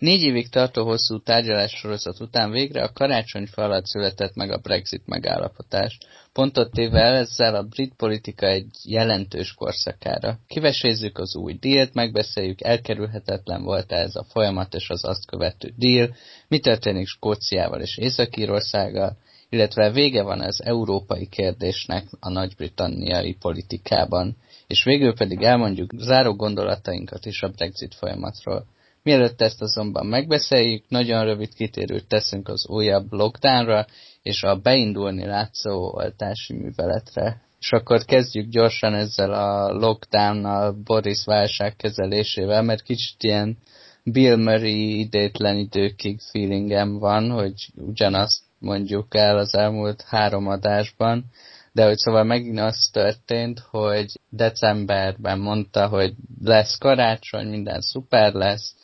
Négy évig tartó hosszú tárgyalássorozat után végre a karácsonyfa alatt született meg a Brexit megállapotás. Pontot téve ezzel a brit politika egy jelentős korszakára. Kivesézzük az új dílt, megbeszéljük, elkerülhetetlen volt -e ez a folyamat és az azt követő díl, mi történik Skóciával és Észak-Írországgal, illetve vége van az európai kérdésnek a nagy-britanniai politikában, és végül pedig elmondjuk záró gondolatainkat is a Brexit folyamatról. Mielőtt ezt azonban megbeszéljük, nagyon rövid kitérőt teszünk az újabb lockdownra és a beindulni látszó oltási műveletre. És akkor kezdjük gyorsan ezzel a lockdownnal, Boris válság kezelésével, mert kicsit ilyen Bill Murray idétlen időkig feelingem van, hogy ugyanazt mondjuk el az elmúlt három adásban, de hogy szóval megint az történt, hogy decemberben mondta, hogy lesz karácsony, minden szuper lesz,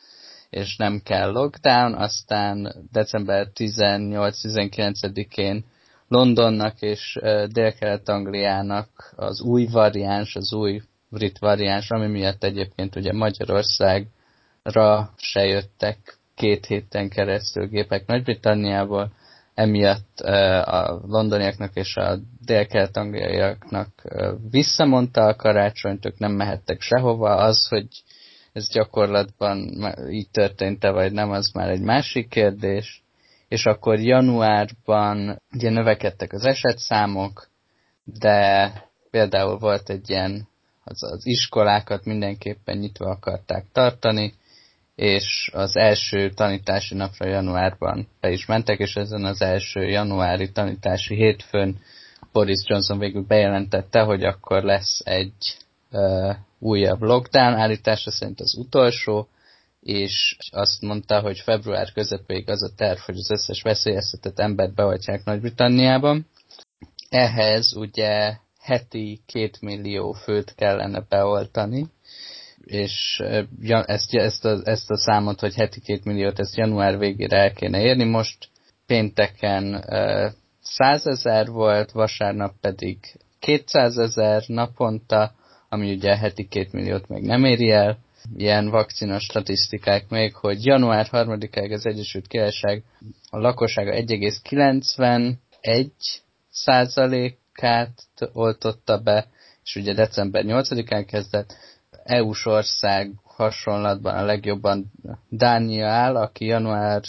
és nem kell lockdown, aztán december 18-19-én Londonnak és Dél-Kelet-Angliának az új variáns, az új brit variáns, ami miatt egyébként ugye Magyarországra se jöttek két héten keresztül gépek Nagy-Britanniából, emiatt a londoniaknak és a dél-kelet-angliaiaknak visszamondta a karácsonyt, ők nem mehettek sehova. Az, hogy ez gyakorlatban így történt-e, vagy nem, az már egy másik kérdés. És akkor januárban ugye növekedtek az esetszámok, de például volt egy ilyen, az, az iskolákat mindenképpen nyitva akarták tartani, és az első tanítási napra januárban be is mentek, és ezen az első januári tanítási hétfőn Boris Johnson végül bejelentette, hogy akkor lesz egy újabb lockdown, állítása szerint az utolsó, és azt mondta, hogy február közepéig az a terv, hogy az összes veszélyeztetett embert beoltják Nagy-Britanniában. Ehhez ugye heti két millió főt kellene beoltani, és ezt, ezt, a, ezt a számot, hogy heti két milliót, ezt január végére el kéne érni. Most pénteken 100 ezer volt, vasárnap pedig 200 ezer naponta, ami ugye heti két milliót még nem éri el. Ilyen vakcinos statisztikák még, hogy január 3-áig az Egyesült Királyság a lakossága 1,91 százalékát oltotta be, és ugye december 8-án kezdett, EU-s ország hasonlatban a legjobban Dánia áll, aki január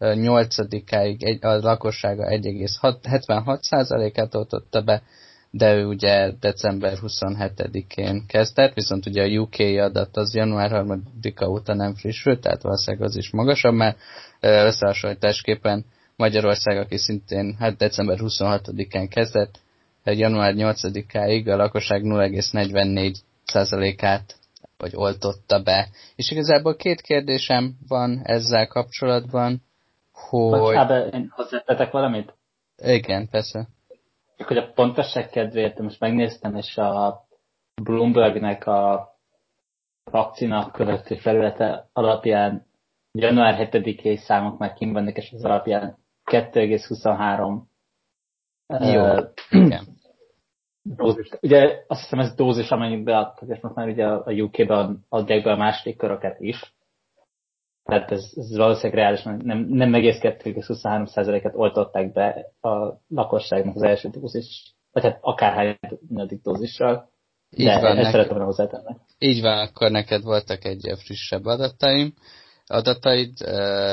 8-áig a lakossága 1,76%-át oltotta be, de ő ugye december 27-én kezdett, viszont ugye a UK adat az január 3-a óta nem frissült, tehát valószínűleg az is magasabb, mert összehasonlításképpen Magyarország, aki szintén hát december 26-án kezdett, január 8-áig a lakosság 0,44 százalékát vagy oltotta be. És igazából két kérdésem van ezzel kapcsolatban, hogy... Bocsánat, én hozzátettek valamit? Igen, persze. Csak hogy a pontosság kedvéért most megnéztem, és a Bloombergnek a vakcina követő felülete alapján január 7-i számok már kim vannak, és az alapján 2,23 Jó, uh, igen dózis. Ugye azt hiszem ez dózis, amennyit beadtak, és most már ugye a UK-ban adják be a második köröket is. Tehát ez, ez valószínűleg reális, nem, nem egész 2,23%-et oltották be a lakosságnak az első dózis, vagy hát akárhány dózissal. Így de van, ezt szeretem hozzátenni. Így van, akkor neked voltak egy frissebb adataim adataid,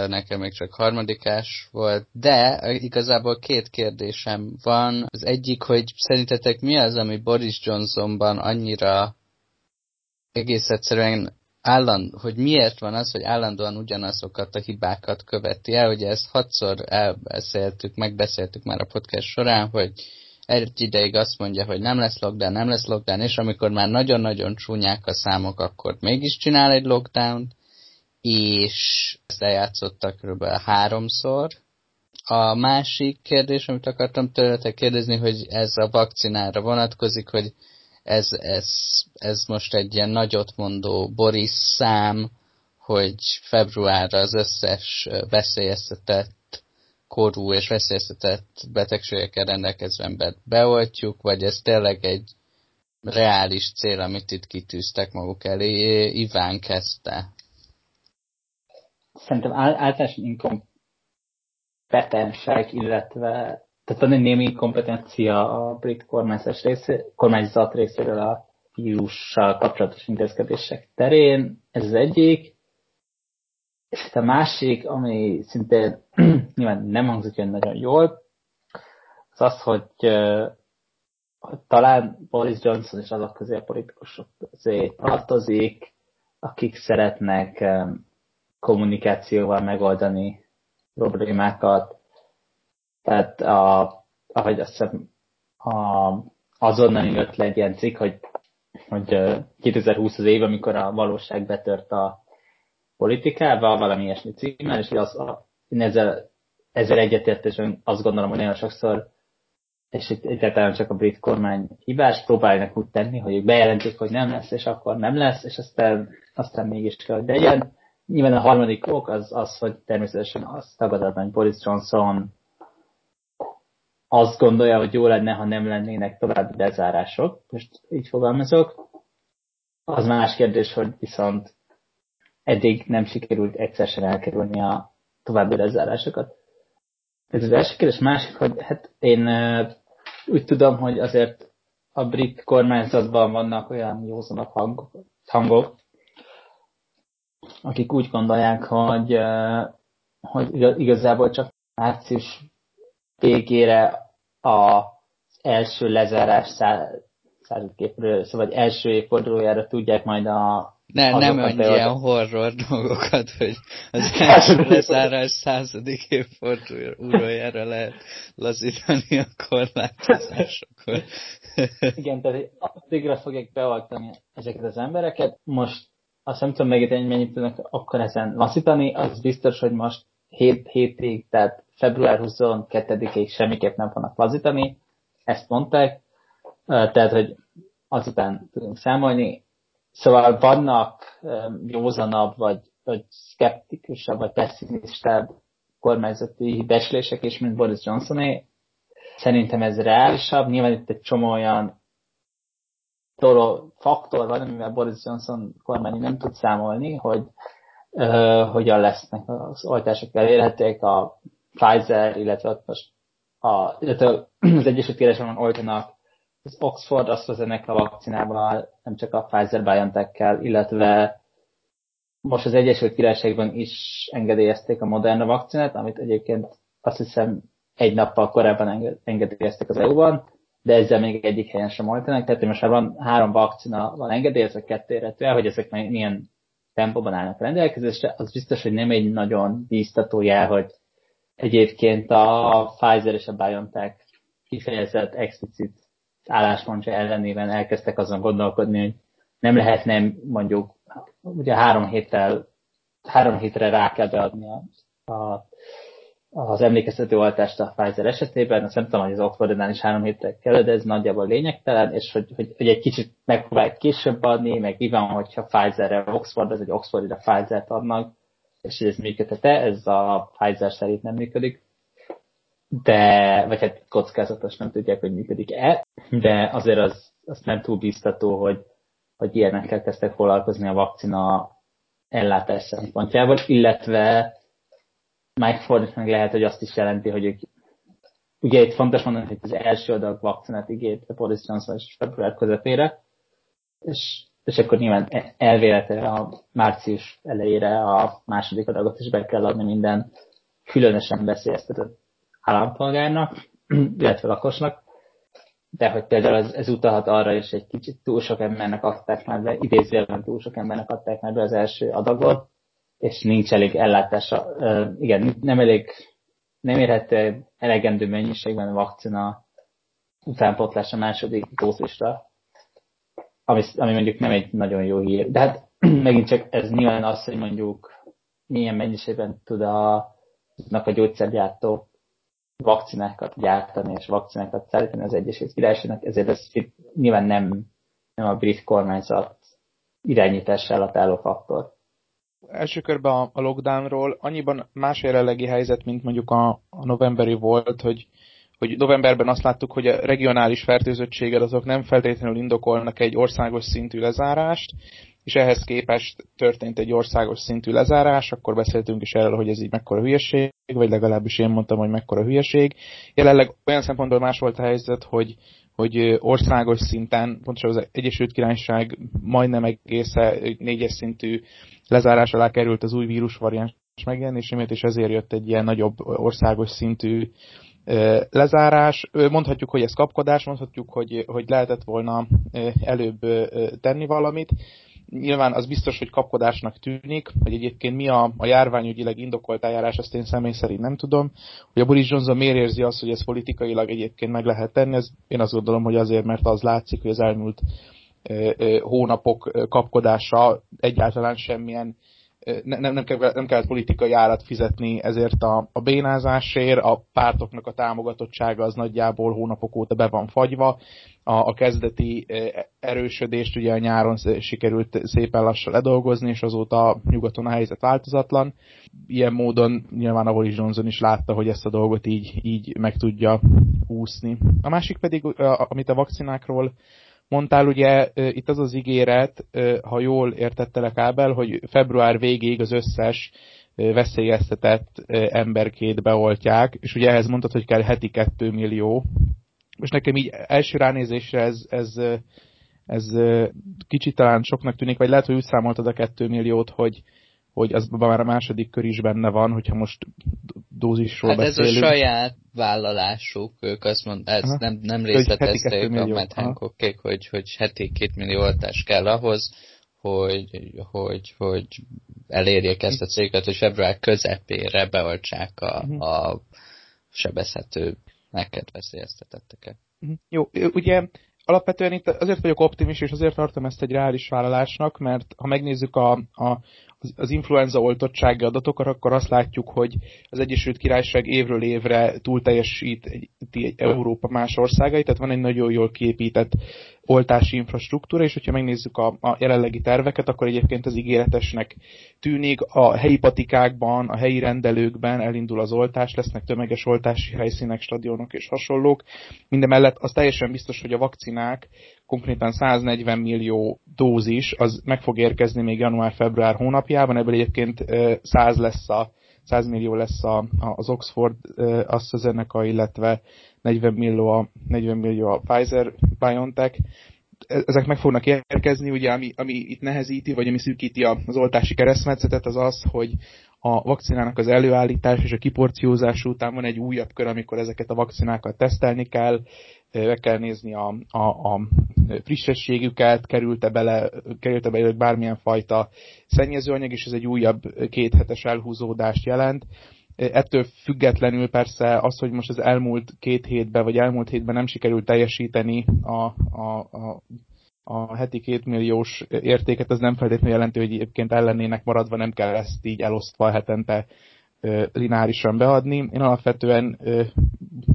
nekem még csak harmadikás volt, de igazából két kérdésem van. Az egyik, hogy szerintetek mi az, ami Boris Johnsonban annyira egész egyszerűen álland, hogy miért van az, hogy állandóan ugyanazokat a hibákat követi el. Ugye ezt hatszor elbeszéltük, megbeszéltük már a podcast során, hogy egy ideig azt mondja, hogy nem lesz lockdown, nem lesz lockdown, és amikor már nagyon-nagyon csúnyák a számok, akkor mégis csinál egy lockdown és ezt eljátszottak kb. háromszor. A másik kérdés, amit akartam tőletek kérdezni, hogy ez a vakcinára vonatkozik, hogy ez, ez, ez most egy ilyen nagyot mondó Boris szám, hogy februárra az összes veszélyeztetett korú és veszélyeztetett betegségekkel rendelkező embert beoltjuk, vagy ez tényleg egy reális cél, amit itt kitűztek maguk elé. Iván kezdte. szerintem általánosan inkompetensek, illetve tehát van egy némi kompetencia a brit kormányzat, részé, kormányzat részéről a vírussal kapcsolatos intézkedések terén. Ez az egyik. És a másik, ami szintén nyilván nem hangzik olyan nagyon jól, az az, hogy uh, talán Boris Johnson és azok közé a politikusok közé tartozik, akik szeretnek kommunikációval megoldani problémákat. Tehát a, ahogy azt hiszem, a, azonnal jött le egy ilyen cikk, hogy, hogy 2020 az év, amikor a valóság betört a politikába, valami ilyesmi címmel, és az, a, én ezzel, ezzel egyetértésen azt gondolom, hogy nagyon sokszor és itt egyáltalán csak a brit kormány hibás, próbálnak úgy tenni, hogy ők bejelentik, hogy nem lesz, és akkor nem lesz, és aztán, aztán mégis kell, hogy legyen. Nyilván a harmadik ok az, az hogy természetesen az tagadatlan, hogy Boris Johnson azt gondolja, hogy jó lenne, ha nem lennének további lezárások, most így fogalmazok. Az más kérdés, hogy viszont eddig nem sikerült egyszer sem elkerülni a további lezárásokat. Ez az első kérdés. Másik, hogy hát én úgy tudom, hogy azért a brit kormányzatban vannak olyan józanabb hangok, akik úgy gondolják, hogy, hogy igazából csak március végére az első lezárás századképről, szóval első évfordulójára tudják majd a ne, nem mondj ilyen horror dolgokat, hogy az első lezárás századik évfordulójára lehet lazítani a korlátozásokat. Igen, tehát addigra fogják beoltani ezeket az embereket. Most azt nem tudom megítélni, mennyit tudnak akkor ezen lazítani, az biztos, hogy most 7 hétig, tehát február 22-ig semmiképp nem fognak lazítani, ezt mondták, tehát, hogy azután tudunk számolni, Szóval vannak józanabb, vagy, vagy szkeptikusabb, vagy pessimistább kormányzati becslések is, mint Boris Johnsoné. Szerintem ez reálisabb. Nyilván itt egy csomó olyan dolog, faktor van, amivel Boris Johnson kormány nem tud számolni, hogy uh, hogyan lesznek az oltások elérhetőek, a Pfizer, illetve most a, illetve az Egyesült Királyságban oltanak az Oxford AstraZeneca vakcinával, nem csak a Pfizer-BioNTech-kel, illetve most az Egyesült Királyságban is engedélyezték a Moderna vakcinát, amit egyébként azt hiszem egy nappal korábban engedélyeztek az EU-ban, de ezzel még egyik helyen sem oltanak, tehát most már van három vakcina van engedélyezve, kettő illetve, hogy ezek milyen tempóban állnak rendelkezésre, az biztos, hogy nem egy nagyon bíztató jel, hogy egyébként a Pfizer és a BioNTech kifejezett explicit álláspontja ellenében elkezdtek azon gondolkodni, hogy nem lehetne mondjuk ugye három héttel, három hétre rá kell beadni a, a, az emlékeztető oltást a Pfizer esetében, azt nem tudom, hogy az Oxfordnál is három hétre kell, de ez nagyjából lényegtelen, és hogy, hogy, hogy egy kicsit megpróbálják később adni, meg mi van, hogyha Pfizerre Oxford, ez egy Oxfordra Pfizer-t adnak, és hogy ez működhet-e, ez a Pfizer szerint nem működik. De, vagy hát kockázatos, nem tudják, hogy működik-e, de azért az, az nem túl biztató, hogy, hogy ilyenekkel kezdtek foglalkozni a vakcina ellátás szempontjából, illetve Ford meg lehet, hogy azt is jelenti, hogy ők ugye itt fontos mondani, hogy az első adag vakcinát ígért a Boris Johnson és február közepére, és, és akkor nyilván elvéletlenül a március elejére a második adagot is be kell adni minden különösen veszélyeztetett állampolgárnak, illetve lakosnak, de hogy például ez, ez utalhat arra is, egy kicsit túl sok embernek adták már be, idézőjelben túl sok embernek adták már be az első adagot, és nincs elég ellátása, igen, nem elég, nem érhető elegendő mennyiségben a vakcina utánpotlás a második dózisra, ami, ami mondjuk nem egy nagyon jó hír. De hát megint csak ez nyilván az, hogy mondjuk milyen mennyiségben tud a, a gyógyszergyártók vakcinákat gyártani és vakcinákat szállítani az Egyesült Királyságnak, ezért ez nyilván nem, nem a brit kormányzat irányítása alatt álló faktor. Első körben a, a lockdownról annyiban más jelenlegi helyzet, mint mondjuk a, a novemberi volt, hogy, hogy novemberben azt láttuk, hogy a regionális fertőzöttséggel azok nem feltétlenül indokolnak egy országos szintű lezárást, és ehhez képest történt egy országos szintű lezárás, akkor beszéltünk is erről, hogy ez így mekkora hülyeség, vagy legalábbis én mondtam, hogy mekkora hülyeség. Jelenleg olyan szempontból más volt a helyzet, hogy hogy országos szinten, pontosan az Egyesült Királyság majdnem egészen négyes szintű lezárás alá került az új vírusvariáns megjelenését, és ezért jött egy ilyen nagyobb országos szintű lezárás. Mondhatjuk, hogy ez kapkodás, mondhatjuk, hogy, hogy lehetett volna előbb tenni valamit. Nyilván az biztos, hogy kapkodásnak tűnik, hogy egyébként mi a, a járványügyileg indokolt eljárás, azt én személy szerint nem tudom. Hogy a Boris Johnson miért érzi azt, hogy ez politikailag egyébként meg lehet tenni, ez én azt gondolom, hogy azért, mert az látszik, hogy az elmúlt hónapok kapkodása egyáltalán semmilyen nem, nem, kell, nem kellett politikai árat fizetni ezért a, a bénázásért, a pártoknak a támogatottsága az nagyjából hónapok óta be van fagyva, a, a kezdeti erősödést ugye a nyáron sikerült szépen lassan ledolgozni, és azóta nyugaton a helyzet változatlan. Ilyen módon nyilván ahol is Johnson is látta, hogy ezt a dolgot így, így meg tudja úszni. A másik pedig, amit a vakcinákról mondtál, ugye itt az az ígéret, ha jól értettelek Ábel, hogy február végéig az összes veszélyeztetett emberkét beoltják, és ugye ehhez mondtad, hogy kell heti 2 millió. Most nekem így első ránézésre ez, ez, ez kicsit talán soknak tűnik, vagy lehet, hogy úgy számoltad a 2 milliót, hogy, hogy az már a második kör is benne van, hogyha most dózisról hát beszélünk. ez a saját vállalásuk, ők azt mond, ez Aha. nem, nem részletezték a Matt Hancockék, hogy, hogy heti két millió oltás kell ahhoz, hogy, hogy, hogy elérjék ezt a céget, hogy február közepére beoltsák a, uh-huh. a sebezhető neked veszélyeztetetteket. Uh-huh. Jó, ugye alapvetően itt azért vagyok optimist, és azért tartom ezt egy reális vállalásnak, mert ha megnézzük a, a, az influenza oltottsági adatokat, akkor azt látjuk, hogy az Egyesült Királyság évről évre túl teljesít egy, egy Európa más országai, tehát van egy nagyon jól képített oltási infrastruktúra, és hogyha megnézzük a, a jelenlegi terveket, akkor egyébként az ígéretesnek tűnik. A helyi patikákban, a helyi rendelőkben elindul az oltás, lesznek tömeges oltási helyszínek, stadionok és hasonlók. Mindemellett az teljesen biztos, hogy a vakcinák konkrétan 140 millió dózis, az meg fog érkezni még január-február hónapjában, ebből egyébként 100 lesz a 100 millió lesz a, az Oxford AstraZeneca, illetve 40 millió a, 40 millió a Pfizer BioNTech. E, ezek meg fognak érkezni, ugye ami, ami itt nehezíti, vagy ami szűkíti az oltási keresztmetszetet, az az, hogy a vakcinának az előállítás és a kiporciózás után van egy újabb kör, amikor ezeket a vakcinákat tesztelni kell, meg kell nézni a, a, a frissességüket, került-e bele, került-e bele bármilyen fajta szennyezőanyag, és ez egy újabb kéthetes elhúzódást jelent. Ettől függetlenül persze az, hogy most az elmúlt két hétben, vagy elmúlt hétben nem sikerült teljesíteni a, a, a a heti két milliós értéket, az nem feltétlenül jelenti, hogy egyébként ellennének maradva, nem kell ezt így elosztva hetente lineárisan beadni. Én alapvetően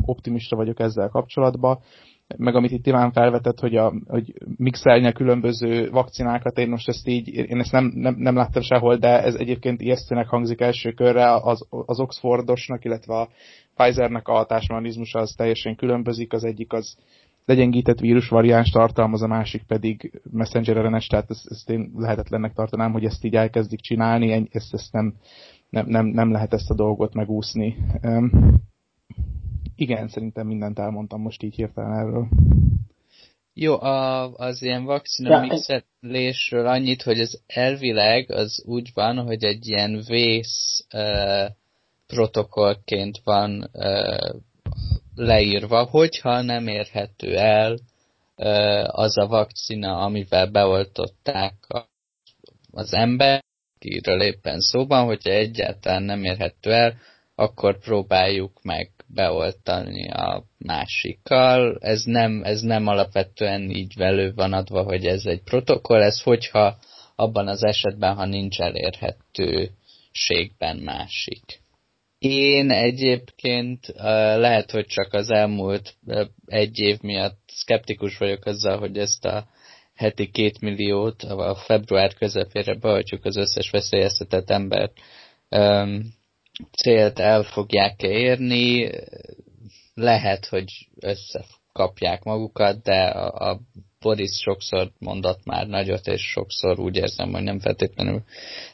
optimista vagyok ezzel kapcsolatban, meg amit itt Iván felvetett, hogy, a, hogy mixelni a különböző vakcinákat, én most ezt így, én ezt nem, nem, nem láttam sehol, de ez egyébként ijesztőnek hangzik első körre, az, az Oxfordosnak, illetve a Pfizernek a hatásmechanizmusa az teljesen különbözik, az egyik az legyengített vírusvariáns tartalmaz, a másik pedig messenger RNS, tehát ezt, ezt én lehetetlennek tartanám, hogy ezt így elkezdik csinálni, ezt, ezt nem, nem, nem, nem lehet ezt a dolgot megúszni. Um, igen, szerintem mindent elmondtam most így hirtelen erről. Jó, a, az ilyen vakcina mixelésről annyit, hogy ez elvileg az úgy van, hogy egy ilyen vész uh, protokollként van uh, leírva, hogyha nem érhető el uh, az a vakcina, amivel beoltották a, az ember, akiről éppen szóban, hogyha egyáltalán nem érhető el, akkor próbáljuk meg beoltani a másikkal. Ez nem, ez nem alapvetően így velő van adva, hogy ez egy protokoll, ez hogyha abban az esetben, ha nincs elérhetőségben másik. Én egyébként lehet, hogy csak az elmúlt egy év miatt szkeptikus vagyok azzal, hogy ezt a heti két milliót a február közepére beadjuk az összes veszélyeztetett embert célt el fogják -e érni, lehet, hogy összekapják magukat, de a, a Boris sokszor mondott már nagyot, és sokszor úgy érzem, hogy nem feltétlenül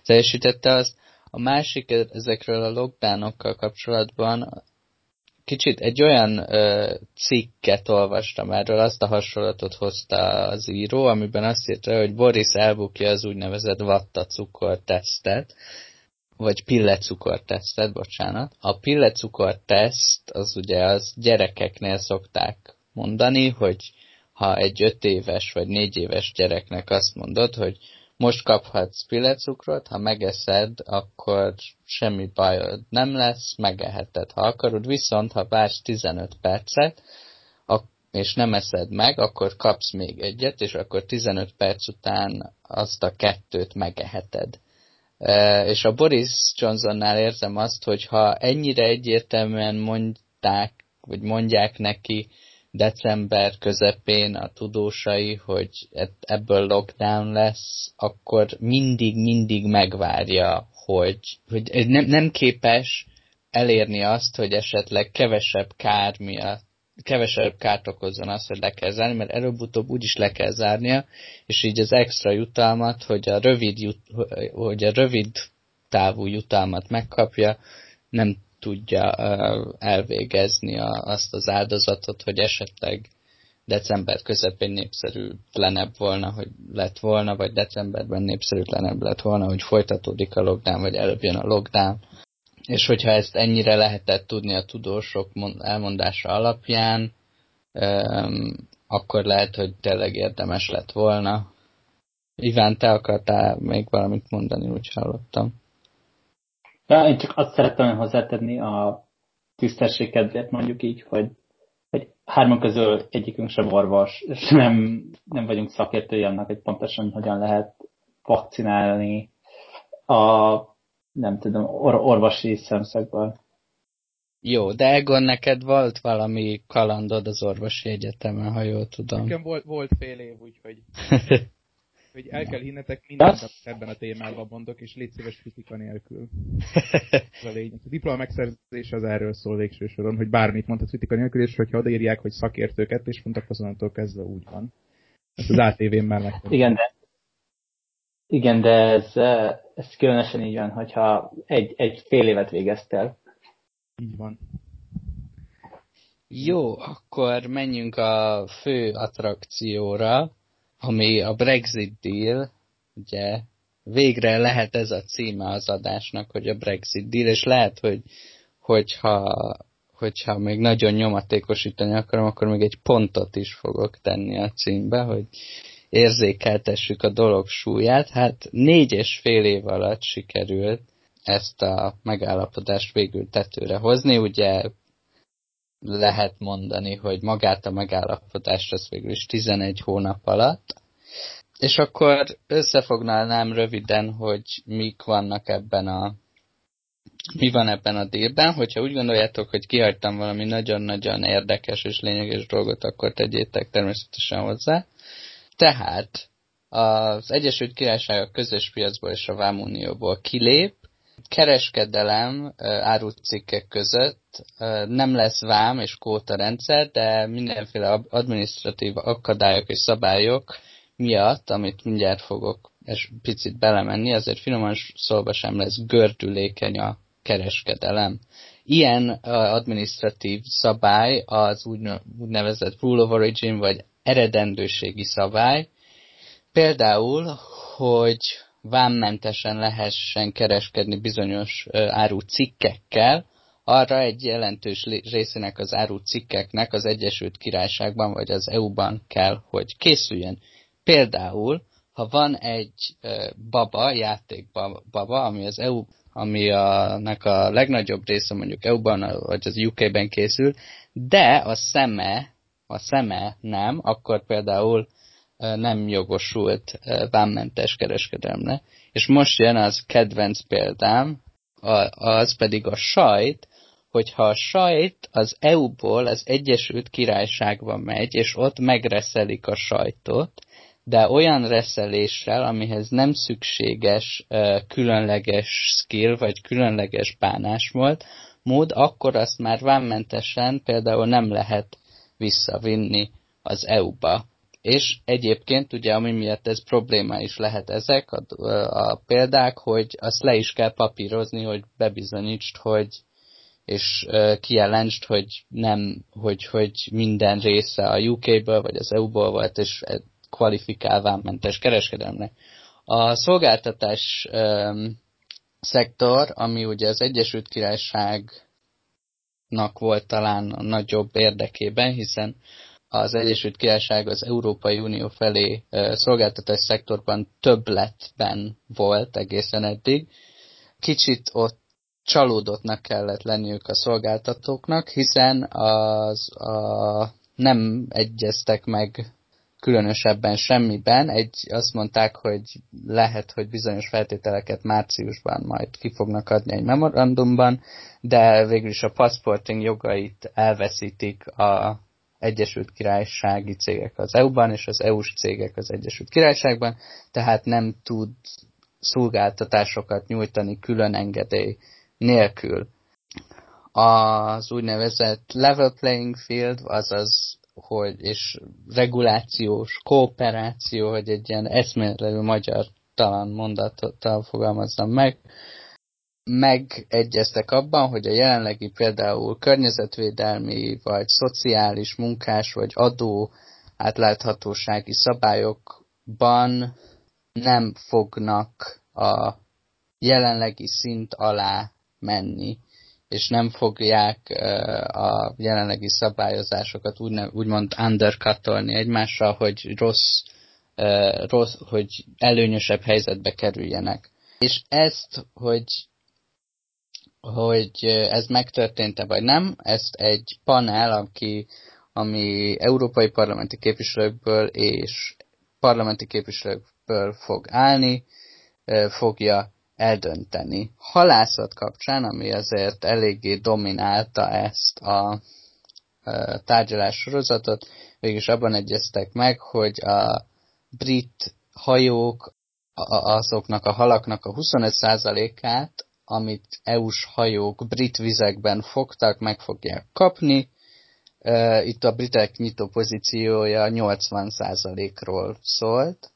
teljesítette azt. A másik ezekről a lockdownokkal kapcsolatban kicsit egy olyan ö, cikket olvastam erről, azt a hasonlatot hozta az író, amiben azt írta, hogy Boris elbukja az úgynevezett vattacukor tesztet, vagy pillecukor tesztet, bocsánat. A pillecukor teszt az ugye az gyerekeknél szokták mondani, hogy ha egy öt éves vagy négy éves gyereknek azt mondod, hogy most kaphatsz pillecukrot, ha megeszed, akkor semmi bajod nem lesz, megeheted, ha akarod, viszont ha vársz 15 percet, és nem eszed meg, akkor kapsz még egyet, és akkor 15 perc után azt a kettőt megeheted. És a Boris Johnsonnál érzem azt, hogy ha ennyire egyértelműen mondták, vagy mondják neki, december közepén a tudósai, hogy ebből lockdown lesz, akkor mindig-mindig megvárja, hogy, hogy nem, nem képes elérni azt, hogy esetleg kevesebb kár miatt kevesebb kárt okozzon az, hogy le kell zárni, mert előbb-utóbb úgyis le kell zárnia, és így az extra jutalmat, hogy a rövid, jut, hogy a rövid távú jutalmat megkapja, nem tudja elvégezni azt az áldozatot, hogy esetleg december közepén népszerűtlenebb volna, hogy lett volna, vagy decemberben népszerűtlenebb lett volna, hogy folytatódik a lockdown, vagy előbb jön a lockdown. És hogyha ezt ennyire lehetett tudni a tudósok elmondása alapján, akkor lehet, hogy tényleg érdemes lett volna. Iván, te akartál még valamit mondani, úgy hallottam. Ja, én csak azt szerettem hozzátenni a tisztesség kedvéért mondjuk így, hogy, hogy hárman közül egyikünk sem orvos, és nem, nem vagyunk szakértői annak, hogy pontosan hogyan lehet vakcinálni a nem tudom, or- orvosi szemszögből. Jó, de Egon, neked volt valami kalandod az orvosi egyetemen, ha jól tudom. Nekem volt, volt fél év, úgyhogy hogy el kell hinnetek mindent, amit ebben a témában mondok, és légy szíves kritika nélkül. Ez a lényeg. A diploma megszerzése az erről szól végső soron, hogy bármit mondhatsz kritika nélkül, és hogyha odaírják, hogy szakértőket, és mondtak azonnantól kezdve úgy van. Ez az ATV-n mellett. Igen, de igen, de ez, ez különösen így van, hogyha egy, egy fél évet végeztél. Így van. Jó, akkor menjünk a fő attrakcióra, ami a Brexit deal, ugye végre lehet ez a címe az adásnak, hogy a Brexit deal, és lehet, hogy hogyha, hogyha még nagyon nyomatékosítani akarom, akkor még egy pontot is fogok tenni a címbe, hogy érzékeltessük a dolog súlyát. Hát négy és fél év alatt sikerült ezt a megállapodást végül tetőre hozni. Ugye lehet mondani, hogy magát a megállapodást az végül is 11 hónap alatt. És akkor összefoglalnám röviden, hogy mik vannak ebben a mi van ebben a délben. Hogyha úgy gondoljátok, hogy kihagytam valami nagyon-nagyon érdekes és lényeges dolgot, akkor tegyétek természetesen hozzá. Tehát az Egyesült Királyság a közös piacból és a Vámunióból kilép, kereskedelem árucikkek között nem lesz vám és kóta rendszer, de mindenféle administratív akadályok és szabályok miatt, amit mindjárt fogok és picit belemenni, azért finoman szólva sem lesz gördülékeny a kereskedelem. Ilyen administratív szabály az úgynevezett rule of origin, vagy eredendőségi szabály, például, hogy vámmentesen lehessen kereskedni bizonyos áru cikkekkel, arra egy jelentős részének az áru cikkeknek az Egyesült Királyságban vagy az EU-ban kell, hogy készüljön. Például, ha van egy baba, játékbaba, ami az EU, ami a, a legnagyobb része mondjuk EU-ban vagy az UK-ben készül, de a szeme a szeme nem, akkor például nem jogosult vámmentes kereskedelmre. És most jön az kedvenc példám, az pedig a sajt, hogyha a sajt az EU-ból az Egyesült Királyságba megy, és ott megreszelik a sajtot, de olyan reszeléssel, amihez nem szükséges különleges skill, vagy különleges bánásmód, mód, akkor azt már vámmentesen például nem lehet visszavinni az EU-ba. És egyébként ugye, ami miatt ez probléma is lehet ezek a, a példák, hogy azt le is kell papírozni, hogy bebizonyítsd, hogy és kijelentsd, hogy nem, hogy, hogy minden része a UK-ből vagy az EU-ból volt, és kvalifikálván mentes kereskedelemnek. A szolgáltatás um, szektor, ami ugye az Egyesült Királyságnak volt talán a nagyobb érdekében, hiszen az Egyesült Királyság az Európai Unió felé szolgáltatás szektorban többletben volt egészen eddig. Kicsit ott csalódottnak kellett lenniük a szolgáltatóknak, hiszen az a, nem egyeztek meg különösebben semmiben. Egy, azt mondták, hogy lehet, hogy bizonyos feltételeket márciusban majd ki fognak adni egy memorandumban, de végül is a passporting jogait elveszítik a Egyesült Királysági cégek az EU-ban, és az EU-s cégek az Egyesült Királyságban, tehát nem tud szolgáltatásokat nyújtani külön engedély nélkül. Az úgynevezett level playing field, azaz hogy, és regulációs kooperáció, hogy egy ilyen eszméletlenül magyar talán mondattal fogalmazzam meg, megegyeztek abban, hogy a jelenlegi például környezetvédelmi, vagy szociális, munkás, vagy adó átláthatósági szabályokban nem fognak a jelenlegi szint alá menni és nem fogják a jelenlegi szabályozásokat úgymond undercutolni egymással, hogy rossz, rossz, hogy előnyösebb helyzetbe kerüljenek. És ezt, hogy hogy ez megtörtént-e vagy nem, ezt egy panel, aki, ami európai parlamenti képviselőkből és parlamenti képviselőkből fog állni, fogja eldönteni. Halászat kapcsán, ami azért eléggé dominálta ezt a tárgyalás sorozatot, végülis abban egyeztek meg, hogy a brit hajók azoknak a halaknak a 25%-át, amit EU-s hajók brit vizekben fogtak, meg fogják kapni. Itt a britek nyitó pozíciója 80%-ról szólt,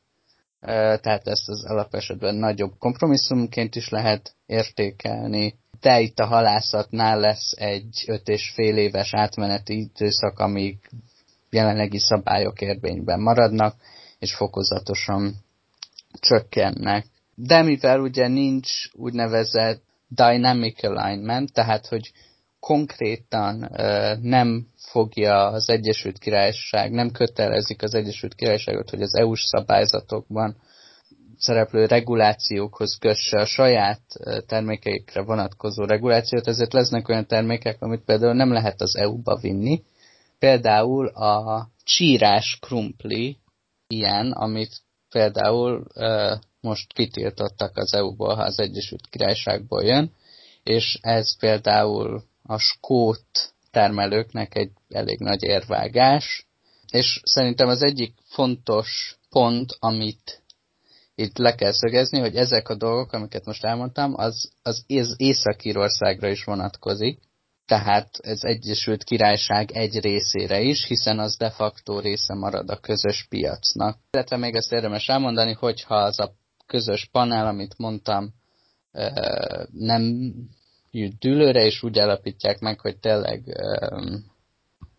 tehát ezt az alapesetben nagyobb kompromisszumként is lehet értékelni. De itt a halászatnál lesz egy öt és fél éves átmeneti időszak, amíg jelenlegi szabályok érvényben maradnak, és fokozatosan csökkennek. De mivel ugye nincs úgynevezett dynamic alignment, tehát hogy konkrétan nem fogja az Egyesült Királyság, nem kötelezik az Egyesült Királyságot, hogy az EU-s szabályzatokban szereplő regulációkhoz kösse a saját termékeikre vonatkozó regulációt, ezért lesznek olyan termékek, amit például nem lehet az EU-ba vinni. Például a csírás krumpli ilyen, amit például most kitiltottak az EU-ból, ha az Egyesült Királyságból jön, és ez például a skót termelőknek egy elég nagy érvágás, és szerintem az egyik fontos pont, amit itt le kell szögezni, hogy ezek a dolgok, amiket most elmondtam, az, az Észak-Írországra is vonatkozik, tehát ez Egyesült Királyság egy részére is, hiszen az de facto része marad a közös piacnak. Illetve még ezt érdemes elmondani, hogyha az a közös panel, amit mondtam, nem dűlőre, és úgy alapítják meg, hogy tényleg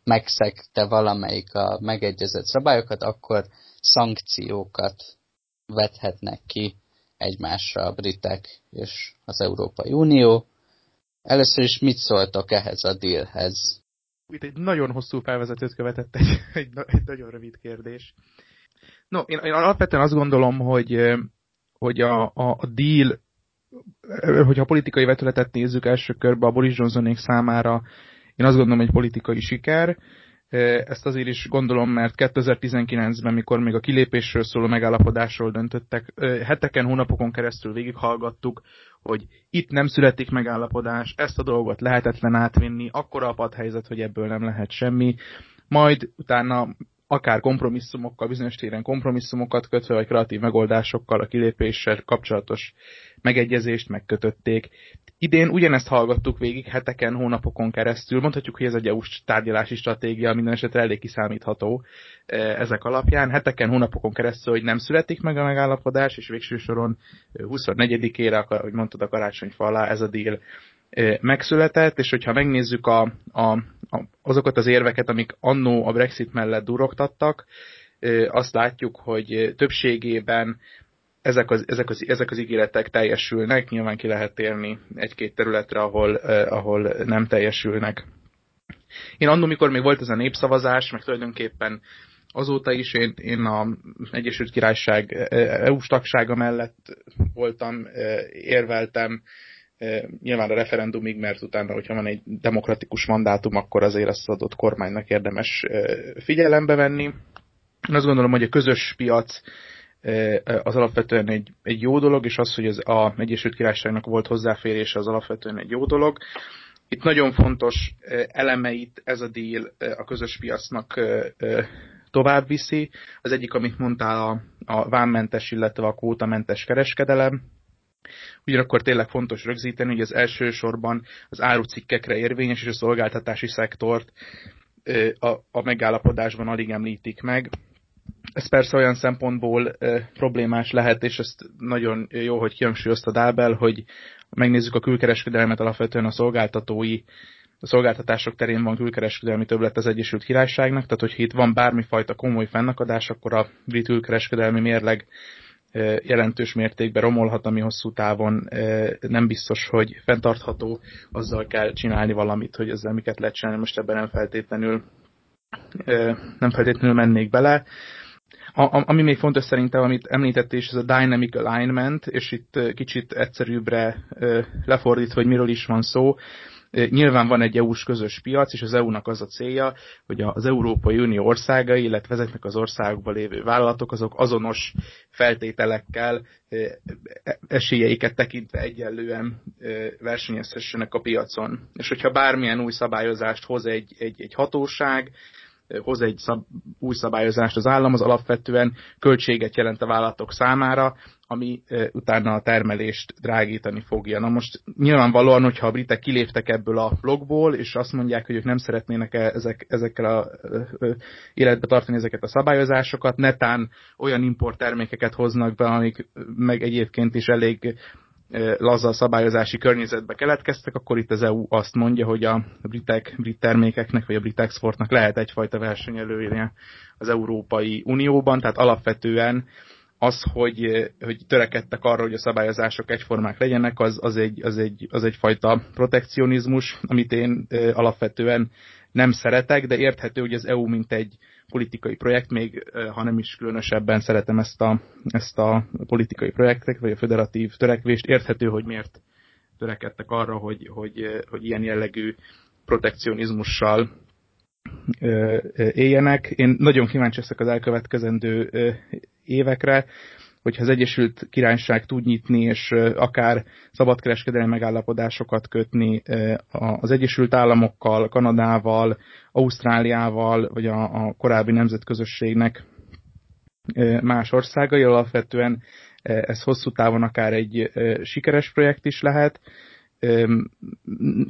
megszegte valamelyik a megegyezett szabályokat, akkor szankciókat vethetnek ki egymásra a britek és az Európai Unió. Először is mit szóltok ehhez a dealhez? Itt egy nagyon hosszú felvezetőt követett egy, egy, egy nagyon rövid kérdés. No, én, én alapvetően azt gondolom, hogy, hogy a, a, a deal hogyha politikai vetületet nézzük első körbe a Boris Johnsonék számára, én azt gondolom, hogy politikai siker. Ezt azért is gondolom, mert 2019-ben, mikor még a kilépésről szóló megállapodásról döntöttek, heteken, hónapokon keresztül végighallgattuk, hogy itt nem születik megállapodás, ezt a dolgot lehetetlen átvinni, akkora a padhelyzet, hogy ebből nem lehet semmi. Majd utána akár kompromisszumokkal, bizonyos téren kompromisszumokat kötve, vagy kreatív megoldásokkal a kilépéssel kapcsolatos megegyezést megkötötték. Idén ugyanezt hallgattuk végig heteken, hónapokon keresztül. Mondhatjuk, hogy ez egy EU-s tárgyalási stratégia, minden esetre elég kiszámítható ezek alapján. Heteken, hónapokon keresztül, hogy nem születik meg a megállapodás, és végső soron 24-ére, ahogy mondtad a karácsonyfa alá, ez a deal megszületett, és hogyha megnézzük a, a, a, azokat az érveket, amik annó a Brexit mellett durogtattak, azt látjuk, hogy többségében ezek az, ezek, az, ezek az ígéretek teljesülnek, nyilván ki lehet térni egy-két területre, ahol, ahol nem teljesülnek. Én annól, mikor még volt ez a népszavazás, meg tulajdonképpen azóta is én, én a Egyesült Királyság EU-s tagsága mellett voltam, érveltem, nyilván a referendumig, mert utána, hogyha van egy demokratikus mandátum, akkor azért azt adott kormánynak érdemes figyelembe venni. Én azt gondolom, hogy a közös piac az alapvetően egy, egy jó dolog, és az, hogy az a Egyesült Királyságnak volt hozzáférése, az alapvetően egy jó dolog. Itt nagyon fontos elemeit ez a deal a közös piacnak tovább viszi. Az egyik, amit mondtál, a, a vámmentes, illetve a kvótamentes kereskedelem. Ugyanakkor tényleg fontos rögzíteni, hogy az elsősorban az árucikkekre érvényes és a szolgáltatási szektort a, megállapodásban alig említik meg. Ez persze olyan szempontból problémás lehet, és ezt nagyon jó, hogy kihangsúlyozta Dábel, hogy megnézzük a külkereskedelmet, alapvetően a szolgáltatói a szolgáltatások terén van külkereskedelmi többlet az Egyesült Királyságnak, tehát hogyha itt van bármifajta komoly fennakadás, akkor a brit külkereskedelmi mérleg jelentős mértékben romolhat, ami hosszú távon nem biztos, hogy fenntartható, azzal kell csinálni valamit, hogy ezzel miket lehet csinálni, most ebben nem feltétlenül nem feltétlenül mennék bele. A, ami még fontos szerintem, amit említett is, ez a dynamic alignment, és itt kicsit egyszerűbbre lefordítva, hogy miről is van szó. Nyilván van egy EU-s közös piac, és az EU-nak az a célja, hogy az Európai Unió országai, illetve ezeknek az országokban lévő vállalatok, azok azonos feltételekkel, esélyeiket tekintve egyenlően versenyezhessenek a piacon. És hogyha bármilyen új szabályozást hoz egy, egy, egy hatóság, hoz egy szab, új szabályozást az állam, az alapvetően költséget jelent a vállalatok számára, ami e, utána a termelést drágítani fogja. Na most nyilvánvalóan, hogyha a britek kiléptek ebből a blogból, és azt mondják, hogy ők nem szeretnének -e ezek, ezekkel a e, életbe tartani ezeket a szabályozásokat, netán olyan importtermékeket hoznak be, amik meg egyébként is elég laza szabályozási környezetbe keletkeztek, akkor itt az EU azt mondja, hogy a britek, brit termékeknek, vagy a brit exportnak lehet egyfajta versenyelője az Európai Unióban, tehát alapvetően az, hogy, hogy törekedtek arra, hogy a szabályozások egyformák legyenek, az, az, egy, az, egy, az egyfajta protekcionizmus, amit én alapvetően nem szeretek, de érthető, hogy az EU mint egy politikai projekt, még ha nem is különösebben szeretem ezt a, ezt a politikai projektet, vagy a federatív törekvést, érthető, hogy miért törekedtek arra, hogy, hogy, hogy ilyen jellegű protekcionizmussal éljenek. Én nagyon kíváncsi leszek az elkövetkezendő évekre hogyha az Egyesült Királyság tud nyitni, és akár szabadkereskedelmi megállapodásokat kötni az Egyesült Államokkal, Kanadával, Ausztráliával, vagy a, a korábbi nemzetközösségnek más országai, alapvetően ez hosszú távon akár egy sikeres projekt is lehet.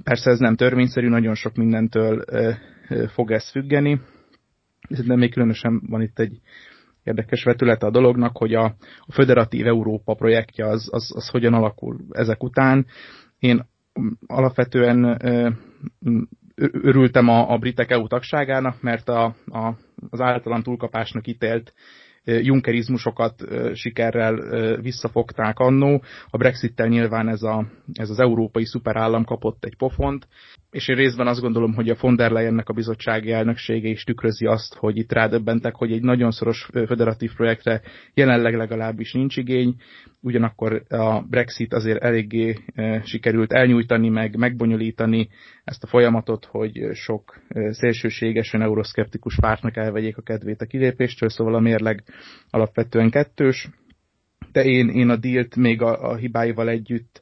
Persze ez nem törvényszerű, nagyon sok mindentől fog ez függeni, de még különösen van itt egy érdekes vetülete a dolognak, hogy a, a Föderatív Európa projektje az, az, az hogyan alakul ezek után. Én alapvetően örültem a, a britek EU tagságának, mert a, a, az általam túlkapásnak ítélt junkerizmusokat sikerrel visszafogták annó. A Brexit-tel nyilván ez, a, ez az európai szuperállam kapott egy pofont, és én részben azt gondolom, hogy a von der Leyennek a bizottsági elnöksége is tükrözi azt, hogy itt rádöbbentek, hogy egy nagyon szoros federatív projektre jelenleg legalábbis nincs igény, ugyanakkor a Brexit azért eléggé sikerült elnyújtani, meg megbonyolítani ezt a folyamatot, hogy sok szélsőségesen euroszkeptikus pártnak elvegyék a kedvét a kilépéstől, szóval a mérleg alapvetően kettős, de én, én a dílt még a, a hibáival együtt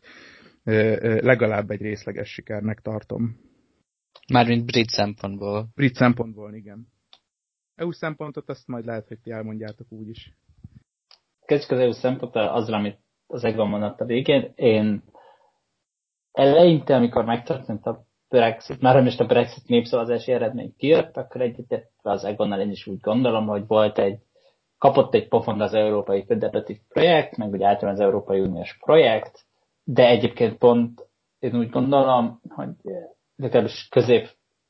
legalább egy részleges sikernek tartom. Mármint brit szempontból. Brit szempontból, igen. EU szempontot azt majd lehet, hogy ti elmondjátok úgy is. Az EU szempontból azzal, amit az Egvan mondott a végén. Én eleinte, amikor megtörtént a Brexit, már most a Brexit népszavazási eredmény kijött, akkor egyetértve az Egonnal én is úgy gondolom, hogy volt egy, kapott egy pofont az Európai Föderatív Projekt, meg úgy általában az Európai Uniós projekt, de egyébként pont én úgy gondolom, hogy legalábbis közép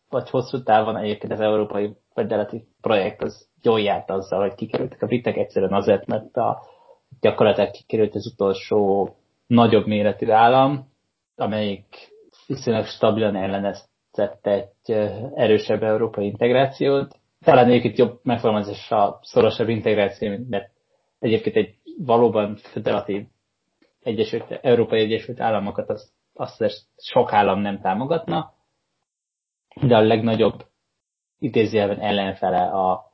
vagy hosszú távon egyébként az Európai Föderatív Projekt az jól járt azzal, hogy kikerültek a britek egyszerűen azért, mert a gyakorlatilag kikerült az utolsó nagyobb méretű állam, amelyik viszonylag stabilan elleneztette egy erősebb európai integrációt. Talán egyébként jobb megfogalmazás a szorosabb integráció, mert egyébként egy valóban federatív Egyesült, Európai Egyesült Államokat azt, azt sok állam nem támogatna, de a legnagyobb idézőjelben ellenfele a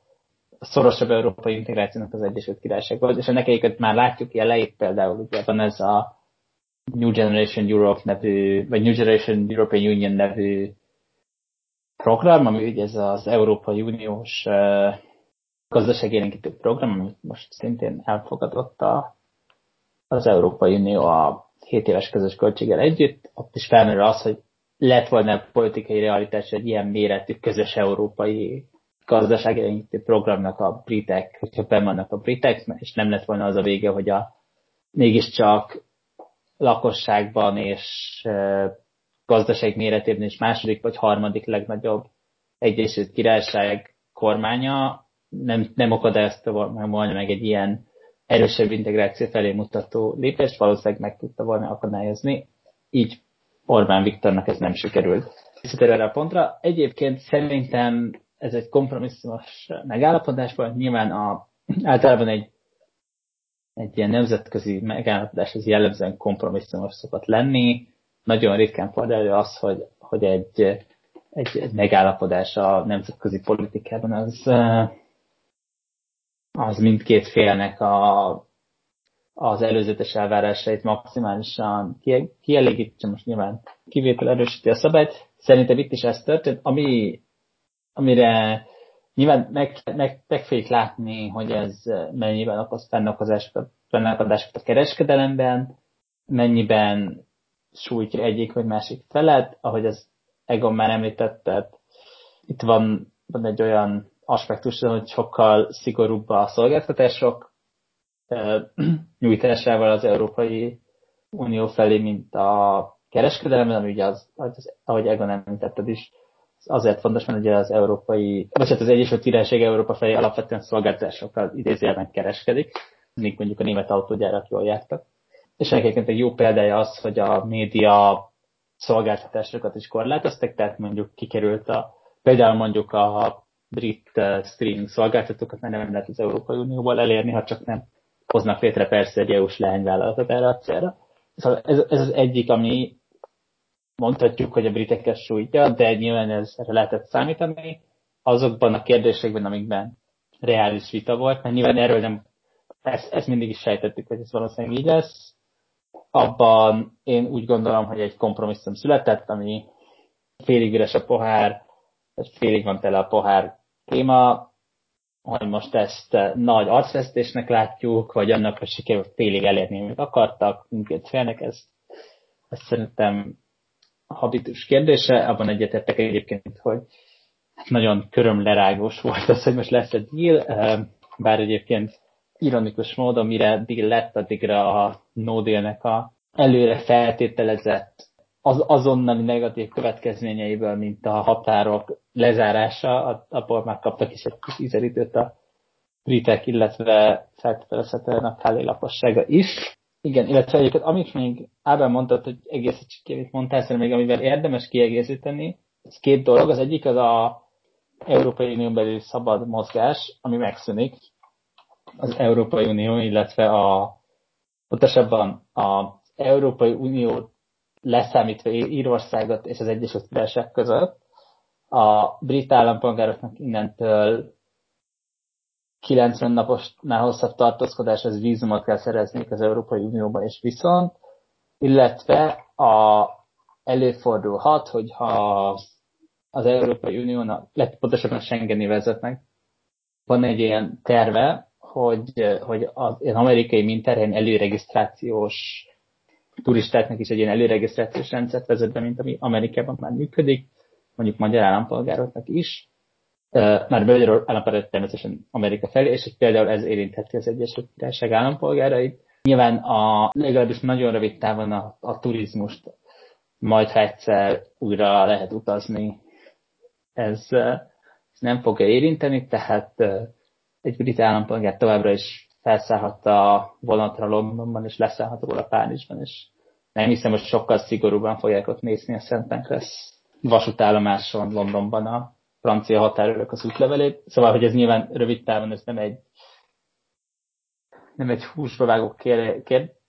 szorosabb európai integrációnak az Egyesült Királyság volt, és ennek egyiket már látjuk jeleit, például ugye van ez a New Generation Europe nevű, vagy New Generation European Union nevű program, ami ugye ez az Európai Uniós uh, gazdaságélénkítő program, amit most szintén elfogadott a, az Európai Unió a 7 éves közös költséggel együtt. Ott is felmerül az, hogy lett volna politikai realitás egy ilyen méretű közös európai gazdaságélénkítő programnak a britek, hogyha bemannak a britek, és nem lett volna az a vége, hogy a mégiscsak lakosságban és gazdaság méretében is második vagy harmadik legnagyobb Egyesült Királyság kormánya nem, nem akadályozta volna meg egy ilyen erősebb integráció felé mutató lépést, valószínűleg meg tudta volna akadályozni. Így Orbán Viktornak ez nem sikerült. Visszatérve erre a pontra. Egyébként szerintem ez egy kompromisszumos megállapodás volt. Nyilván a, általában egy egy ilyen nemzetközi megállapodás az jellemzően kompromisszumos szokott lenni. Nagyon ritkán fordul elő az, hogy, hogy egy, egy, egy megállapodás a nemzetközi politikában az, az mindkét félnek a, az előzetes elvárásait maximálisan kielégítse, most nyilván kivétel erősíti a szabályt. Szerintem itt is ez történt, ami, amire Nyilván meg, meg, meg fogjuk látni, hogy ez mennyiben okoz fennakadásokat a kereskedelemben, mennyiben sújtja egyik vagy másik felet, ahogy az Egon már említette, itt van, van egy olyan aspektus, hogy sokkal szigorúbb a szolgáltatások nyújtásával az Európai Unió felé, mint a kereskedelemben, ami ugye az, az ahogy Egon említetted is, azért fontos, mert ugye az európai, vagy hát az Egyesült Királyság Európa felé alapvetően szolgáltatásokkal idézőjelben kereskedik, míg mondjuk a német autógyárak jól jártak. És egyébként egy jó példája az, hogy a média szolgáltatásokat is korlátoztak, tehát mondjuk kikerült a, például mondjuk a brit streaming szolgáltatókat mert nem lehet az Európai Unióból elérni, ha csak nem hoznak létre persze egy EU-s leányvállalatot erre a célra. Szóval ez, ez az egyik, ami mondhatjuk, hogy a briteket sújtja, de nyilván ez erre lehetett számítani. Azokban a kérdésekben, amikben reális vita volt, mert nyilván erről nem, ezt, ezt mindig is sejtettük, hogy ez valószínűleg így lesz. Abban én úgy gondolom, hogy egy kompromisszum született, ami félig üres a pohár, félig van tele a pohár téma, hogy most ezt nagy arcvesztésnek látjuk, vagy annak, hogy sikerült félig elérni, amit akartak, mindkét félnek, ez, ez szerintem habitus kérdése, abban egyetértek egyébként, hogy nagyon körömlerágós volt az, hogy most lesz egy deal, bár egyébként ironikus módon, mire deal lett, addigra a no deal-nek a előre feltételezett az azonnali negatív következményeiből, mint a határok lezárása, abból már kaptak is egy kis ízelítőt a britek, illetve feltételezhetően a Kálé lakossága is. Igen, illetve egyébként amit még Ábel mondtad, hogy egészítsük ki, amit mondtál, szerintem még amivel érdemes kiegészíteni, ez két dolog. Az egyik az a Európai Unió belül szabad mozgás, ami megszűnik. Az Európai Unió, illetve a pontosabban az Európai Unió leszámítva Írországot és az Egyesült Királyság között. A brit állampolgároknak innentől 90 naposnál hosszabb tartózkodáshoz vízumot kell szerezniük az Európai Unióban, és viszont, illetve a, előfordulhat, hogyha az Európai Uniónak, lett pontosabban a Schengeni vezetnek, van egy ilyen terve, hogy, hogy az, az amerikai minterhelyen előregisztrációs turistáknak is egy ilyen előregisztrációs rendszert vezet be, mint ami Amerikában már működik, mondjuk magyar állampolgároknak is. Már magyar állampolgárok természetesen Amerika felé, és például ez érintheti az Egyesült Királyság állampolgárait. Nyilván a, legalábbis nagyon rövid távon a, a turizmust majd ha egyszer újra lehet utazni, ez, ez nem fogja érinteni, tehát egy brit állampolgár továbbra is felszállhat a vonatra Londonban, és leszállhat róla Párizsban, és nem hiszem, hogy sokkal szigorúban fogják ott nézni a Szent Pancras vasútállomáson Londonban a francia határőrök az útlevelét. Szóval, hogy ez nyilván rövid távon, ez nem egy nem egy húsba vágó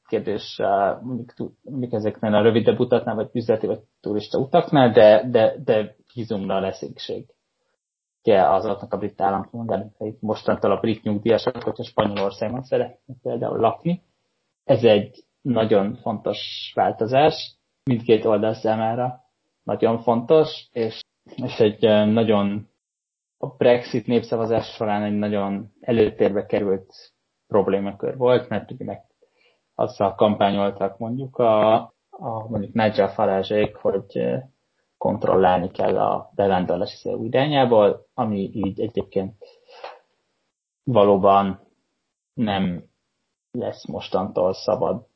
kérdés, mondjuk, mondjuk ezeknél a rövidebb utaknál, vagy üzleti, vagy turista utaknál, de, de, de vízumra lesz szükség ugye azoknak a brit állampolgárai mostantól a brit nyugdíjasok, hogyha Spanyolországban szeretnek például lakni. Ez egy nagyon fontos változás, mindkét oldal számára nagyon fontos, és, és egy nagyon a Brexit népszavazás során egy nagyon előtérbe került problémakör volt, mert ugye meg azzal kampányoltak mondjuk a, a mondjuk Nigel farage hogy kontrollálni kell a bevándorlási szélú irányából, ami így egyébként valóban nem lesz mostantól szabad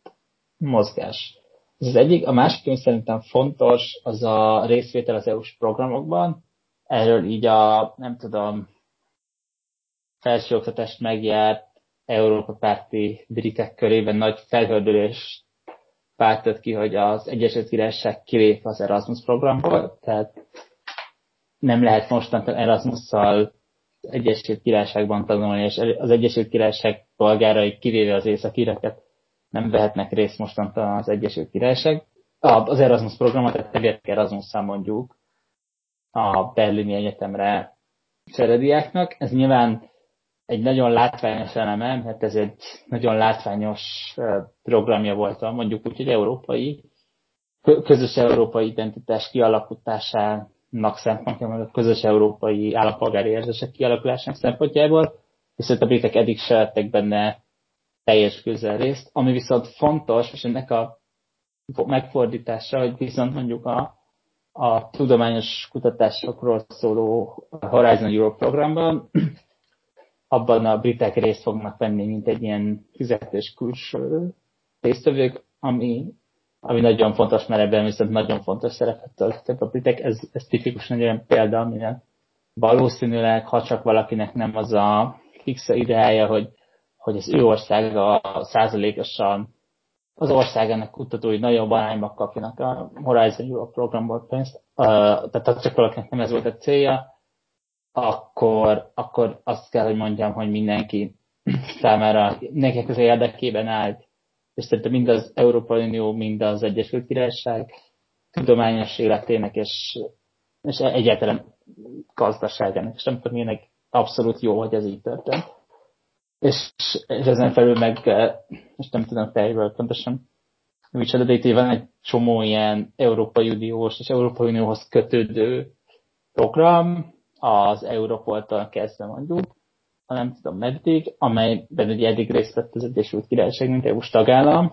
mozgás. Ez az egyik. A másik, ami szerintem fontos, az a részvétel az EU-s programokban. Erről így a, nem tudom, felsőoktatást megjárt Európa párti britek körében nagy felhördülést váltott ki, hogy az Egyesült Királyság kilép az Erasmus programból, tehát nem lehet mostantól Erasmusszal Egyesült Királyságban tanulni, és az Egyesült Királyság polgárai kivéve az északíreket nem vehetnek részt mostantól az Egyesült Királyság. Az Erasmus programot, tehát terjedtek erasmus mondjuk a Berlini Egyetemre szerediáknak. Ez nyilván egy nagyon látványos eleme, mert ez egy nagyon látványos programja volt, mondjuk úgy, hogy európai, közös európai identitás kialakításának szempontja, meg a közös európai állampolgári érzések kialakulásának szempontjából, viszont a britek eddig se vettek benne teljes közel részt, ami viszont fontos, és ennek a megfordítása, hogy viszont mondjuk a, a tudományos kutatásokról szóló Horizon Europe programban abban a britek részt fognak venni, mint egy ilyen fizetős külső résztvevők, ami, ami nagyon fontos, mert ebben viszont nagyon fontos szerepet töltöttek a britek. Ez, ez tipikusan egy olyan példa, amire valószínűleg, ha csak valakinek nem az a fix ideája, hogy, hogy az ő országa százalékosan az országának kutatói nagyobb arányban kapjanak a Horizon Europe programból pénzt. Uh, tehát csak valakinek nem ez volt a célja, akkor, akkor azt kell, hogy mondjam, hogy mindenki számára, mindenkinek az érdekében állt, és szerintem mind az Európai Unió, mind az Egyesült Királyság tudományos életének, és, és egyáltalán gazdaságának, és nem tudom, milyenek abszolút jó, hogy ez így történt. És, és ezen felül meg, most nem tudom fejből pontosan, micsoda, de itt van egy csomó ilyen Európai Uniós és Európai Unióhoz kötődő program, az Europoltól kezdve mondjuk, ha nem tudom meddig, amelyben ugye eddig részt vett az Egyesült Királyság, mint EU-s tagállam,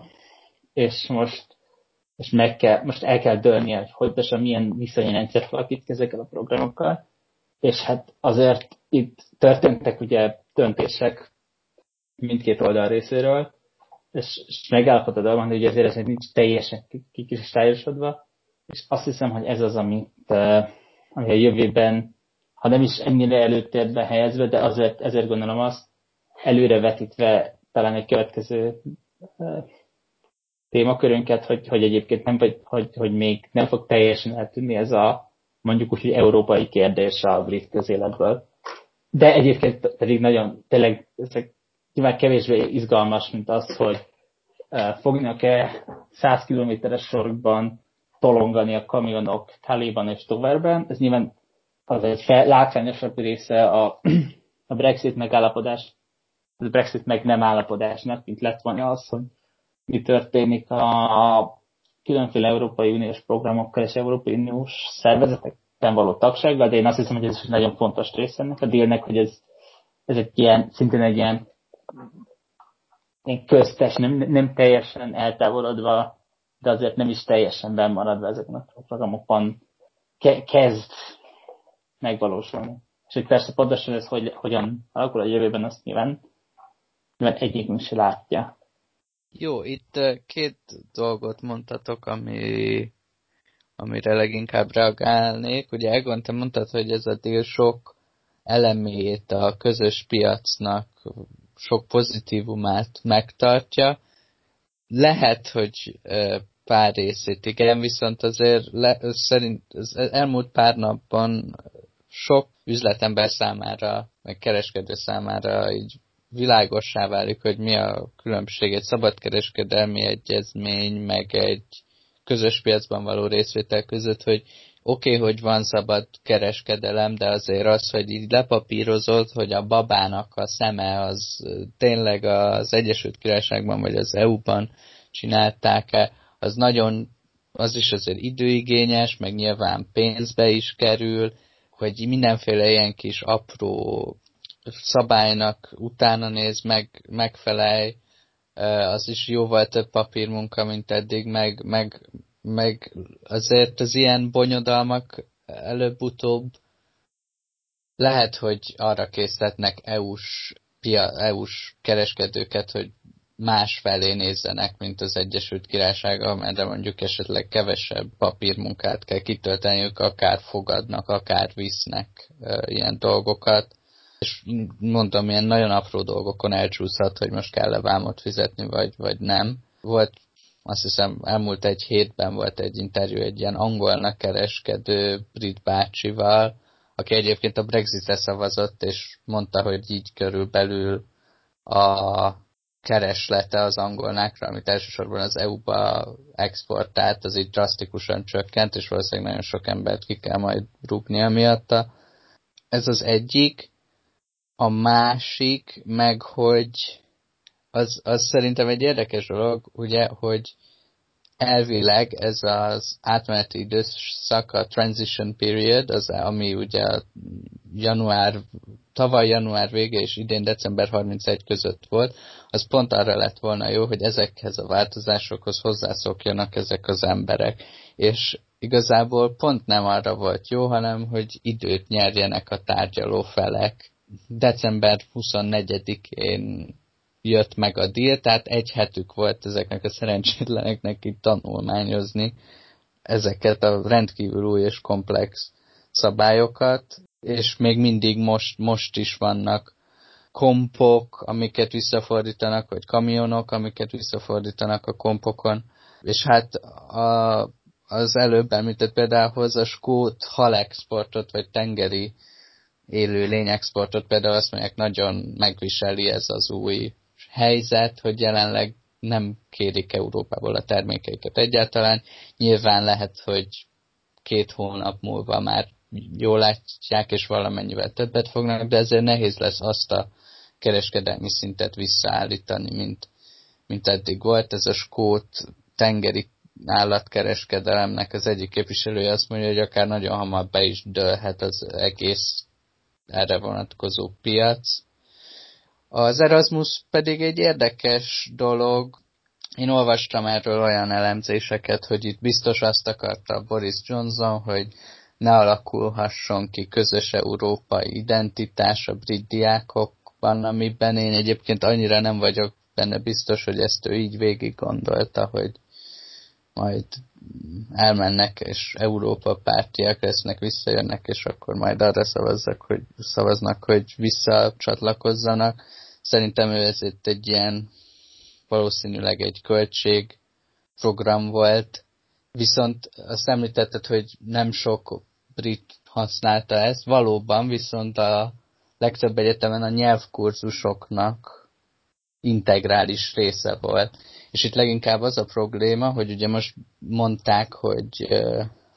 és most, és meg kell, most el kell dőlnie, hogy hogy pontosan milyen viszonyrendszer alakít ezekkel a programokkal, és hát azért itt történtek ugye döntések mindkét oldal részéről, és, és megállapodod abban, hogy azért ez nincs teljesen kikristályosodva, és azt hiszem, hogy ez az, amit, uh, ami a jövőben ha nem is ennyire előtérbe helyezve, de azért ezért gondolom azt, előrevetítve talán egy következő témakörünket, hogy, hogy egyébként nem, hogy, hogy, hogy még nem fog teljesen eltűnni ez a mondjuk úgy, hogy európai kérdés a brit közéletből. De egyébként pedig nagyon, tényleg ezek nyilván kevésbé izgalmas, mint az, hogy fognak-e 100 kilométeres sorokban tolongani a kamionok Taliban és Toverben. Ez nyilván az egy fel, látványosabb része a, a Brexit megállapodás, a Brexit meg nem állapodásnak, mint lett volna az, hogy mi történik a, különféle Európai Uniós programokkal és Európai Uniós szervezetekben való tagsággal, de én azt hiszem, hogy ez is nagyon fontos része ennek a dílnek, hogy ez, ez egy ilyen, szintén egy ilyen, ilyen köztes, nem, nem teljesen eltávolodva de azért nem is teljesen bennmaradva ezeknek a programokban ke- kezd megvalósulni. És hogy persze pontosan ez hogy, hogyan alakul a jövőben, azt nyilván, nyilván egyikünk se látja. Jó, itt két dolgot mondtatok, ami, amire leginkább reagálnék. Ugye Egon, te mondtad, hogy ez a dél sok elemét a közös piacnak, sok pozitívumát megtartja. Lehet, hogy pár részét igen, viszont azért le, szerint az elmúlt pár napban sok üzletember számára, meg kereskedő számára így világossá válik, hogy mi a különbség egy szabadkereskedelmi egyezmény, meg egy közös piacban való részvétel között, hogy oké, okay, hogy van szabad kereskedelem, de azért az, hogy így lepapírozott, hogy a babának a szeme az tényleg az Egyesült Királyságban vagy az EU-ban csinálták-e, az nagyon, az is azért időigényes, meg nyilván pénzbe is kerül, hogy mindenféle ilyen kis apró szabálynak utána néz, meg, megfelelj, az is jóval több papírmunka, mint eddig, meg, meg, meg azért az ilyen bonyodalmak előbb-utóbb lehet, hogy arra készíthetnek EU-s, EU-s kereskedőket, hogy más felé nézzenek, mint az Egyesült Királyság, amelyre mondjuk esetleg kevesebb papírmunkát kell kitölteniük, akár fogadnak, akár visznek ilyen dolgokat. És mondom, ilyen nagyon apró dolgokon elcsúszhat, hogy most kell-e vámot fizetni, vagy, vagy nem. Volt azt hiszem elmúlt egy hétben volt egy interjú egy ilyen angolnak kereskedő brit bácsival, aki egyébként a Brexitre szavazott, és mondta, hogy így körülbelül a kereslete az angolnákra, amit elsősorban az EU-ba exportált, az így drasztikusan csökkent, és valószínűleg nagyon sok embert ki kell majd rúgnia miatta. Ez az egyik. A másik, meg hogy az, az szerintem egy érdekes dolog, ugye, hogy elvileg ez az átmeneti időszak, a transition period, az, ami ugye január, tavaly január vége és idén december 31 között volt, az pont arra lett volna jó, hogy ezekhez a változásokhoz hozzászokjanak ezek az emberek. És igazából pont nem arra volt jó, hanem hogy időt nyerjenek a tárgyaló felek. December 24-én jött meg a deal, tehát egy hetük volt ezeknek a szerencsétleneknek itt tanulmányozni ezeket a rendkívül új és komplex szabályokat, és még mindig most, most is vannak kompok, amiket visszafordítanak, vagy kamionok, amiket visszafordítanak a kompokon. És hát a, az előbb említett például a skót halexportot, vagy tengeri élő lényexportot például azt mondják, nagyon megviseli ez az új helyzet, hogy jelenleg nem kérik Európából a termékeiket egyáltalán. Nyilván lehet, hogy két hónap múlva már jól látják, és valamennyivel többet fognak, de ezért nehéz lesz azt a kereskedelmi szintet visszaállítani, mint, mint eddig volt. Ez a skót tengeri állatkereskedelemnek az egyik képviselője azt mondja, hogy akár nagyon hamar be is dőlhet az egész erre vonatkozó piac. Az Erasmus pedig egy érdekes dolog. Én olvastam erről olyan elemzéseket, hogy itt biztos azt akarta Boris Johnson, hogy ne alakulhasson ki közös európai identitás a brit diákokban, amiben én egyébként annyira nem vagyok benne biztos, hogy ezt ő így végig gondolta, hogy majd elmennek, és Európa pártiak lesznek, visszajönnek, és akkor majd arra szavazzak, hogy szavaznak, hogy visszacsatlakozzanak. Szerintem ő ez egy ilyen valószínűleg egy költség program volt, viszont azt említetted, hogy nem sok brit használta ezt, valóban, viszont a legtöbb egyetemen a nyelvkurzusoknak integrális része volt. És itt leginkább az a probléma, hogy ugye most mondták, hogy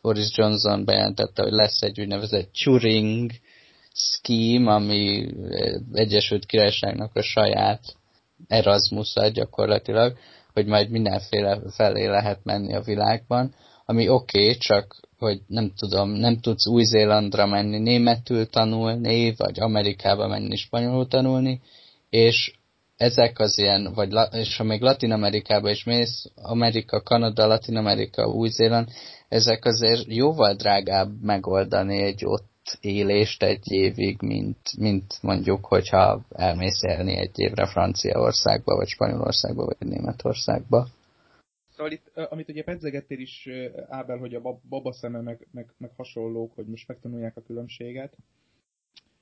Boris Johnson bejelentette, hogy lesz egy úgynevezett Turing scheme, ami Egyesült Királyságnak a saját erasmus gyakorlatilag, hogy majd mindenféle felé lehet menni a világban, ami oké, okay, csak hogy nem tudom, nem tudsz Új-Zélandra menni németül tanulni, vagy Amerikába menni spanyolul tanulni, és ezek az ilyen, vagy és ha még Latin Amerikába is mész, Amerika, Kanada, Latin Amerika, Új-Zéland, ezek azért jóval drágább megoldani egy ott élést egy évig, mint, mint mondjuk, hogyha elmész élni egy évre Franciaországba, vagy Spanyolországba, vagy Németországba. Szóval itt, amit ugye pedzegettél is, Ábel, hogy a baba szeme meg, meg, meg hasonlók, hogy most megtanulják a különbséget.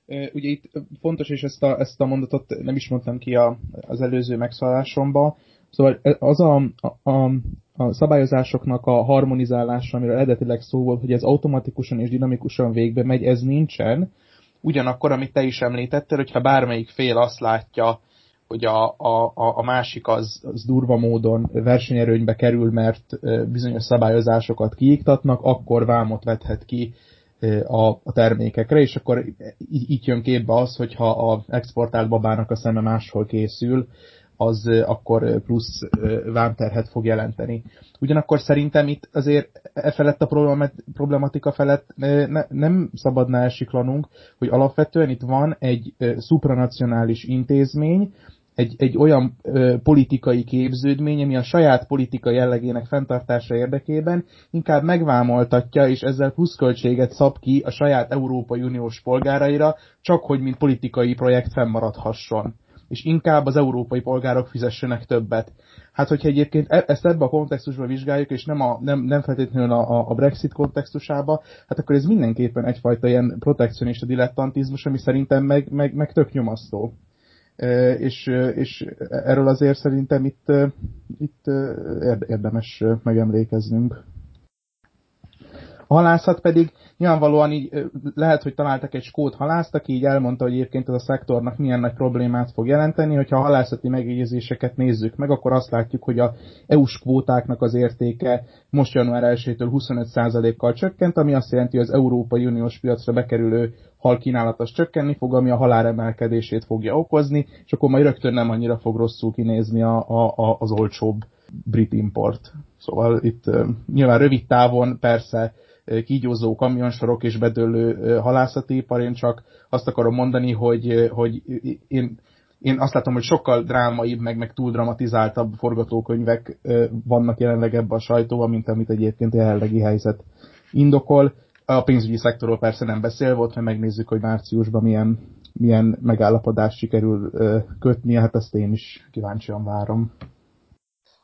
Ugye itt fontos, és ezt a, ezt a mondatot nem is mondtam ki a, az előző megszólásomba, Szóval az a, a, a szabályozásoknak a harmonizálása, amiről eredetileg szó volt, hogy ez automatikusan és dinamikusan végbe megy, ez nincsen. Ugyanakkor, amit te is említettél, hogyha bármelyik fél azt látja, hogy a, a, a másik az, az durva módon versenyerőnybe kerül, mert bizonyos szabályozásokat kiiktatnak, akkor vámot vethet ki a, a termékekre, és akkor így jön képbe az, hogyha a exportált babának a szeme máshol készül, az akkor plusz vámterhet fog jelenteni. Ugyanakkor szerintem itt azért e felett a problematika felett ne, nem szabadna elsiklanunk, hogy alapvetően itt van egy supranacionális intézmény, egy, egy olyan ö, politikai képződmény, ami a saját politika jellegének fenntartása érdekében inkább megvámoltatja, és ezzel pluszköltséget szab ki a saját Európai Uniós polgáraira, csak hogy mint politikai projekt fennmaradhasson és inkább az európai polgárok fizessenek többet. Hát, hogyha egyébként e- ezt ebbe a kontextusba vizsgáljuk, és nem, a, nem, nem feltétlenül a, a Brexit kontextusába, hát akkor ez mindenképpen egyfajta ilyen protekcionista dilettantizmus, ami szerintem meg, meg, meg tök nyomasztó. És, és erről azért szerintem itt, itt érdemes megemlékeznünk. A halászat pedig nyilvánvalóan így lehet, hogy találtak egy skót halászt, aki így elmondta, hogy egyébként ez a szektornak milyen nagy problémát fog jelenteni. Hogyha a halászati megjegyzéseket nézzük meg, akkor azt látjuk, hogy a EU-s kvótáknak az értéke most január 1-től 25%-kal csökkent, ami azt jelenti, hogy az Európai Uniós piacra bekerülő hal kínálatos csökkenni fog, ami a halál emelkedését fogja okozni, és akkor majd rögtön nem annyira fog rosszul kinézni a, a, a, az olcsóbb brit import. Szóval itt nyilván rövid távon persze kígyózó kamionsorok és bedőlő halászati ipar, én csak azt akarom mondani, hogy, hogy én, én azt látom, hogy sokkal drámaibb, meg, meg túl dramatizáltabb forgatókönyvek vannak jelenleg ebbe a sajtóban, mint amit egyébként a jelenlegi helyzet indokol. A pénzügyi szektorról persze nem beszél volt, mert megnézzük, hogy márciusban milyen, milyen megállapodást sikerül kötni, hát ezt én is kíváncsian várom.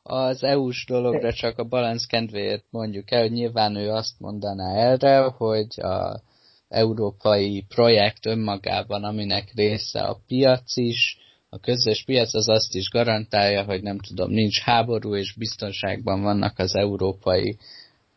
Az EU-s dologra csak a balansz kedvéért mondjuk el, hogy nyilván ő azt mondaná erre, hogy a európai projekt önmagában, aminek része a piac is, a közös piac az azt is garantálja, hogy nem tudom, nincs háború és biztonságban vannak az európai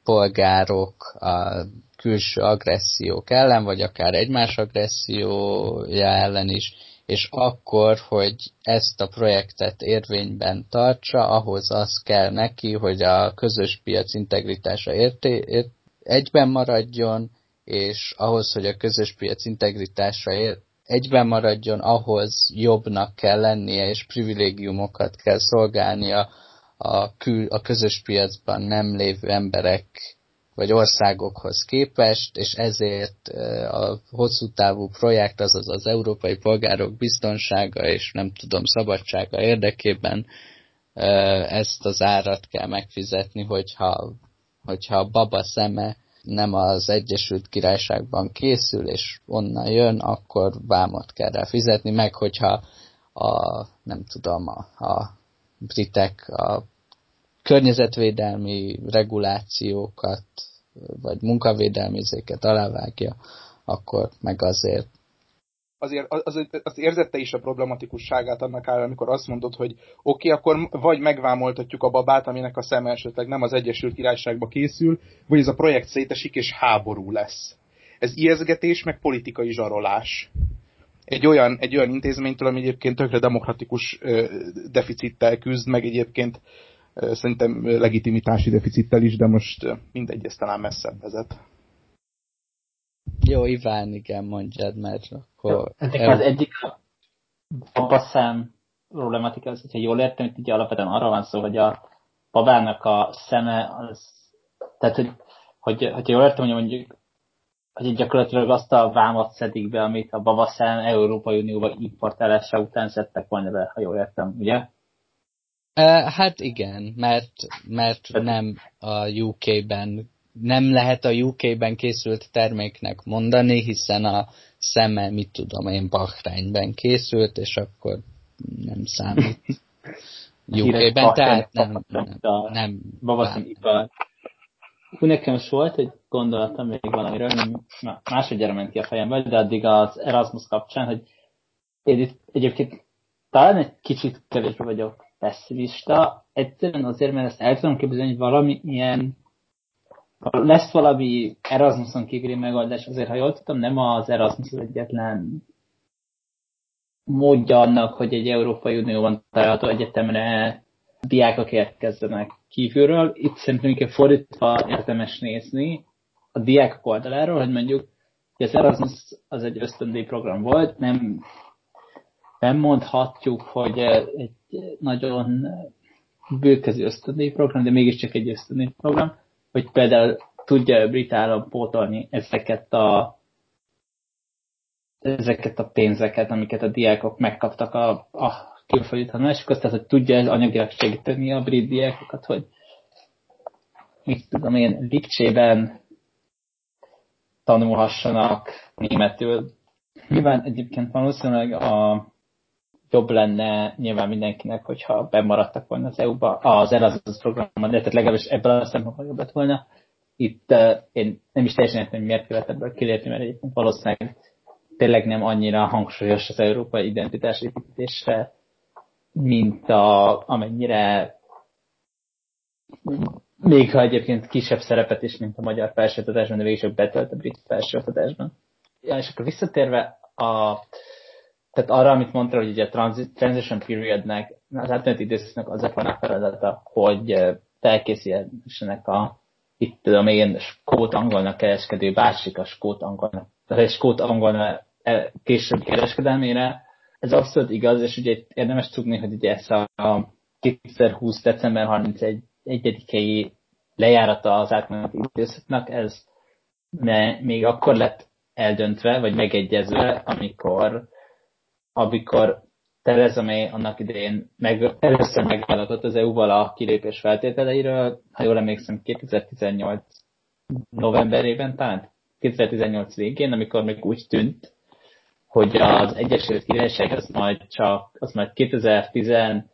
polgárok a külső agressziók ellen, vagy akár egymás agressziója ellen is, és akkor, hogy ezt a projektet érvényben tartsa, ahhoz az kell neki, hogy a közös piac integritása érté, ért, egyben maradjon, és ahhoz, hogy a közös piac integritása ért, egyben maradjon, ahhoz jobbnak kell lennie, és privilégiumokat kell szolgálnia a, kül, a közös piacban nem lévő emberek vagy országokhoz képest, és ezért a hosszú távú projekt, azaz az európai polgárok biztonsága és nem tudom, szabadsága érdekében ezt az árat kell megfizetni, hogyha, hogyha a baba szeme nem az Egyesült Királyságban készül, és onnan jön, akkor vámot kell rá fizetni, meg hogyha a, nem tudom, a, a britek a környezetvédelmi regulációkat, vagy munkavédelmi zéket alávágja, akkor meg azért azért az, az érzette is a problematikusságát annak áll, amikor azt mondod, hogy oké, okay, akkor vagy megvámoltatjuk a babát, aminek a szeme esetleg nem az Egyesült Királyságba készül, vagy ez a projekt szétesik és háború lesz. Ez ijeszgetés, meg politikai zsarolás. Egy olyan, egy olyan intézménytől, ami egyébként tökre demokratikus ö, deficittel küzd, meg egyébként szerintem legitimitási deficittel is, de most mindegy, ez talán messzebb vezet. Jó, Iván, igen, mondjad, mert akkor... Ennek az egyik babaszám problematika az, hogyha jól értem, hogy ugye alapvetően arról van szó, hogy a babának a szeme az, tehát hogy, hogy hogyha jól értem, hogy mondjuk hogy gyakorlatilag azt a vámat szedik be, amit a Bavaszán Európai Unióba importálása után szedtek volna be, ha jól értem, ugye? Hát igen, mert, mert nem a UK-ben nem lehet a UK-ben készült terméknek mondani, hiszen a szeme, mit tudom én, Bahreinben készült, és akkor nem számít. UK-ben, tehát nem, nem, nem, nem Hú, nekem is volt egy gondolatom még valamiről, nem, másodjára ment ki a fejembe, de addig az Erasmus kapcsán, hogy én itt egyébként talán egy kicsit kevésbé vagyok pessimista, egyszerűen azért, mert ezt el tudom képzelni, hogy valami ilyen lesz valami Erasmuson kívüli megoldás, azért ha jól tudom, nem az Erasmus az egyetlen módja annak, hogy egy Európai Unióban található egyetemre diákok érkezzenek kívülről. Itt szerintem inkább fordítva érdemes nézni a diákok oldaláról, hogy mondjuk hogy az Erasmus az egy ösztöndíj program volt, nem, nem mondhatjuk, hogy egy nagyon bőkező ösztöndíj program, de mégiscsak egy ösztöndíj program, hogy például tudja a brit állam pótolni ezeket a ezeket a pénzeket, amiket a diákok megkaptak a, a külföldi tanulásokhoz, tehát hogy tudja ez anyagilag segíteni a brit diákokat, hogy mit tudom én, Lipcsében tanulhassanak németül. Nyilván egyébként valószínűleg a jobb lenne nyilván mindenkinek, hogyha bemaradtak volna az EU-ba, az Erasmus programban, de tehát legalábbis ebből a szempontból jobb lett volna. Itt uh, én nem is teljesen értem, hogy miért kellett ebből kilépni, mert egyébként valószínűleg tényleg nem annyira hangsúlyos az európai identitás építésre, mint a, amennyire még ha egyébként kisebb szerepet is, mint a magyar felsőoktatásban, de végül betölt a brit felsőoktatásban. Ja, és akkor visszatérve a, tehát arra, amit mondta, hogy ugye a transition periodnek, az átmeneti időszaknak az a feladata, hogy felkészüljenek a, itt tudom én, skót angolnak kereskedő básik a skót angolnak, tehát skót angolnak e, később kereskedelmére. Ez abszolút igaz, és ugye érdemes tudni, hogy ugye ez a 2020. december 31-i lejárata az átmeneti időszaknak, ez ne, még akkor lett eldöntve, vagy megegyezve, amikor amikor Theresa May annak idején meg, először megállapodott az EU-val a kilépés feltételeiről, ha jól emlékszem 2018 novemberében, talán 2018 végén, amikor még úgy tűnt, hogy az Egyesült Királyság az majd csak, az majd 2019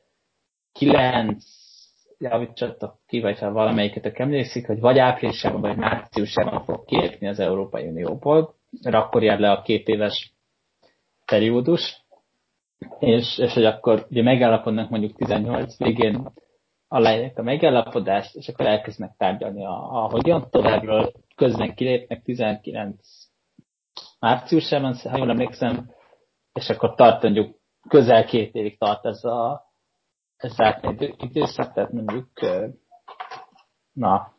javítsatok ki, vagy ha valamelyiket emlékszik, hogy vagy áprilisában, vagy márciusában fog kilépni az Európai Unióból, akkor jár le a két éves periódus, és, és hogy akkor ugye megállapodnak mondjuk 18 végén aláírják a megállapodást, és akkor elkezdenek tárgyalni a, a hogyan továbbról, közben kilépnek 19 márciusában, ha jól emlékszem, és akkor tart mondjuk közel két évig tart ez a ez átmenő időszak, tehát mondjuk na,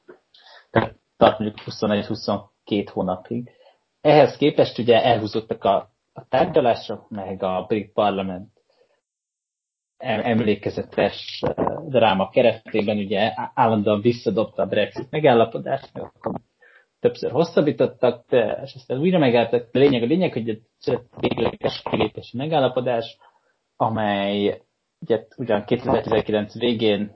tart mondjuk 21-22 hónapig. Ehhez képest ugye elhúzottak a a tárgyalások, meg a brit parlament emlékezetes eh, dráma keretében ugye állandóan visszadobta a Brexit megállapodást, meg akkor többször hosszabbítottak, de, és aztán újra megálltak. A lényeg a lényeg, hogy egy végleges kilépési megállapodás, amely ugye, ugyan 2019 végén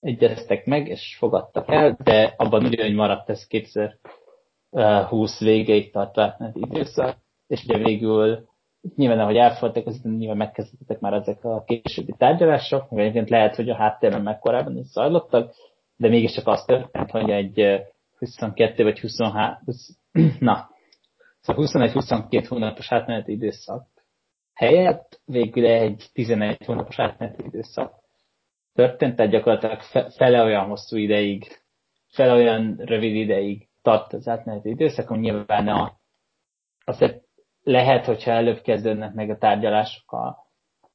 egyeztek meg, és fogadtak el, de abban ugyanúgy maradt ez 2020 végéig tartva időszak, és ugye végül nyilván, ahogy elfogadtak, az nyilván megkezdődtek már ezek a későbbi tárgyalások, meg egyébként lehet, hogy a háttérben meg korábban is zajlottak, de mégiscsak az történt, hogy egy 22 vagy 23, 20, na, szóval 21-22 hónapos átmeneti időszak helyett végül egy 11 hónapos átmeneti időszak történt, tehát gyakorlatilag fele olyan hosszú ideig, fele olyan rövid ideig tart az átmeneti időszak, ami nyilván a, azt lehet, hogyha előbb kezdődnek meg a tárgyalások a,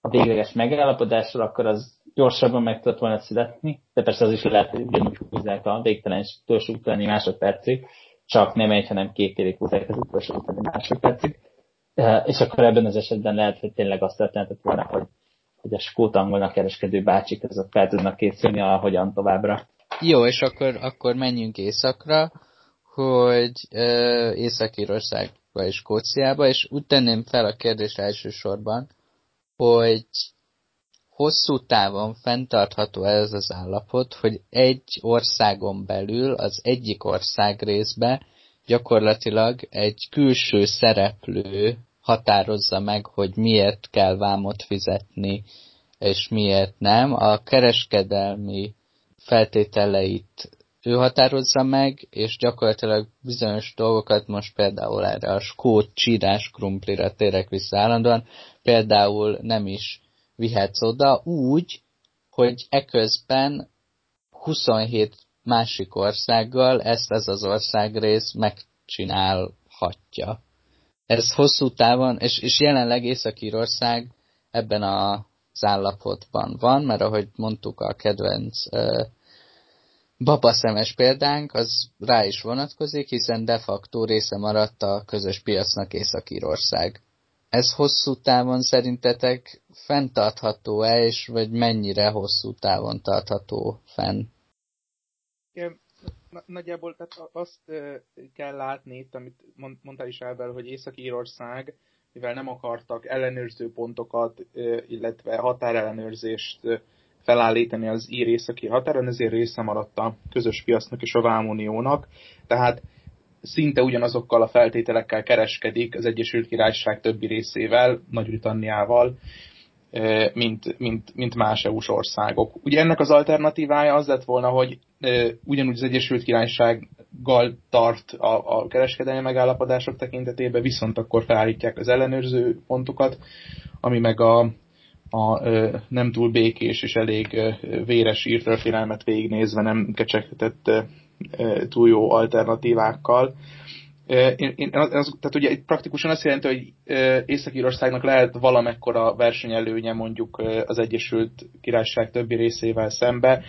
a végleges megállapodásról, akkor az gyorsabban meg tudott volna születni, de persze az is lehet, hogy ugyanúgy húzzák a végtelen utolsó utáni másodpercig, csak nem egy, hanem két évig húzzák az utolsó utáni másodpercig. És akkor ebben az esetben lehet, hogy tényleg azt történhetett volna, hogy, hogy a skót angolnak kereskedő bácsik azok fel tudnak készülni a hogyan továbbra. Jó, és akkor, akkor menjünk északra, hogy Észak-Írországba és Skóciába, és úgy tenném fel a kérdést elsősorban, hogy hosszú távon fenntartható ez az állapot, hogy egy országon belül az egyik ország részbe gyakorlatilag egy külső szereplő határozza meg, hogy miért kell vámot fizetni, és miért nem. A kereskedelmi feltételeit ő határozza meg, és gyakorlatilag bizonyos dolgokat most például erre a skót csírás krumplira térek vissza állandóan, például nem is vihetsz oda úgy, hogy eközben 27 másik országgal ezt ez az országrész megcsinálhatja. Ez hosszú távon, és, és jelenleg Észak-Írország ebben az állapotban van, mert ahogy mondtuk a kedvenc uh, babaszemes példánk, az rá is vonatkozik, hiszen de facto része maradt a közös piacnak Észak-Írország. Ez hosszú távon szerintetek fenntartható-e, és vagy mennyire hosszú távon tartható fenn? nagyjából tehát azt kell látni itt, amit mondtál is Elbel, hogy Észak-Írország, mivel nem akartak ellenőrző pontokat, illetve határellenőrzést felállítani az ír északi határon, ezért része maradt a közös piacnak és a Vámuniónak. Tehát szinte ugyanazokkal a feltételekkel kereskedik az Egyesült Királyság többi részével, Nagy-Britanniával, mint, mint, mint más EU-s országok. Ugye ennek az alternatívája az lett volna, hogy ugyanúgy az Egyesült Királysággal tart a, a kereskedelmi megállapodások tekintetében, viszont akkor felállítják az ellenőrző pontokat, ami meg a, a nem túl békés és elég véres írtörténelmet végignézve nem kecsegtetett túl jó alternatívákkal. Én, én, az, tehát ugye praktikusan azt jelenti, hogy Észak-Írországnak lehet valamekkora versenyelőnye mondjuk az Egyesült Királyság többi részével szembe.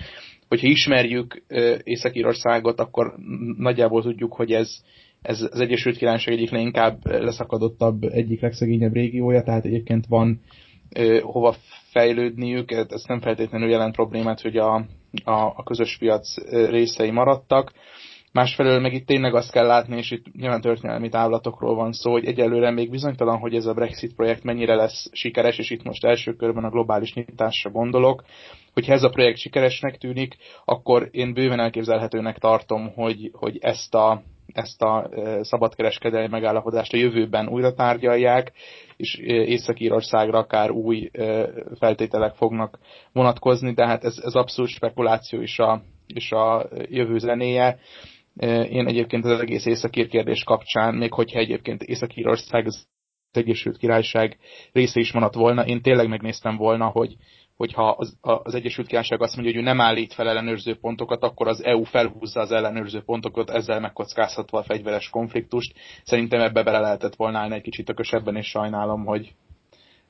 Hogyha ismerjük Észak-Írországot, akkor nagyjából tudjuk, hogy ez, ez az Egyesült Királyság egyik leginkább leszakadottabb, egyik legszegényebb régiója, tehát egyébként van hova fejlődniük, ez nem feltétlenül jelent problémát, hogy a, a, a közös piac részei maradtak. Másfelől meg itt tényleg azt kell látni, és itt nyilván történelmi távlatokról van szó, hogy egyelőre még bizonytalan, hogy ez a Brexit projekt mennyire lesz sikeres, és itt most első körben a globális nyitásra gondolok. Hogyha ez a projekt sikeresnek tűnik, akkor én bőven elképzelhetőnek tartom, hogy, hogy ezt a, ezt a szabadkereskedelmi megállapodást a jövőben újra tárgyalják, és Észak-Írországra akár új feltételek fognak vonatkozni, de hát ez, ez abszolút spekuláció is a, is a jövő zenéje. Én egyébként az egész északír kérdés kapcsán, még hogyha egyébként Észak-Írország az Egyesült Királyság része is maradt volna, én tényleg megnéztem volna, hogy hogyha az, az Egyesült Királyság azt mondja, hogy ő nem állít fel ellenőrző pontokat, akkor az EU felhúzza az ellenőrző pontokat, ezzel megkockázhatva a fegyveres konfliktust. Szerintem ebbe bele lehetett volna állni egy kicsit ökösebben, és sajnálom, hogy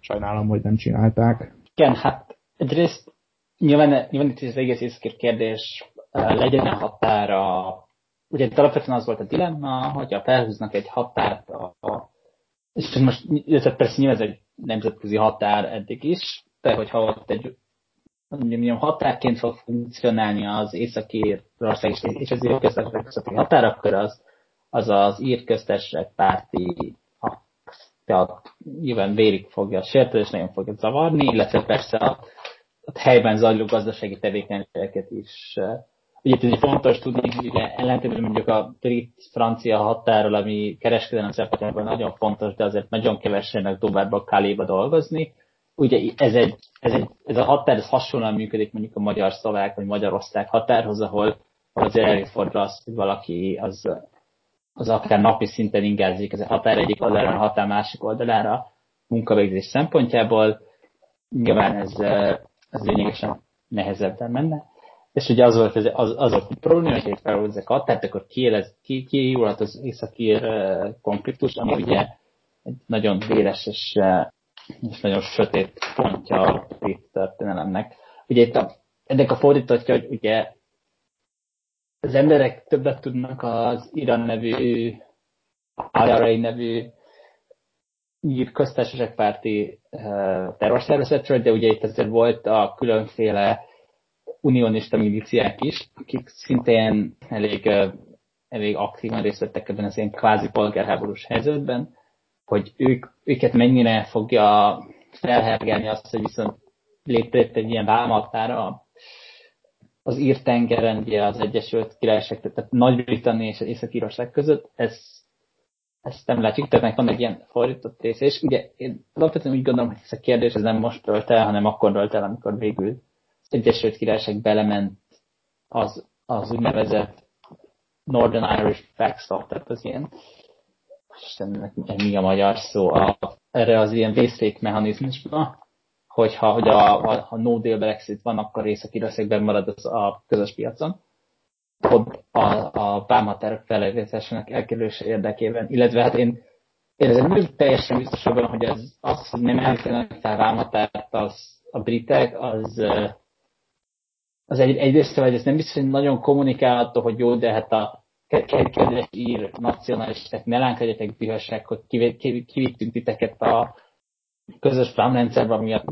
sajnálom, hogy nem csinálták. Igen, hát egyrészt nyilván, nyilván itt az egész északír kérdés legyen a határa. Ugye itt alapvetően az volt a dilemma, hogyha felhúznak egy határt a, a és most persze nyilván ez egy nemzetközi határ eddig is, de hogyha ott egy mondjam, határként fog funkcionálni az északi ország és az írköztesek közötti határ, akkor az az, az írköztesek párti tehát nyilván vérig fogja sérteni, és nagyon fogja zavarni, illetve persze a, a helyben zajló gazdasági tevékenységeket is. Ugye ez fontos tudni, hogy ugye ellentétben mondjuk a brit-francia határól, ami kereskedelem szempontjából nagyon fontos, de azért nagyon kevesenek dobárba a Kaléba dolgozni, ugye ez, egy, ez, egy, ez a határ ez hasonlóan működik mondjuk a magyar-szlovák vagy magyar-osztrák határhoz, ahol azért előfordul az, hogy valaki az, az akár napi szinten ingázik ez a határ egyik oldalára, a határ másik oldalára munkavégzés szempontjából. Nyilván ez, ez lényegesen nehezebben menne. És ugye az volt, az, az, az volt a probléma, hogy felhozzák a határt, akkor kiélez, ki, ki az északír konfliktus, ami ugye egy nagyon véres és és nagyon sötét pontja a brit történelemnek. Ugye itt a, ennek a fordítottja, hogy ugye az emberek többet tudnak az Iran nevű, IRA nevű ír köztársaságpárti uh, terrorszervezetről, de ugye itt azért volt a különféle unionista miliciák is, akik szintén elég uh, elég aktívan részt vettek ebben az ilyen kvázi polgárháborús helyzetben, hogy ők, őket mennyire fogja felhergelni azt, hogy viszont létrejött egy ilyen vámhatára az ír-tengeren, ugye az Egyesült Királyság, tehát Nagy-Britannia és Észak-Írország között, ez, ezt nem látjuk, tehát van egy ilyen fordított rész, és ugye én alapvetően úgy gondolom, hogy ez a kérdés ez nem most tölt el, hanem akkor tölt el, amikor végül az Egyesült Királyság belement az, az úgynevezett Northern Irish backstop, tehát az ilyen, Istennek, mi a magyar szó, a, erre az ilyen vészfékmechanizmusba, hogyha hogy a, a, a no deal Brexit van, akkor észak marad az a közös piacon. Ott a, a vámhatárok felelősségnek elkerülése érdekében, illetve hát én, én ezzel nem teljesen biztos abban, hogy az, az hogy nem elkezdenek fel vámhatárt az a britek, az, az egy, egyrészt, hogy ez nem biztos, hogy nagyon kommunikálható, hogy jó, de hát a kedves ír nacionalisták, ne lánkedjetek hogy kivittünk titeket a közös vámrendszerben, miatt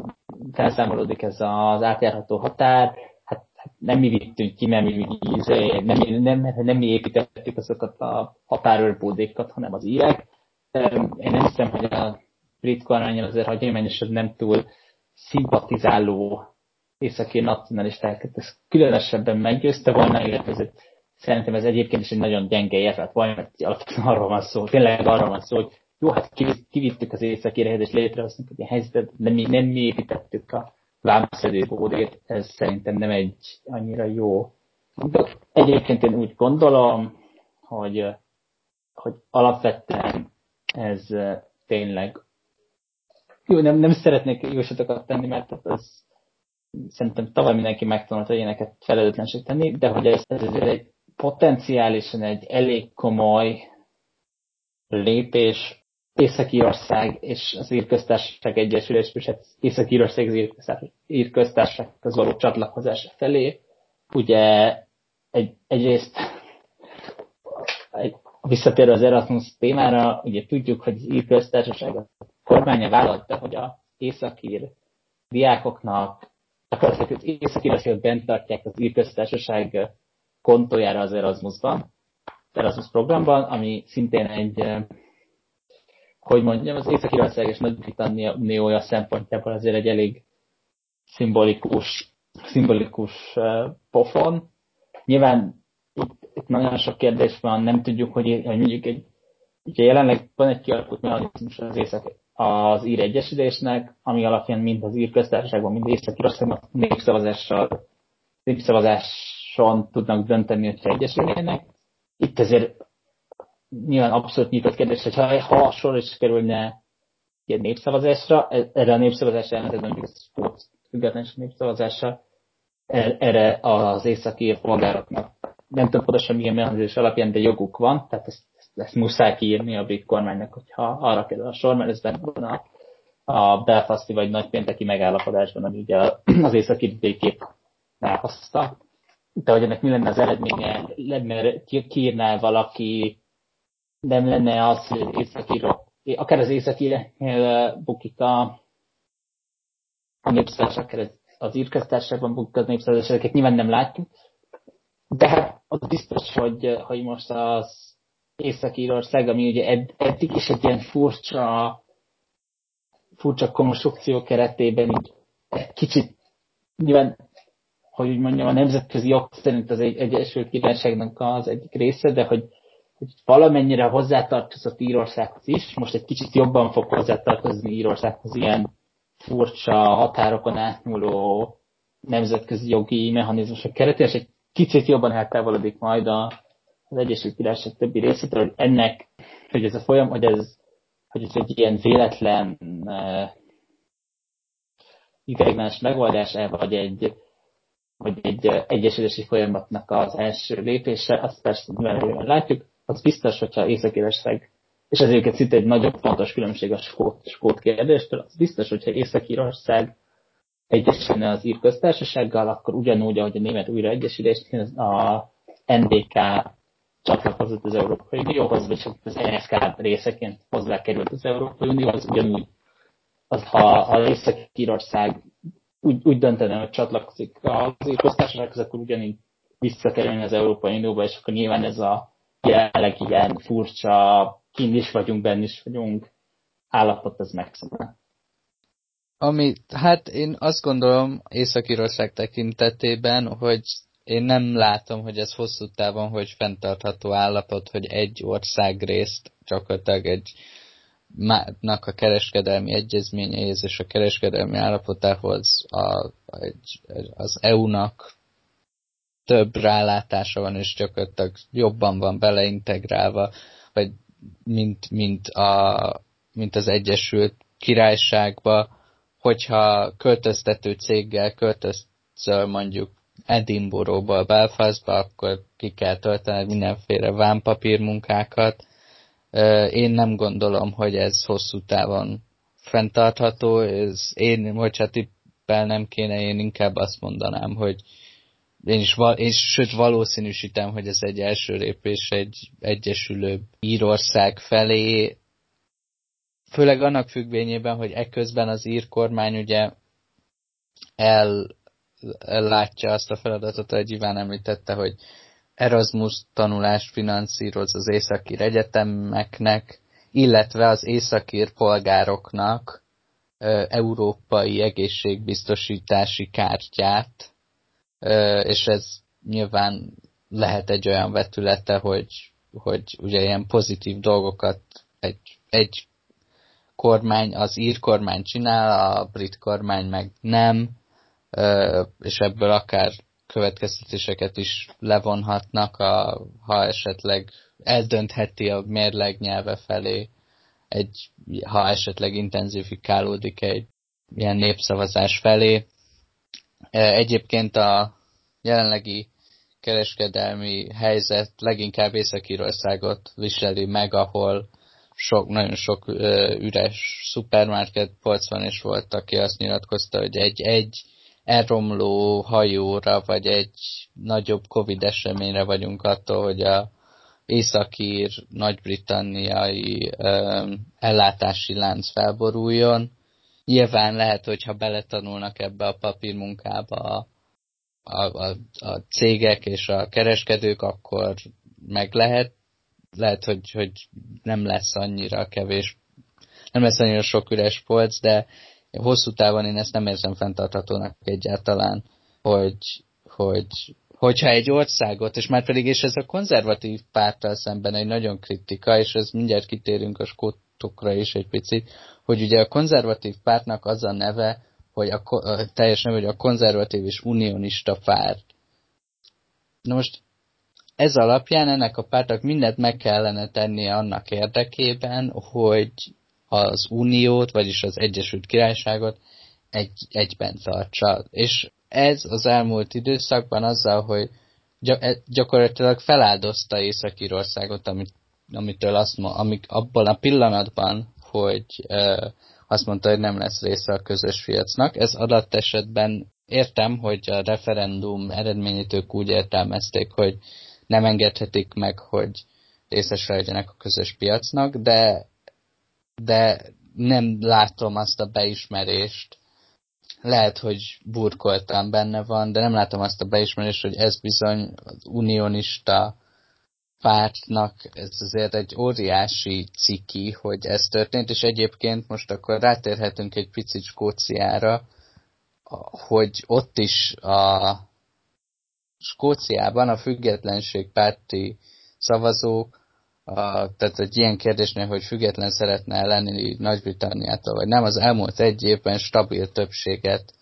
felszámolódik ez az átjárható határ, hát, hát nem mi vittünk ki, mert mi, izé, nem, nem, nem, nem mi építettük azokat a határőrbódékat, hanem az írek. Én nem hiszem, hogy a brit kormány azért hagyományosan nem túl szimpatizáló északi nacionalistákat, ez különösebben meggyőzte volna, illetve ez szerintem ez egyébként is egy nagyon gyenge érvet van, mert alapvetően arról van szó, tényleg arról van szó, hogy jó, hát kivittük az északi és létrehoztunk egy helyzetet, de mi nem mi építettük a vámszedő bódét, ez szerintem nem egy annyira jó. De egyébként én úgy gondolom, hogy, hogy alapvetően ez tényleg jó, nem, nem szeretnék jóslatokat tenni, mert az szerintem tavaly mindenki megtanulta ilyeneket felelőtlenség tenni, de hogy ez, ez egy potenciálisan egy elég komoly lépés Észak-Írország és az Írköztársaság Egyesülés, és hát Észak-Írország az Írköztársasághoz való csatlakozása felé. Ugye egy, egyrészt egy, visszatérve az Erasmus témára, ugye tudjuk, hogy az Írköztársaság a kormánya vállalta, hogy a északír diákoknak, akkor az észak bent tartják az Írköztársaság kontójára az Erasmusban, Erasmus programban, ami szintén egy hogy mondjam, az Észak-Írország és Nagy-Britannia uniója szempontjából azért egy elég szimbolikus, szimbolikus uh, pofon. Nyilván itt, itt nagyon sok kérdés van, nem tudjuk, hogy, hogy mondjuk egy, ugye jelenleg van egy kialakult mechanizmus az észak az ír egyesülésnek, ami alapján mind az ír köztársaságban, mind Észak-Írországban népszavazással, népszavazáson tudnak dönteni, hogyha egyesülnének. Itt ezért nyilván abszolút nyitott kérdés, hogy ha, ha a sor is kerülne egy népszavazásra, e, erre a népszavazásra elmentem, hogy ez függetlenség népszavazásra, er, erre az északi polgároknak nem tudom pontosan milyen mechanizmus alapján, de joguk van, tehát ezt, ezt, ezt muszáj kiírni a brit kormánynak, hogyha arra kerül a sor, mert ez benne van a, a Belfasti vagy nagypénteki megállapodásban, ami ugye az északi békét elhozta. De hogy ennek mi lenne az eredménye, lenne, kiírná valaki? Nem lenne az, hogy északira, akár az északira bukik a, a akár az, írköztárságban bukik a népszavazás, ezeket nyilván nem látjuk, de hát az biztos, hogy, hogy most az Észak-Írország, ami ugye edd, eddig is egy ilyen furcsa, furcsa konstrukció keretében így egy kicsit nyilván, hogy úgy mondjam, a nemzetközi jog szerint az egy Egyesült Királyságnak az egyik része, de hogy hogy valamennyire hozzátartozott Írországhoz is, most egy kicsit jobban fog hozzátartozni Írországhoz ilyen furcsa határokon átnyúló nemzetközi jogi mechanizmusok keretében, és egy kicsit jobban eltávolodik majd a, az Egyesült Királyság többi részétől, hogy ennek, hogy ez a folyam, hogy ez, hogy ez egy ilyen véletlen uh, ideiglenes megoldás vagy egy, vagy egy egyesülési folyamatnak az első lépése, azt persze nyilván látjuk, az biztos, hogyha Észak-Írország, és ez egyébként szinte egy nagyon fontos különbség a skót, skót kérdéstől, az biztos, hogyha Észak-Írország egyesülne az ír köztársasággal, akkor ugyanúgy, ahogy a német újraegyesülés, a NDK csatlakozott az Európai Unióhoz, vagy az NSK részeként hozzákerült az Európai Unióhoz, ugyanúgy, az, ha, ha Észak-Írország úgy, úgy döntene, hogy csatlakozik az ír köztársasághoz, akkor ugyanígy visszakerülni az Európai Unióba, és akkor nyilván ez a jelenleg ilyen furcsa, kint is vagyunk, benn is vagyunk, állapot az megszűnne. Ami, hát én azt gondolom Észak-Írország tekintetében, hogy én nem látom, hogy ez hosszú távon, hogy fenntartható állapot, hogy egy országrészt gyakorlatilag egy nak a kereskedelmi egyezményeihez és a kereskedelmi állapotához a, az EU-nak több rálátása van, és gyakorlatilag jobban van beleintegrálva, vagy mint, mint, a, mint az Egyesült Királyságba, hogyha költöztető céggel költözöl mondjuk Edinburghból Belfastba, akkor ki kell tölteni mindenféle vámpapír munkákat. Én nem gondolom, hogy ez hosszú távon fenntartható. Ez én, hogyha tippelnem kéne, én inkább azt mondanám, hogy én is, én, sőt valószínűsítem, hogy ez egy első lépés egy egyesülő Írország felé, főleg annak függvényében, hogy ekközben az ír kormány ugye el, ellátja azt a feladatot, hogy Iván említette, hogy Erasmus tanulást finanszíroz az északír egyetemeknek, illetve az északír polgároknak ö, európai egészségbiztosítási kártyát, ö, és ez nyilván lehet egy olyan vetülete, hogy, hogy ugye ilyen pozitív dolgokat egy, egy kormány, az ír kormány csinál, a brit kormány meg nem, és ebből akár következtetéseket is levonhatnak, a, ha esetleg eldöntheti a mérleg nyelve felé, egy, ha esetleg intenzifikálódik egy ilyen népszavazás felé. Egyébként a jelenlegi kereskedelmi helyzet leginkább Észak-Írországot viseli meg, ahol sok, nagyon sok üres szupermarket polc van, és volt, aki azt nyilatkozta, hogy egy-egy elromló hajóra, vagy egy nagyobb Covid eseményre vagyunk attól, hogy a északír, nagy-britanniai ellátási lánc felboruljon. Nyilván lehet, hogyha beletanulnak ebbe a papírmunkába a, a, a, a cégek és a kereskedők, akkor meg lehet. Lehet, hogy, hogy nem lesz annyira kevés, nem lesz annyira sok üres polc, de hosszú távon én ezt nem érzem fenntarthatónak egyáltalán, hogy, hogy hogyha egy országot, és már pedig, és ez a konzervatív párttal szemben egy nagyon kritika, és ez mindjárt kitérünk a skótokra is egy picit, hogy ugye a konzervatív pártnak az a neve, hogy a, a teljes neve, hogy a konzervatív és unionista párt. Na most ez alapján ennek a pártnak mindent meg kellene tennie annak érdekében, hogy az Uniót, vagyis az Egyesült Királyságot egy, egyben tartsa. És ez az elmúlt időszakban azzal, hogy e, gyakorlatilag feláldozta Észak-Írországot, amit, amitől azt amik, abban a pillanatban, hogy e, azt mondta, hogy nem lesz része a közös piacnak. Ez adat esetben értem, hogy a referendum eredményét ők úgy értelmezték, hogy nem engedhetik meg, hogy részesre legyenek a közös piacnak, de de nem látom azt a beismerést. Lehet, hogy burkoltam benne van, de nem látom azt a beismerést, hogy ez bizony az unionista pártnak ez azért egy óriási ciki, hogy ez történt, és egyébként most akkor rátérhetünk egy picit Skóciára, hogy ott is a Skóciában a függetlenség párti szavazók tehát egy ilyen kérdésnél, hogy független szeretne lenni Nagy-Britanniától, vagy nem, az elmúlt egy évben stabil többséget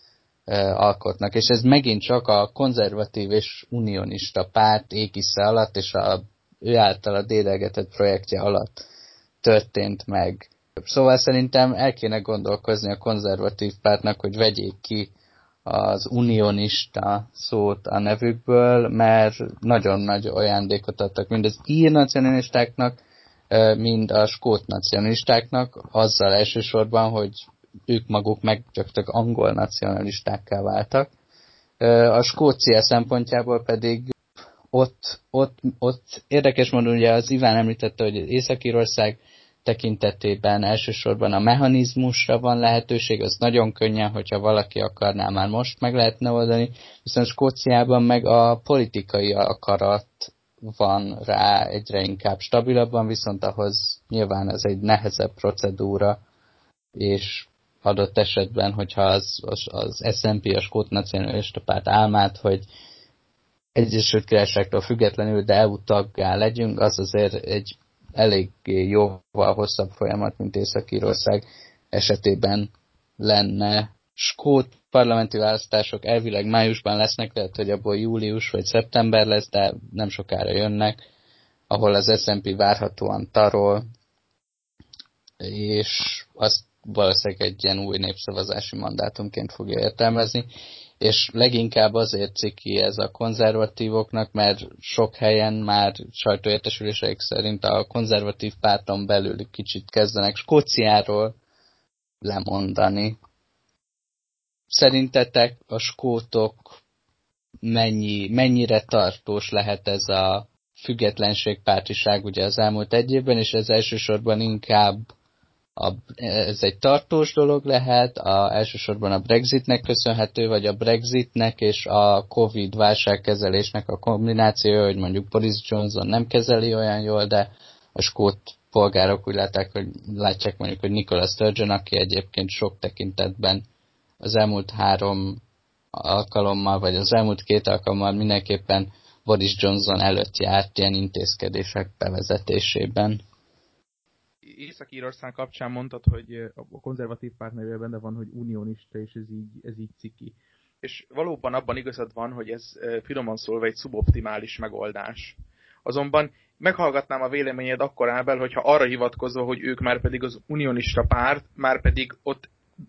alkotnak. És ez megint csak a konzervatív és unionista párt ékisze alatt, és a, ő által dédelgetett projektje alatt történt meg. Szóval szerintem el kéne gondolkozni a konzervatív pártnak, hogy vegyék ki az unionista szót a nevükből, mert nagyon nagy ajándékot adtak mind az ír nacionalistáknak, mind a skót nacionalistáknak, azzal elsősorban, hogy ők maguk meg csak angol nacionalistákká váltak. A Skócia szempontjából pedig ott, ott, ott érdekes módon ugye az Iván említette, hogy Észak-Írország tekintetében elsősorban a mechanizmusra van lehetőség, az nagyon könnyen, hogyha valaki akarná, már most meg lehetne oldani, viszont Skóciában meg a politikai akarat van rá egyre inkább stabilabban, viszont ahhoz nyilván ez egy nehezebb procedúra, és adott esetben, hogyha az, az, az S&P, a Skót Nacionalista Párt álmát, hogy Egyesült Királyságtól függetlenül, de EU taggá legyünk, az azért egy elég jóval hosszabb folyamat, mint Észak-Írország esetében lenne. Skót parlamenti választások elvileg májusban lesznek, lehet, hogy abból július vagy szeptember lesz, de nem sokára jönnek, ahol az S&P várhatóan tarol, és azt valószínűleg egy ilyen új népszavazási mandátumként fogja értelmezni, és leginkább azért ciki ez a konzervatívoknak, mert sok helyen már sajtóértesüléseik szerint a konzervatív párton belül kicsit kezdenek Skóciáról lemondani. Szerintetek a skótok mennyi, mennyire tartós lehet ez a függetlenségpártiság ugye az elmúlt egy évben, és ez elsősorban inkább a, ez egy tartós dolog lehet, a, elsősorban a Brexitnek köszönhető, vagy a Brexitnek és a Covid válságkezelésnek a kombináció, hogy mondjuk Boris Johnson nem kezeli olyan jól, de a skót polgárok úgy látják, hogy látják mondjuk, hogy Nicola Sturgeon, aki egyébként sok tekintetben az elmúlt három alkalommal, vagy az elmúlt két alkalommal mindenképpen Boris Johnson előtt járt ilyen intézkedések bevezetésében. Észak-Írország kapcsán mondtad, hogy a konzervatív párt nevében benne van, hogy unionista, és ez így, ez így ciki. És valóban abban igazad van, hogy ez finoman szólva egy szuboptimális megoldás. Azonban meghallgatnám a véleményed akkor Ábel, hogyha arra hivatkozva, hogy ők már pedig az unionista párt, már pedig ott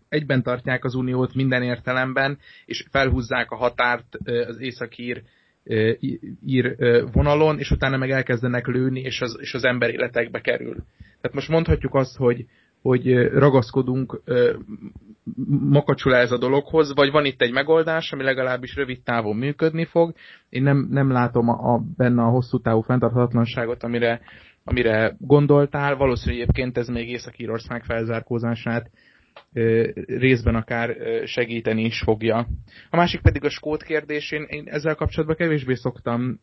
egyben tartják az uniót minden értelemben, és felhúzzák a határt az északír ír vonalon, és utána meg elkezdenek lőni, és az, és az ember életekbe kerül. Tehát most mondhatjuk azt, hogy, hogy ragaszkodunk makacsul ez a dologhoz, vagy van itt egy megoldás, ami legalábbis rövid távon működni fog. Én nem, nem látom a, a, benne a hosszú távú fenntarthatatlanságot, amire, amire gondoltál. Valószínűleg egyébként ez még Észak-Írország felzárkózását részben akár segíteni is fogja. A másik pedig a skót kérdés, én, én ezzel kapcsolatban kevésbé szoktam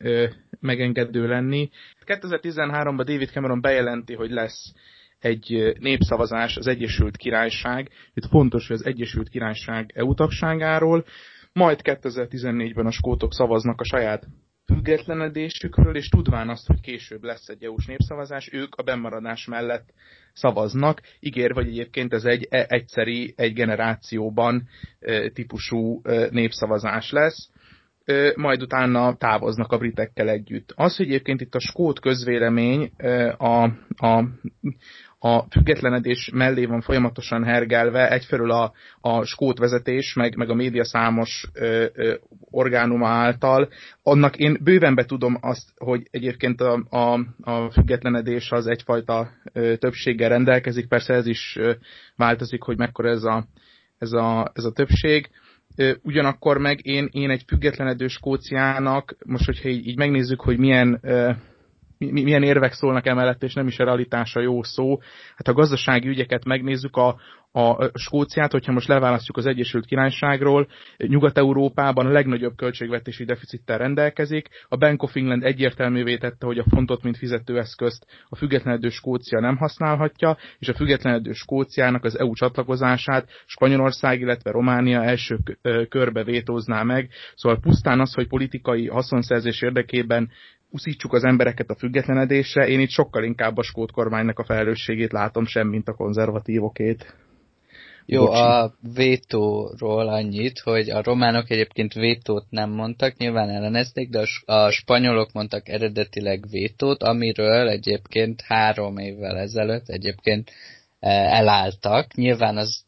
megengedő lenni. 2013-ban David Cameron bejelenti, hogy lesz egy népszavazás az Egyesült Királyság. Itt fontos, hogy az Egyesült Királyság EU tagságáról, majd 2014-ben a skótok szavaznak a saját függetlenedésükről, és tudván azt, hogy később lesz egy EU-s népszavazás, ők a bemaradás mellett szavaznak, ígér, vagy egyébként ez egy e, egyszeri, egy generációban e, típusú e, népszavazás lesz, majd utána távoznak a britekkel együtt. Az, hogy egyébként itt a skót közvélemény a, a, a függetlenedés mellé van folyamatosan hergelve, egyfelől a, a skót vezetés, meg, meg a média számos ö, ö, orgánuma által. Annak én bőven be tudom azt, hogy egyébként a, a, a függetlenedés az egyfajta ö, többséggel rendelkezik, persze ez is ö, változik, hogy mekkora ez a, ez a, ez a többség. Ugyanakkor meg én, én egy függetlenedő Skóciának, most hogyha így, így megnézzük, hogy milyen milyen érvek szólnak emellett, és nem is a realitása jó szó. Hát a gazdasági ügyeket megnézzük, a, a Skóciát, hogyha most leválasztjuk az Egyesült Királyságról, Nyugat-Európában a legnagyobb költségvetési deficittel rendelkezik. A Bank of England egyértelművé tette, hogy a fontot, mint fizetőeszközt a függetlenedő Skócia nem használhatja, és a függetlenedő Skóciának az EU csatlakozását Spanyolország, illetve Románia első körbe vétózná meg. Szóval pusztán az, hogy politikai haszonszerzés érdekében uszítsuk az embereket a függetlenedésre, én itt sokkal inkább a skót kormánynak a felelősségét látom sem, mint a konzervatívokét. Jó, Bocsi. a vétóról annyit, hogy a románok egyébként vétót nem mondtak, nyilván ellenezték, de a spanyolok mondtak eredetileg vétót, amiről egyébként három évvel ezelőtt egyébként e, elálltak. Nyilván az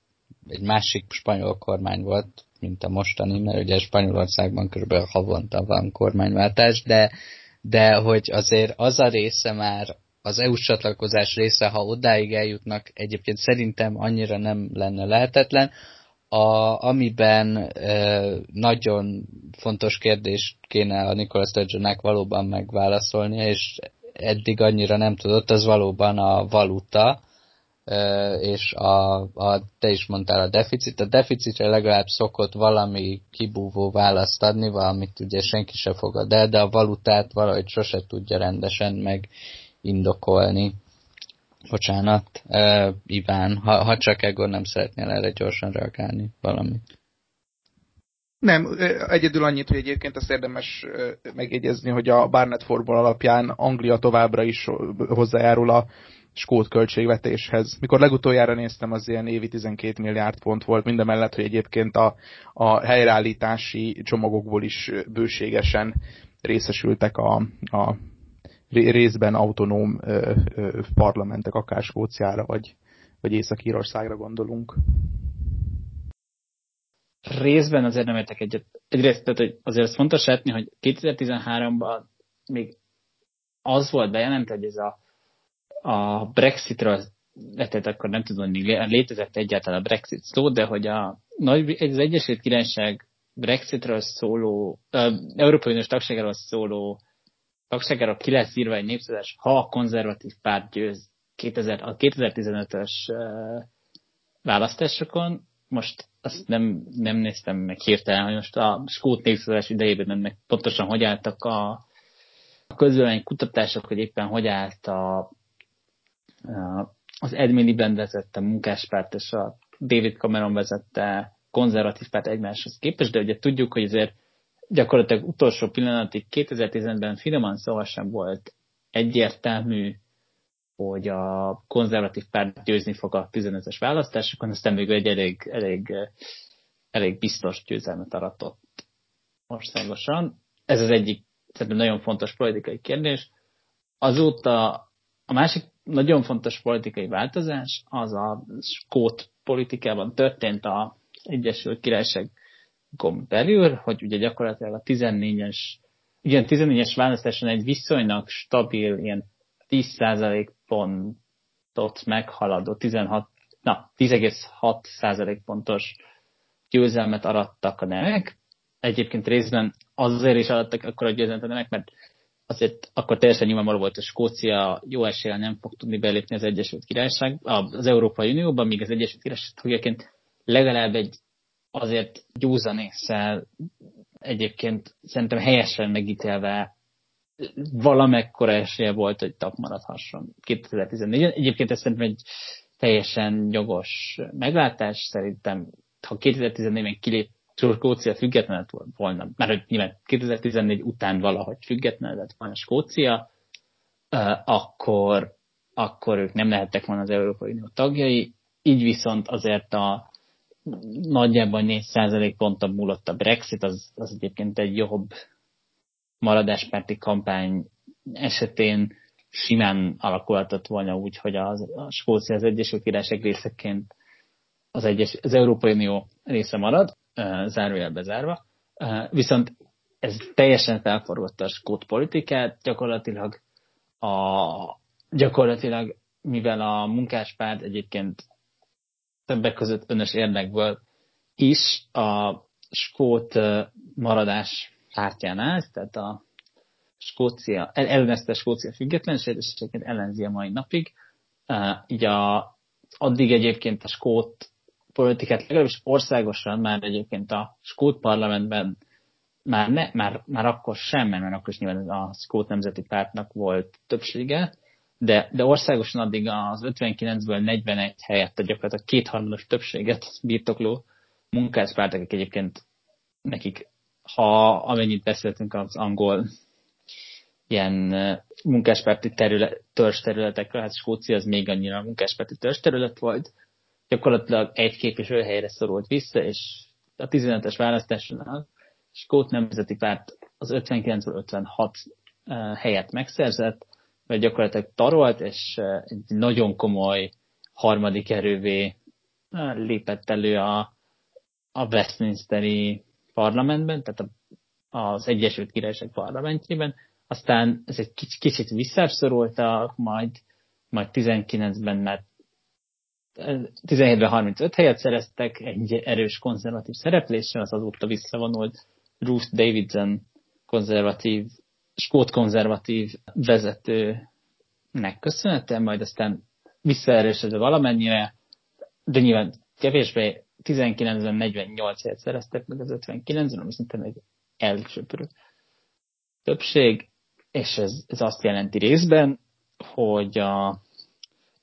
egy másik spanyol kormány volt, mint a mostani, mert ugye Spanyolországban kb. havonta van kormányváltás, de de hogy azért az a része már az EU-s csatlakozás része, ha odáig eljutnak, egyébként szerintem annyira nem lenne lehetetlen. A, amiben e, nagyon fontos kérdést kéne a Nicholas Sturgeonnek valóban megválaszolnia, és eddig annyira nem tudott, az valóban a valuta, és a, a, te is mondtál a deficit, a deficitre legalább szokott valami kibúvó választ adni, valamit ugye senki se fogad el, de a valutát valahogy sose tudja rendesen meg indokolni. Bocsánat, uh, Iván, ha, ha csak Egor nem szeretnél erre gyorsan reagálni valami. Nem, egyedül annyit, hogy egyébként azt érdemes megjegyezni, hogy a Barnett Formula alapján Anglia továbbra is hozzájárul a skót költségvetéshez. Mikor legutoljára néztem, az ilyen évi 12 milliárd pont volt, mindemellett, hogy egyébként a, a helyreállítási csomagokból is bőségesen részesültek a, a részben autonóm ö, ö, parlamentek, akár Skóciára vagy, vagy Észak-Írországra gondolunk. Részben azért nem értek egyet. Egyrészt, tehát, hogy azért fontos látni, hogy 2013-ban még az volt bejelentve, hogy ez a a Brexitről tehát akkor nem tudom, hogy létezett egyáltalán a Brexit szó, de hogy a nagy, az Egyesült Királyság Brexitről szóló, uh, Európai Uniós tagságáról szóló tagságáról ki lesz írva egy népszavazás, ha a konzervatív párt győz 2000, a 2015-ös uh, választásokon. Most azt nem, nem néztem meg hirtelen, hogy most a skót népszavazás idejében ennek pontosan hogy álltak a, a közvélemény kutatások, hogy éppen hogy állt a az Ed Miliband vezette munkáspárt és a David Cameron vezette konzervatív párt egymáshoz képest, de ugye tudjuk, hogy azért gyakorlatilag utolsó pillanatig 2010-ben finoman szóval sem volt egyértelmű, hogy a konzervatív párt győzni fog a 15-es választásokon, aztán még egy elég, elég, elég biztos győzelmet aratott országosan. Ez az egyik szerintem nagyon fontos politikai kérdés. Azóta a másik nagyon fontos politikai változás az a skót politikában történt a Egyesült Királyság belül, hogy ugye gyakorlatilag a 14-es, ugye 14-es választáson egy viszonylag stabil, ilyen 10% pontot meghaladó, 16, na, 10,6% pontos győzelmet arattak a nemek. Egyébként részben azért is adattak akkor a győzelmet a nemek, mert azért akkor teljesen nyilvánvaló volt, hogy Skócia jó eséllyel nem fog tudni belépni az Egyesült Királyság, az Európai Unióban, míg az Egyesült Királyság tagjaként legalább egy azért józan észsel egyébként szerintem helyesen megítélve valamekkora esélye volt, hogy tap maradhasson 2014-en. Egyébként ez szerintem egy teljesen jogos meglátás, szerintem ha 2014-ben kilép Skócia független lett volna, mert hogy nyilván 2014 után valahogy független lett volna Skócia, akkor, akkor ők nem lehettek volna az Európai Unió tagjai, így viszont azért a nagyjából 4% ponttal múlott a Brexit, az, az egyébként egy jobb maradáspárti kampány esetén simán alakulhatott volna úgy, hogy az, a Skócia az Egyesült Királyság részeként az, egyes, az Európai Unió része marad zárójelbe zárva. Viszont ez teljesen felforgatta a skót politikát, gyakorlatilag a, gyakorlatilag, mivel a munkáspárt egyébként többek között önös érdekből is a skót maradás pártján áll, tehát a Skócia, ellenezte Skócia függetlenséget, és egyébként ellenzi a mai napig. így a, addig egyébként a skót politikát, legalábbis országosan már egyébként a Skót parlamentben már, ne, már, már akkor sem, mert akkor is nyilván a Skót Nemzeti Pártnak volt többsége, de, de országosan addig az 59-ből 41 helyett a gyakorlatilag kétharmados többséget birtokló munkáspártok, egyébként nekik, ha amennyit beszéltünk az angol ilyen munkáspárti terület, törzs területekről, hát Skócia az még annyira munkáspárti törzs terület volt, gyakorlatilag egy képviselő helyre szorult vissza, és a 15-es választáson a Skót Nemzeti Párt az 59 56 helyet megszerzett, vagy gyakorlatilag tarolt, és egy nagyon komoly harmadik erővé lépett elő a, a Westminsteri parlamentben, tehát az Egyesült Királyság parlamentjében. Aztán ez egy kicsit visszaszorultak, majd, majd 19-ben mert 17-ben 35 helyet szereztek, egy erős konzervatív szerepléssel, az azóta visszavonult Ruth Davidson konzervatív, skót konzervatív vezetőnek köszönhetően, majd aztán visszaerősödve valamennyire, de nyilván kevésbé 19-ben 48 helyet szereztek meg az 59-en, ami szintén egy elsőprő többség, és ez, ez azt jelenti részben, hogy a,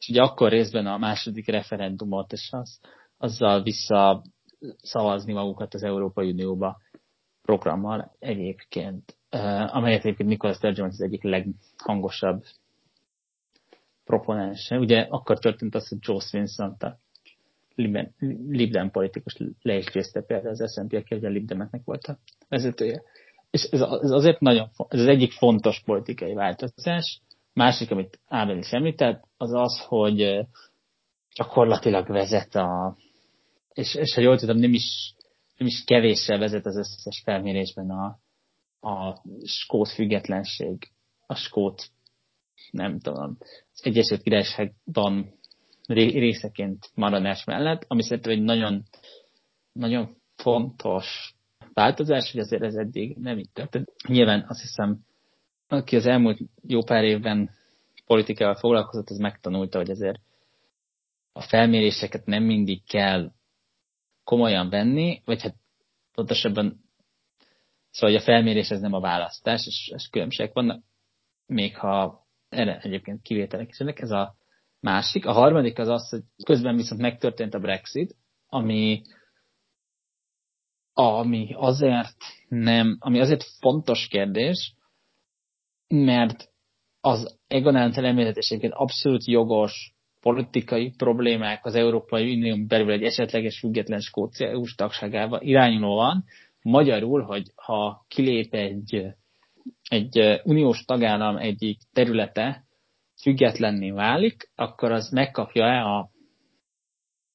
és ugye akkor részben a második referendumot, és az, azzal vissza szavazni magukat az Európai Unióba programmal egyébként, amelyet egyébként Nicholas Sturgeon az egyik leghangosabb proponense. Ugye akkor történt az, hogy Joe Swinson, a Libden politikus le is győzte például az SNP, aki ugye Libdemeknek volt a vezetője. És ez azért nagyon, ez az egyik fontos politikai változás. Másik, amit Ábel is említett, az az, hogy gyakorlatilag vezet a, és, és ha jól tudom, nem is, nem is kevéssel vezet az összes felmérésben a, a skót függetlenség, a skót, nem tudom, az Egyesült Királyságban részeként maradás mellett, ami szerintem egy nagyon, nagyon fontos változás, hogy azért ez eddig nem így történt. Nyilván azt hiszem, aki az elmúlt jó pár évben politikával foglalkozott, az megtanulta, hogy azért a felméréseket nem mindig kell komolyan venni, vagy hát pontosabban szóval hogy a felmérés ez nem a választás, és, és különbségek vannak, még ha erre egyébként kivételek is ennek. Ez a másik. A harmadik az az, hogy közben viszont megtörtént a Brexit, ami ami azért nem, ami azért fontos kérdés, mert az Egon által említett abszolút jogos politikai problémák az Európai Unión belül egy esetleges független Skócia EU-s tagságával irányulóan, magyarul, hogy ha kilép egy, egy uniós tagállam egyik területe, függetlenné válik, akkor az megkapja-e a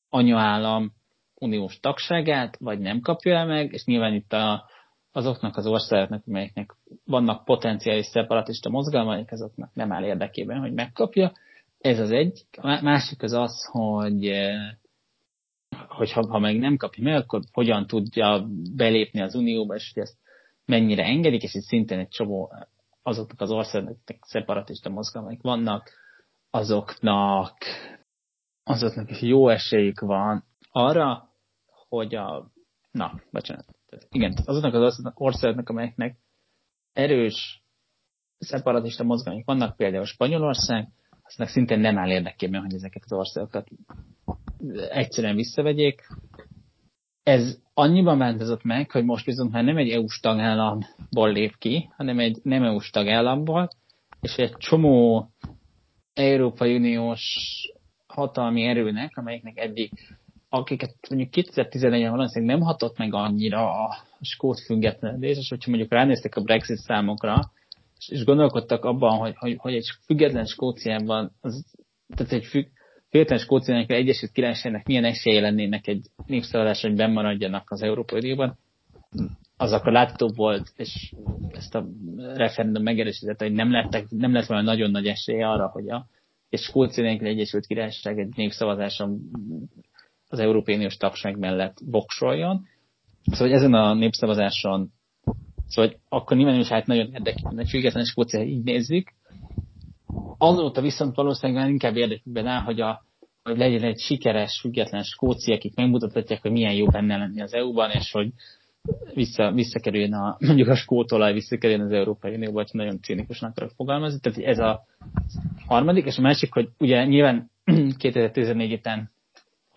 anyaállam uniós tagságát, vagy nem kapja el meg, és nyilván itt a, azoknak az országoknak, amelyeknek vannak potenciális szeparatista mozgalmaik, azoknak nem áll érdekében, hogy megkapja. Ez az egy. A másik az az, hogy, hogy ha, ha meg nem kapja meg, akkor hogyan tudja belépni az Unióba, és hogy ezt mennyire engedik, és itt szintén egy csomó azoknak az országoknak szeparatista mozgalmaik vannak, azoknak azoknak is jó esélyük van arra, hogy a... Na, bocsánat. Igen, azoknak az országoknak, amelyeknek erős szeparatista mozgalmak vannak, például Spanyolország, aztán szintén nem áll érdekében, hogy ezeket az országokat egyszerűen visszavegyék. Ez annyiban változott meg, hogy most viszont már nem egy EU-s tagállamból lép ki, hanem egy nem EU-s tagállamból, és egy csomó Európai Uniós hatalmi erőnek, amelyeknek eddig akiket mondjuk 2011-ben valószínűleg nem hatott meg annyira a skót függetlenedés, és hogyha mondjuk ránéztek a Brexit számokra, és, és gondolkodtak abban, hogy, hogy, hogy egy független Skóciában, az, tehát egy függ, független Skóciának, Egyesült Királyságnak milyen esélye lennének egy népszavazás, hogy bennmaradjanak az Európai Unióban, az akkor látható volt, és ezt a referendum megerősítette, hogy nem, lettek, nem lett volna nagyon nagy esélye arra, hogy a és Skócia Egyesült Királyság egy népszavazáson az Európai Uniós tagság mellett voksoljon. Szóval hogy ezen a népszavazáson, szóval hogy akkor nyilván is hát nagyon érdekel, hogy független Skócia így nézzük. Azóta viszont valószínűleg már inkább érdekükben áll, hogy, a, hogy legyen egy sikeres, független Skócia, akik megmutatják, hogy milyen jó benne lenni az EU-ban, és hogy vissza, visszakerüljön a, mondjuk a skótolaj visszakerüljön az Európai Unióba, vagy nagyon cinikusnak akarok fogalmazni. Tehát ez a harmadik, és a másik, hogy ugye nyilván 2014 után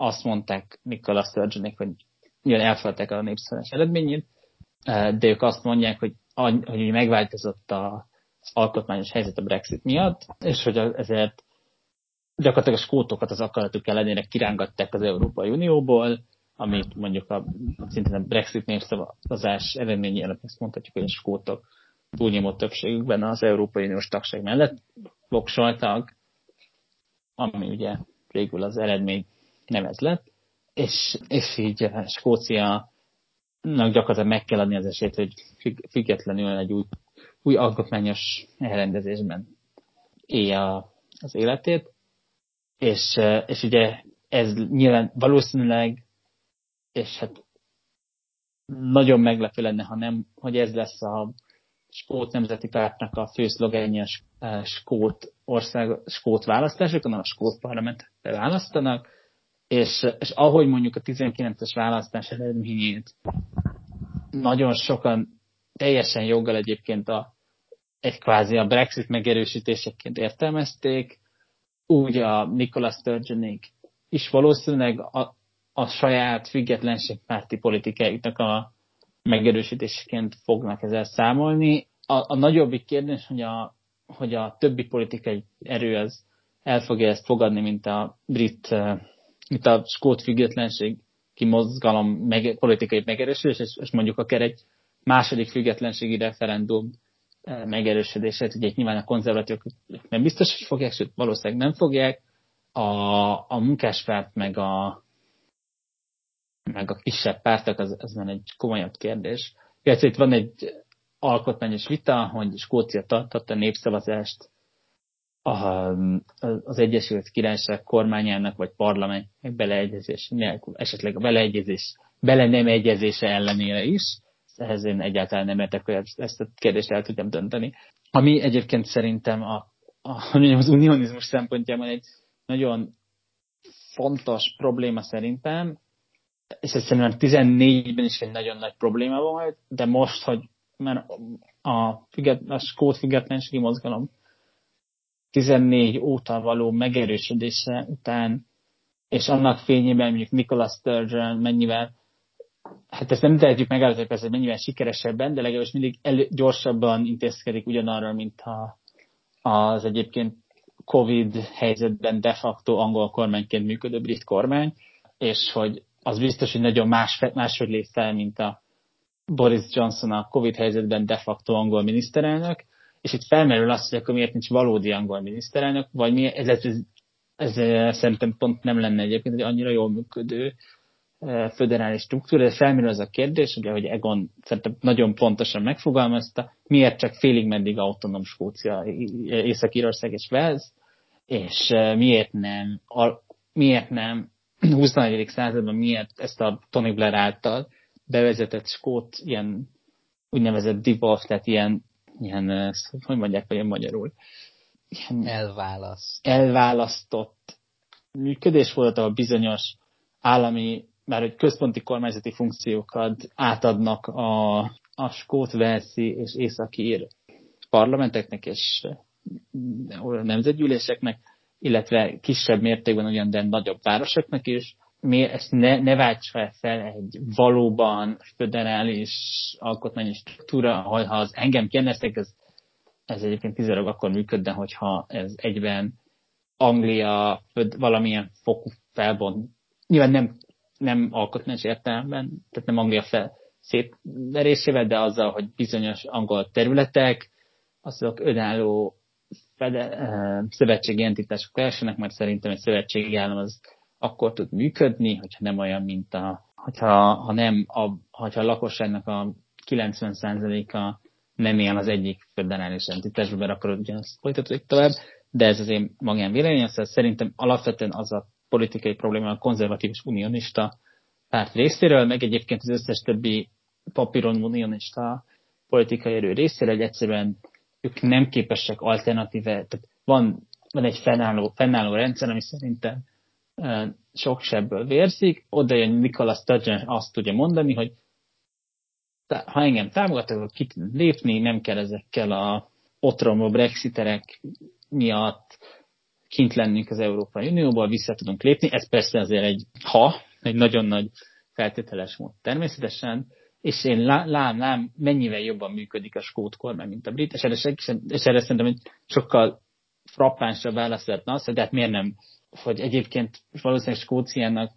azt mondták Nicola Sturgeonék, hogy nyilván elfogadták a népszavazás eredményét, de ők azt mondják, hogy, hogy megváltozott az alkotmányos helyzet a Brexit miatt, és hogy ezért gyakorlatilag a skótokat az akaratuk ellenére kirángatták az Európai Unióból, amit mondjuk a, szintén a Brexit népszavazás eredménye ezt mondhatjuk, hogy a skótok túlnyomó többségükben az Európai Uniós tagság mellett voksoltak, ami ugye végül az eredmény nem ez lett, és, és így eh, Skócia gyakorlatilag meg kell adni az esélyt, hogy függetlenül egy új, új alkotmányos elrendezésben élje az életét, és, eh, és ugye ez nyilván valószínűleg, és hát nagyon meglepő lenne, ha nem, hogy ez lesz a Skót Nemzeti Pártnak a fő szlogenje, Skót ország skót választásokon, a skót parlamentet választanak, és, és ahogy mondjuk a 19-es választás eredményét nagyon sokan teljesen joggal egyébként a, egy kvázi a Brexit megerősítéseként értelmezték, úgy a Nicola Sturgeonék is valószínűleg a, a saját függetlenségpárti politikáiknak a megerősítéseként fognak ezzel számolni. A, a nagyobbik kérdés, hogy a, hogy a többi politikai erő az el fogja ezt fogadni, mint a brit, mint a skót függetlenség kimozgalom meg, politikai megerősítés, és, és mondjuk akár egy második függetlenségi referendum megerősödését, ugye nyilván a konzervatívok nem biztos, hogy fogják, sőt valószínűleg nem fogják, a, a munkáspárt meg a, meg a kisebb pártok, az, az már egy komolyabb kérdés. Illetve itt van egy alkotmányos vita, hogy Skócia tartotta népszavazást az Egyesült Királyság kormányának vagy parlamentnek beleegyezés nélkül, esetleg a beleegyezés, bele nem egyezése ellenére is. Ehhez én egyáltalán nem értek, hogy ezt a kérdést el tudjam dönteni. Ami egyébként szerintem a, a, az unionizmus szempontjából egy nagyon fontos probléma szerintem, és ez szerintem 14-ben is egy nagyon nagy probléma volt, de most, hogy mert a, függet, a skót függetlenségi mozgalom 14 óta való megerősödése után, és annak fényében mondjuk Nicholas Sturgeon mennyivel, hát ezt nem tehetjük megállítani persze, mennyivel sikeresebben, de legalábbis mindig elő, gyorsabban intézkedik ugyanarra, mint a, az egyébként Covid helyzetben de facto angol kormányként működő brit kormány, és hogy az biztos, hogy nagyon más, máshogy lép fel, mint a Boris Johnson a Covid helyzetben de facto angol miniszterelnök, és itt felmerül az, hogy akkor miért nincs valódi angol miniszterelnök, vagy mi, ez, ez, ez, ez szerintem pont nem lenne egyébként egy annyira jól működő föderális struktúra, de felmerül az a kérdés, ugye, hogy Egon szerintem nagyon pontosan megfogalmazta, miért csak félig meddig autonóm Skócia, Észak-Írország és Wales, és miért nem, a, miért nem 21. században miért ezt a Tony Blair által bevezetett skót ilyen úgynevezett devolve, tehát ilyen, ilyen hogy mondják, vagy magyarul? Ilyen Elválaszt. Elválasztott működés volt, ahol bizonyos állami, már egy központi kormányzati funkciókat átadnak a, a skót, velszi és északír parlamenteknek és nemzetgyűléseknek, illetve kisebb mértékben ugyan, de nagyobb városoknak is, mi ezt ne, ne váltsa fel egy valóban föderális alkotmányi struktúra, ha az engem kérdeztek, ez, ez egyébként tízereg akkor működne, hogyha ez egyben Anglia valamilyen fokú felbont, nyilván nem, nem alkotmányos értelemben, tehát nem Anglia fel szétverésével, de azzal, hogy bizonyos angol területek, azok önálló fede, szövetségi entitások versenek, mert szerintem egy szövetségi állam az akkor tud működni, hogyha nem olyan, mint a, hogyha, ha nem, a, hogyha a lakosságnak a 90%-a nem él az egyik föderális entitásban, mert akkor ugyanazt folytatódik tovább, de ez az én magán véleményem, szóval szerintem alapvetően az a politikai probléma a konzervatív és unionista párt részéről, meg egyébként az összes többi papíron unionista politikai erő részéről, hogy egyszerűen ők nem képesek alternatíve, tehát van, van egy fennálló, fennálló rendszer, ami szerintem sok sebből vérzik, oda jön Nicholas Sturgeon azt tudja mondani, hogy ha engem támogatok, akkor ki lépni, nem kell ezekkel a otromló brexiterek miatt kint lennünk az Európai Unióból, vissza tudunk lépni. Ez persze azért egy ha, egy nagyon nagy feltételes mód természetesen, és én lám, lám mennyivel jobban működik a skót kormány, mint a brit, és erre, és erre szerintem egy sokkal frappánsabb válasz lehetne az, hogy de hát miért nem hogy egyébként valószínűleg Skóciának,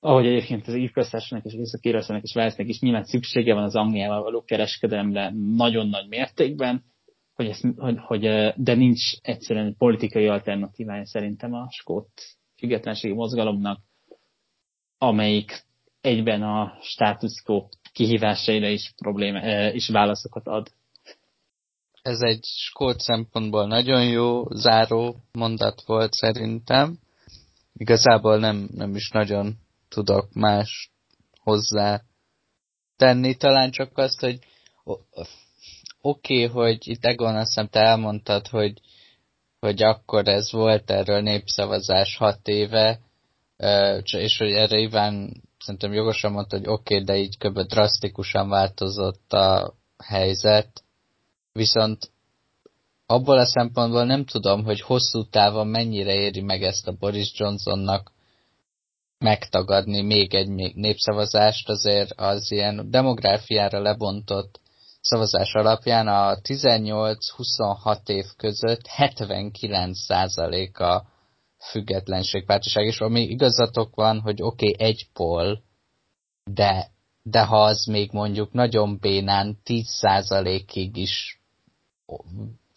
ahogy egyébként az Írköztársanak és észak írországnak és Velsznek is nyilván szüksége van az Angliával való kereskedelemre nagyon nagy mértékben, hogy, ezt, hogy, hogy, de nincs egyszerűen egy politikai alternatívája szerintem a skót függetlenségi mozgalomnak, amelyik egyben a status quo kihívásaira is, probléma, is válaszokat ad ez egy skót szempontból nagyon jó záró mondat volt szerintem. Igazából nem, nem is nagyon tudok más hozzá tenni, talán csak azt, hogy oké, okay, hogy itt Egon azt hiszem te elmondtad, hogy hogy akkor ez volt erről népszavazás hat éve, és hogy erre Iván szerintem jogosan mondta, hogy oké, okay, de így kb. drasztikusan változott a helyzet, viszont abból a szempontból nem tudom, hogy hosszú távon mennyire éri meg ezt a Boris Johnsonnak megtagadni még egy népszavazást, azért az ilyen demográfiára lebontott szavazás alapján a 18-26 év között 79% a függetlenségpártiság, és ami igazatok van, hogy oké, okay, egy pol, de, de ha az még mondjuk nagyon bénán 10%-ig is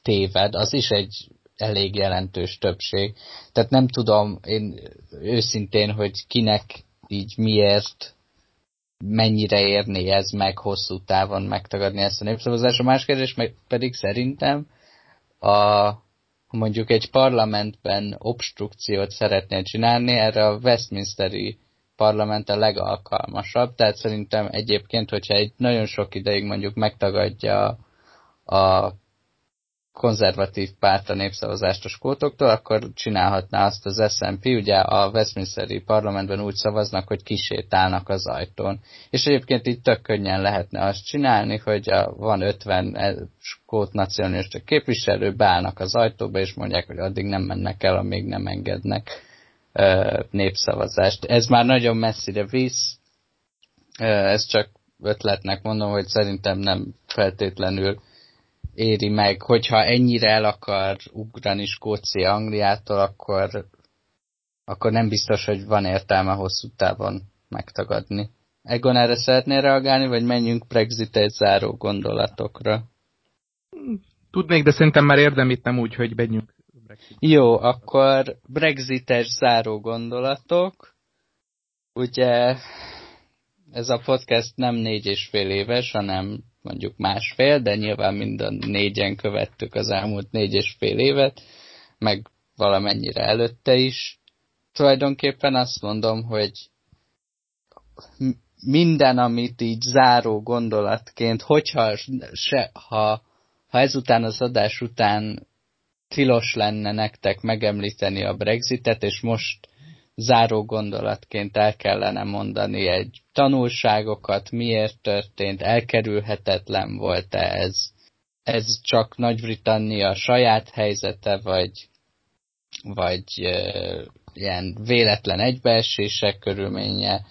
téved, az is egy elég jelentős többség. Tehát nem tudom én őszintén, hogy kinek így miért, mennyire érné ez meg hosszú távon megtagadni ezt a népszavazást. A más kérdés meg pedig szerintem a, mondjuk egy parlamentben obstrukciót szeretnél csinálni, erre a Westminsteri parlament a legalkalmasabb, tehát szerintem egyébként, hogyha egy nagyon sok ideig mondjuk megtagadja a konzervatív párt a népszavazást a skótoktól, akkor csinálhatná azt az SNP, ugye a Westminsteri parlamentben úgy szavaznak, hogy kisétálnak az ajtón. És egyébként így tök könnyen lehetne azt csinálni, hogy a, van 50 e, skót nacionalista képviselő, beállnak az ajtóba, és mondják, hogy addig nem mennek el, amíg nem engednek ö, népszavazást. Ez már nagyon messzire visz, ez csak ötletnek mondom, hogy szerintem nem feltétlenül éri meg, hogyha ennyire el akar ugrani Skócia Angliától, akkor, akkor nem biztos, hogy van értelme hosszú távon megtagadni. Egon erre szeretnél reagálni, vagy menjünk Brexit egy záró gondolatokra? Tudnék, de szerintem már érdemít nem úgy, hogy menjünk Brexit. Jó, akkor Brexites záró gondolatok. Ugye ez a podcast nem négy és fél éves, hanem mondjuk másfél, de nyilván mind a négyen követtük az elmúlt négy és fél évet, meg valamennyire előtte is. Tulajdonképpen azt mondom, hogy minden, amit így záró gondolatként, hogyha se, ha, ha ezután az adás után tilos lenne nektek megemlíteni a Brexitet, és most záró gondolatként el kellene mondani egy tanulságokat, miért történt, elkerülhetetlen volt-e ez, ez csak Nagy-Britannia saját helyzete, vagy, vagy e, ilyen véletlen egybeesések körülménye,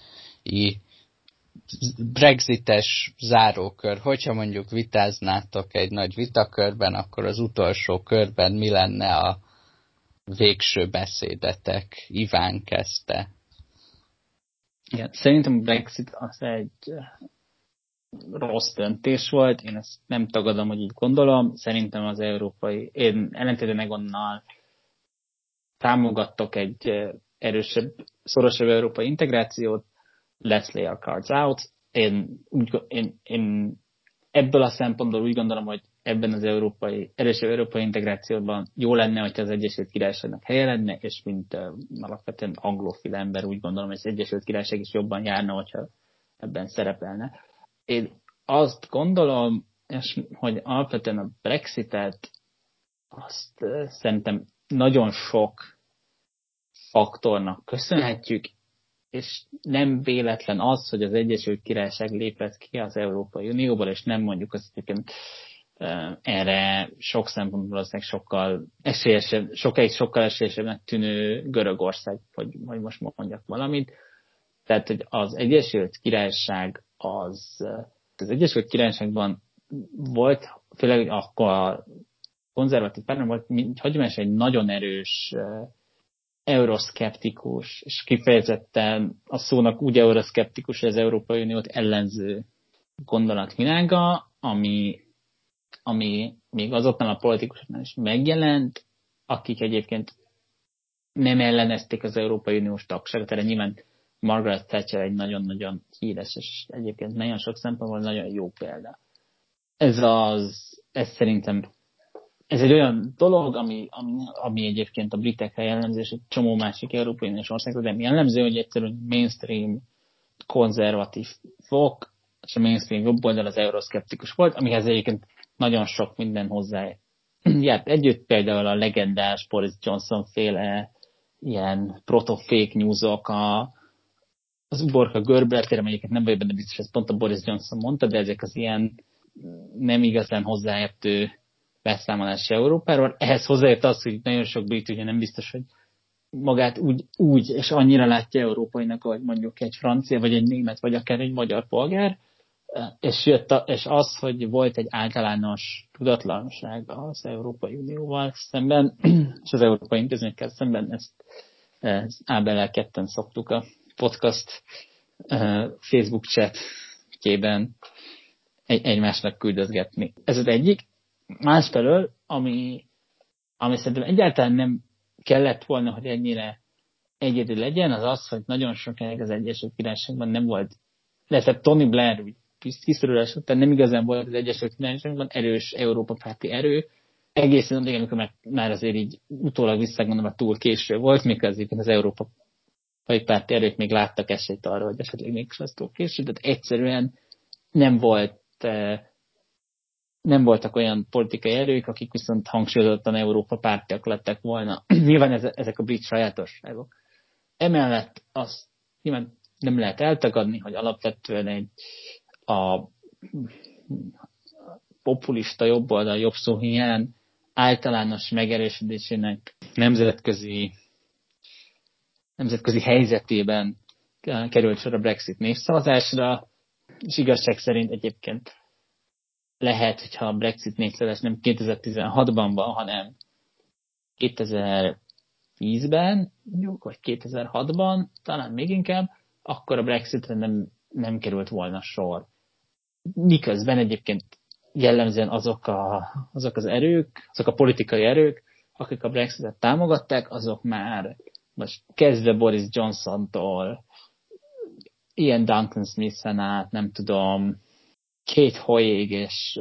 Brexites zárókör, hogyha mondjuk vitáznátok egy nagy vitakörben, akkor az utolsó körben mi lenne a végső beszédetek? Iván kezdte. Igen, szerintem a Brexit az egy rossz döntés volt, én ezt nem tagadom, hogy így gondolom. Szerintem az európai, én ellentétben Egonnal támogattok egy erősebb, szorosabb európai integrációt, let's lay our cards out. Én, úgy, én, én ebből a szempontból úgy gondolom, hogy ebben az európai, erősebb európai integrációban jó lenne, hogyha az Egyesült Királyságnak helye lenne, és mint uh, alapvetően anglofil ember úgy gondolom, hogy az Egyesült Királyság is jobban járna, hogyha ebben szerepelne. Én azt gondolom, és hogy alapvetően a Brexitet azt uh, szerintem nagyon sok faktornak köszönhetjük, és nem véletlen az, hogy az Egyesült Királyság lépett ki az Európai Unióból, és nem mondjuk az egyébként erre sok szempontból az sokkal esélyesebb, sokáig sokkal esélyesebbnek tűnő Görögország, hogy, hogy most mondjak valamit. Tehát, hogy az Egyesült Királyság az, az Egyesült Királyságban volt, főleg akkor a konzervatív párt volt, hagyományosan egy nagyon erős euroszkeptikus, és kifejezetten a szónak úgy euroszkeptikus, hogy az Európai Uniót ellenző gondolatvilága, ami ami még azoknál a politikusoknál is megjelent, akik egyébként nem ellenezték az Európai Uniós tagságot, erre nyilván Margaret Thatcher egy nagyon-nagyon híres, és egyébként nagyon sok szempontból nagyon jó példa. Ez az, ez szerintem ez egy olyan dolog, ami, ami, ami egyébként a britekre jellemző, és egy csomó másik Európai Uniós országról, de jellemző, hogy egyszerűen mainstream konzervatív fok, és a mainstream jobb oldal az euroszkeptikus volt, amihez egyébként nagyon sok minden hozzá járt. Együtt például a legendás Boris Johnson féle ilyen proto-fake newsok, a, az uborka görbületére, amelyiket nem vagyok benne biztos, ez pont a Boris Johnson mondta, de ezek az ilyen nem igazán hozzáértő beszámolás Európáról. Ehhez hozzáért az, hogy nagyon sok brit ugye nem biztos, hogy magát úgy, úgy és annyira látja európainak, hogy mondjuk egy francia, vagy egy német, vagy akár egy magyar polgár, és, jött a, és az, hogy volt egy általános tudatlanság az Európai Unióval szemben, és az Európai Intézményekkel szemben, ezt, ezt Ábellel ketten szoktuk a podcast Facebook chatjében egy, egymásnak küldözgetni. Ez az egyik. Másfelől, ami, ami szerintem egyáltalán nem kellett volna, hogy ennyire egyedül legyen, az az, hogy nagyon sokáig az Egyesült Királyságban nem volt, illetve Tony Blair kiszorulás után nem igazán volt az Egyesült Királyságban erős Európa párti erő, egészen addig, amikor már, már azért így utólag visszagondolom, hogy túl késő volt, mikor az, az Európa párti erők még láttak esélyt arra, hogy esetleg még lesz túl késő, tehát egyszerűen nem volt eh, nem voltak olyan politikai erők, akik viszont hangsúlyozottan Európa pártiak lettek volna. nyilván ezek a brit sajátosságok. Emellett azt nyilván nem lehet eltagadni, hogy alapvetően egy a populista jobboldal jobb szó hiány általános megerősödésének nemzetközi, nemzetközi helyzetében került sor a Brexit népszavazásra, és igazság szerint egyébként lehet, hogyha a Brexit népszavazás nem 2016-ban van, hanem 2010-ben, vagy 2006-ban, talán még inkább, akkor a Brexitre nem, nem került volna sor. Miközben egyébként jellemzően azok, a, azok az erők, azok a politikai erők, akik a Brexitet támogatták, azok már most kezdve Boris Johnson-tól, Ian Duncan Smith-en át, nem tudom, két Hoyig és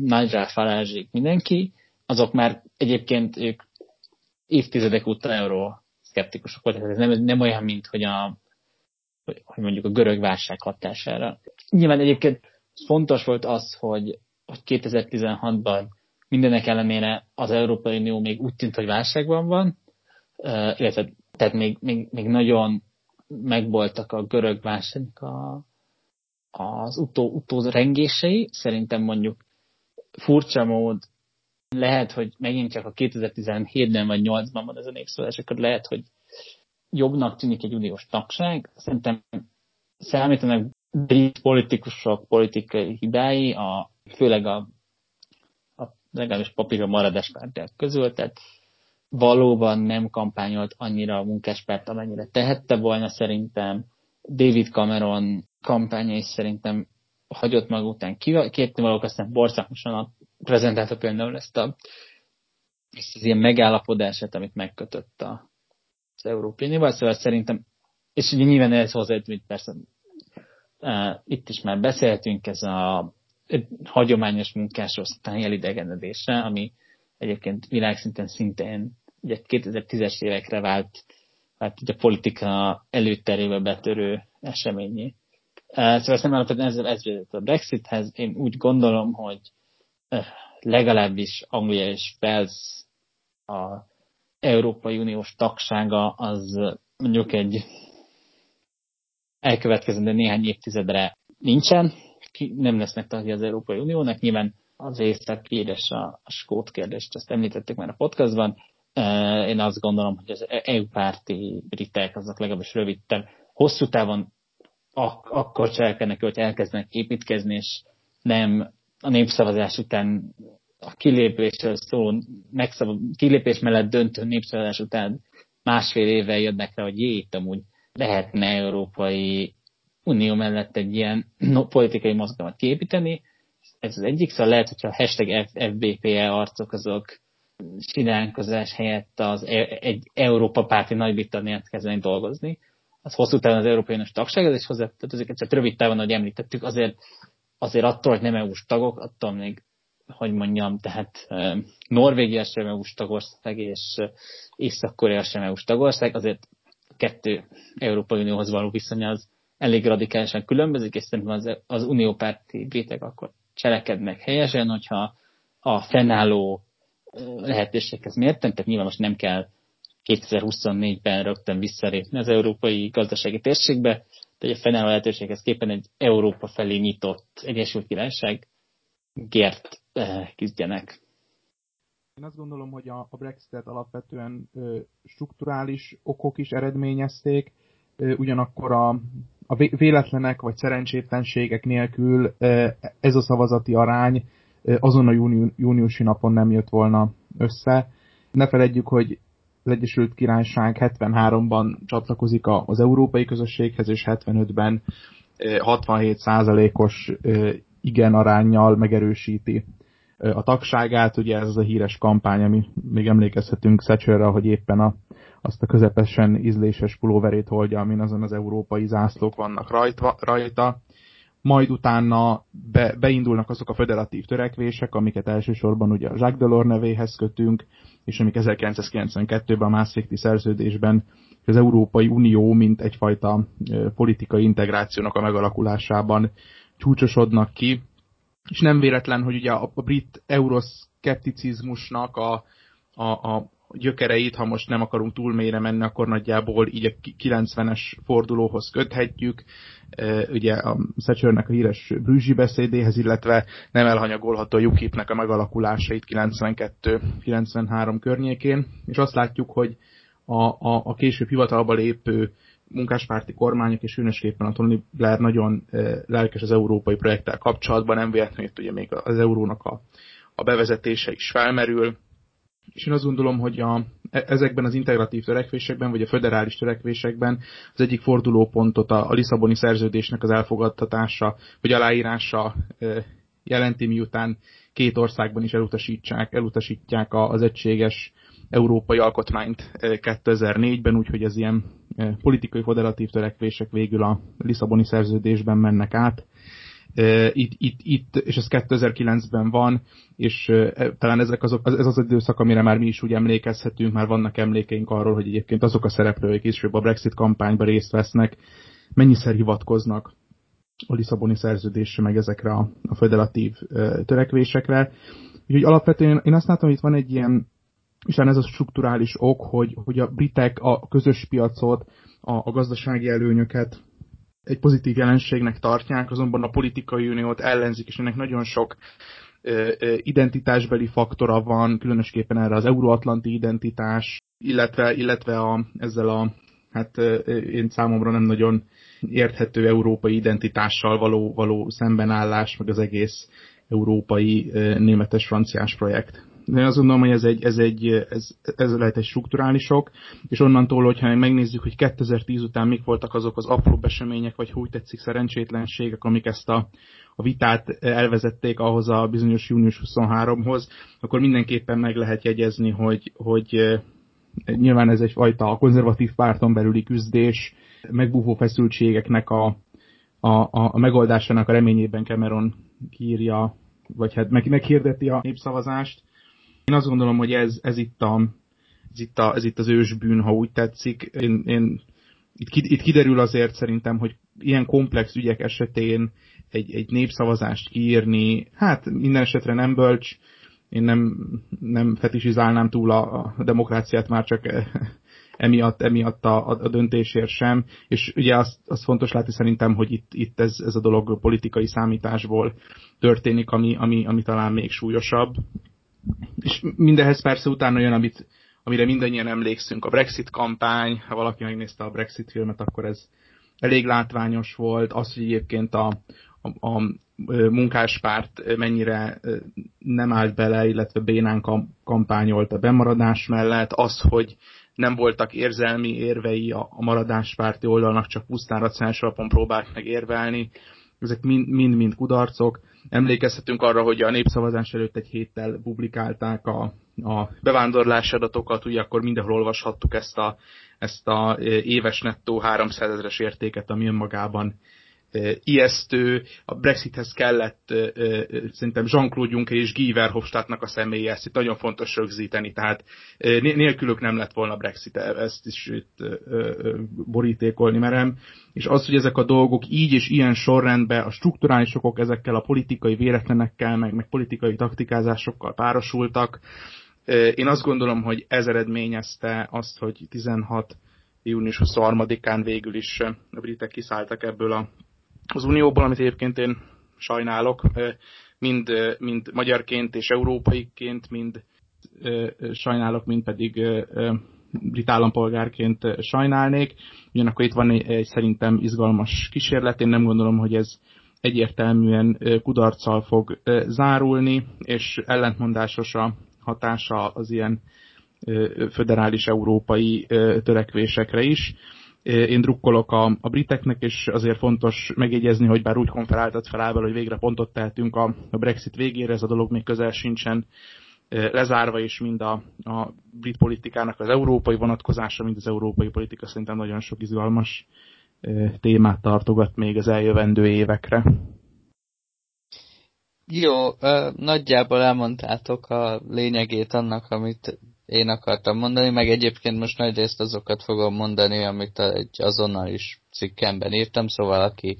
Nigel farage mindenki, azok már egyébként ők évtizedek óta euró szkeptikusok voltak. Ez nem, nem olyan, mint hogy a hogy mondjuk a görög válság hatására. Nyilván egyébként fontos volt az, hogy, hogy 2016-ban mindenek ellenére az Európai Unió még úgy tűnt, hogy válságban van, illetve tehát még, még, még nagyon megvoltak a görög válságnak a, az utó, utó rengései. Szerintem mondjuk furcsa mód lehet, hogy megint csak a 2017-ben vagy 8-ban van ez a népszólás, akkor lehet, hogy jobbnak tűnik egy uniós tagság. Szerintem számítanak brit politikusok politikai hibái, a, főleg a, a legalábbis papírra maradás pártják közül, tehát valóban nem kampányolt annyira a munkáspárt, amennyire tehette volna szerintem. David Cameron kampánya is szerintem hagyott maga után kérni valók, aztán borszakmosan prezentálta például ezt, a, ezt az ilyen megállapodását, amit megkötött a, az Európai Unióval, szóval szerintem, és ugye nyilván ez hozzá, hogy persze itt is már beszéltünk, ez a hagyományos munkásosztály elidegenedése, ami egyébként világszinten szintén ugye 2010-es évekre vált, vált ugye a politika előterébe betörő eseményé. Szóval nem alapvetően ezzel ez a Brexithez. Én úgy gondolom, hogy legalábbis Anglia és Wales a Európai Uniós tagsága az mondjuk egy elkövetkezendő néhány évtizedre nincsen, nem lesznek tagja az Európai Uniónak, nyilván az észak és a, a skót kérdést, ezt említettük már a podcastban. Én azt gondolom, hogy az EU-párti britek, azok legalábbis rövid, hosszú távon ak- akkor cselekednek, hogy elkezdenek építkezni, és nem a népszavazás után a kilépésről szóló megszab- kilépés mellett döntő népszavazás után másfél évvel jönnek rá, hogy jé, itt amúgy lehetne Európai Unió mellett egy ilyen politikai mozgalmat kiépíteni. Ez az egyik, szóval lehet, hogyha a hashtag FBPE arcok azok siránkozás helyett az e- egy Európa párti Nagy-Britanniát kezdeni dolgozni. Az hosszú távon az Európai Uniós tagság, is hozzátartozik, csak rövid távon, ahogy említettük, azért, azért attól, hogy nem EU-s tagok, attól még hogy mondjam, tehát Norvégia sem EU-s tagország, és Észak-Korea sem EU-s tagország, azért kettő Európai Unióhoz való viszony az elég radikálisan különbözik, és szerintem az, az uniópárti britek akkor cselekednek helyesen, hogyha a fennálló lehetőséghez mérten, tehát nyilván most nem kell 2024-ben rögtön visszalépni az európai gazdasági térségbe, de a fennálló lehetőséghez képen egy Európa felé nyitott Egyesült Királyság gért küzdjenek. Én azt gondolom, hogy a, a Brexit-et alapvetően strukturális okok is eredményezték, ö, ugyanakkor a, a véletlenek vagy szerencsétlenségek nélkül ez a szavazati arány azon a júni, júniusi napon nem jött volna össze. Ne feledjük, hogy az Egyesült Királyság 73-ban csatlakozik az európai közösséghez, és 75-ben 67%-os igen arányjal megerősíti a tagságát, ugye ez az a híres kampány, ami még emlékezhetünk Thatcherre, hogy éppen a, azt a közepesen ízléses pulóverét holdja, amin azon az európai zászlók vannak rajta, rajta. Majd utána be, beindulnak azok a federatív törekvések, amiket elsősorban ugye a Jacques Delors nevéhez kötünk, és amik 1992-ben a Maastrichti szerződésben az Európai Unió, mint egyfajta politikai integrációnak a megalakulásában csúcsosodnak ki, és nem véletlen, hogy ugye a, brit euroszkepticizmusnak a, a, a gyökereit, ha most nem akarunk túl mélyre menni, akkor nagyjából így a 90-es fordulóhoz köthetjük, ugye a Thatchernek a híres brűzsi beszédéhez, illetve nem elhanyagolható a UKIP-nek a megalakulásait 92-93 környékén, és azt látjuk, hogy a, a, a később hivatalba lépő munkáspárti kormányok, és különösképpen a Tony Blair nagyon lelkes az európai projekttel kapcsolatban, nem véletlenül itt ugye még az eurónak a, a bevezetése is felmerül, és én azt gondolom, hogy a, e, ezekben az integratív törekvésekben, vagy a föderális törekvésekben az egyik fordulópontot a, a Lisszaboni szerződésnek az elfogadtatása, vagy aláírása e, jelenti, miután két országban is elutasítsák, elutasítják az egységes európai alkotmányt 2004-ben, eh, úgyhogy az ilyen politikai federatív törekvések végül a Lisszaboni szerződésben mennek át. Itt, itt, itt, és ez 2009-ben van, és talán ezek azok, ez az időszak, amire már mi is úgy emlékezhetünk, már vannak emlékeink arról, hogy egyébként azok a szereplők is, a Brexit kampányban részt vesznek, mennyiszer hivatkoznak a Lisszaboni szerződésre, meg ezekre a, a federatív törekvésekre. Úgyhogy alapvetően én azt látom, hogy itt van egy ilyen és ez a strukturális ok, hogy, hogy a britek a közös piacot, a, a gazdasági előnyöket egy pozitív jelenségnek tartják, azonban a politikai uniót ellenzik, és ennek nagyon sok identitásbeli faktora van, különösképpen erre az euróatlanti identitás, illetve, illetve a, ezzel a, hát én számomra nem nagyon érthető európai identitással való, való szembenállás, meg az egész európai németes-franciás projekt de azt gondolom, hogy ez, egy, ez, egy, ez, ez lehet egy strukturális sok, és onnantól, hogyha megnézzük, hogy 2010 után mik voltak azok az apró események, vagy úgy tetszik szerencsétlenségek, amik ezt a, a vitát elvezették ahhoz a bizonyos június 23-hoz, akkor mindenképpen meg lehet jegyezni, hogy, hogy nyilván ez egyfajta konzervatív párton belüli küzdés, megbúvó feszültségeknek a, a, a megoldásának a reményében Cameron kírja, vagy hát meg, meghirdeti a népszavazást, én azt gondolom, hogy ez, ez, itt, a, ez, itt, a, ez itt az ősbűn, ha úgy tetszik. Én, én, itt, itt kiderül azért szerintem, hogy ilyen komplex ügyek esetén egy, egy népszavazást kiírni, hát minden esetre nem bölcs, én nem, nem fetisizálnám túl a, a demokráciát már csak emiatt, emiatt a, a, döntésért sem, és ugye azt, azt fontos látni szerintem, hogy itt, itt ez, ez a dolog politikai számításból történik, ami, ami, ami talán még súlyosabb, és mindenhez persze utána jön, amit, amire mindannyian emlékszünk, a Brexit kampány, ha valaki megnézte a Brexit filmet, akkor ez elég látványos volt, az, hogy egyébként a, a, a munkáspárt mennyire nem állt bele, illetve bénán kampányolt a bemaradás mellett, az, hogy nem voltak érzelmi érvei a, a maradáspárti oldalnak, csak pusztán racionális alapon próbált meg érvelni, ezek mind-mind kudarcok. Emlékezhetünk arra, hogy a népszavazás előtt egy héttel publikálták a, a bevándorlási adatokat, ugye akkor mindenhol olvashattuk ezt a, ezt a éves nettó 300 ezeres értéket, ami önmagában ijesztő, a Brexithez kellett szerintem Jean-Claude Juncker és Guy Verhofstadtnak a személye, ezt itt nagyon fontos rögzíteni, tehát nélkülük nem lett volna Brexit, ezt is itt borítékolni merem, és az, hogy ezek a dolgok így és ilyen sorrendben a strukturális okok ezekkel a politikai véletlenekkel, meg, meg politikai taktikázásokkal párosultak, Én azt gondolom, hogy ez eredményezte azt, hogy 16 június 23-án végül is a britek kiszálltak ebből a, az unióból, amit egyébként én sajnálok, mind, mind magyarként és európaiként, mind sajnálok, mind pedig brit állampolgárként sajnálnék. Ugyanakkor itt van egy, egy szerintem izgalmas kísérlet, én nem gondolom, hogy ez egyértelműen kudarccal fog zárulni, és ellentmondásos a hatása az ilyen föderális európai törekvésekre is. Én drukkolok a, a briteknek, és azért fontos megjegyezni, hogy bár úgy konferáltat fel Ábel, hogy végre pontot tehetünk a, a Brexit végére, ez a dolog még közel sincsen lezárva, és mind a, a brit politikának az európai vonatkozása, mind az európai politika szerintem nagyon sok izgalmas témát tartogat még az eljövendő évekre. Jó, nagyjából elmondtátok a lényegét annak, amit én akartam mondani, meg egyébként most nagy részt azokat fogom mondani, amit egy azonnal is cikkemben írtam, szóval aki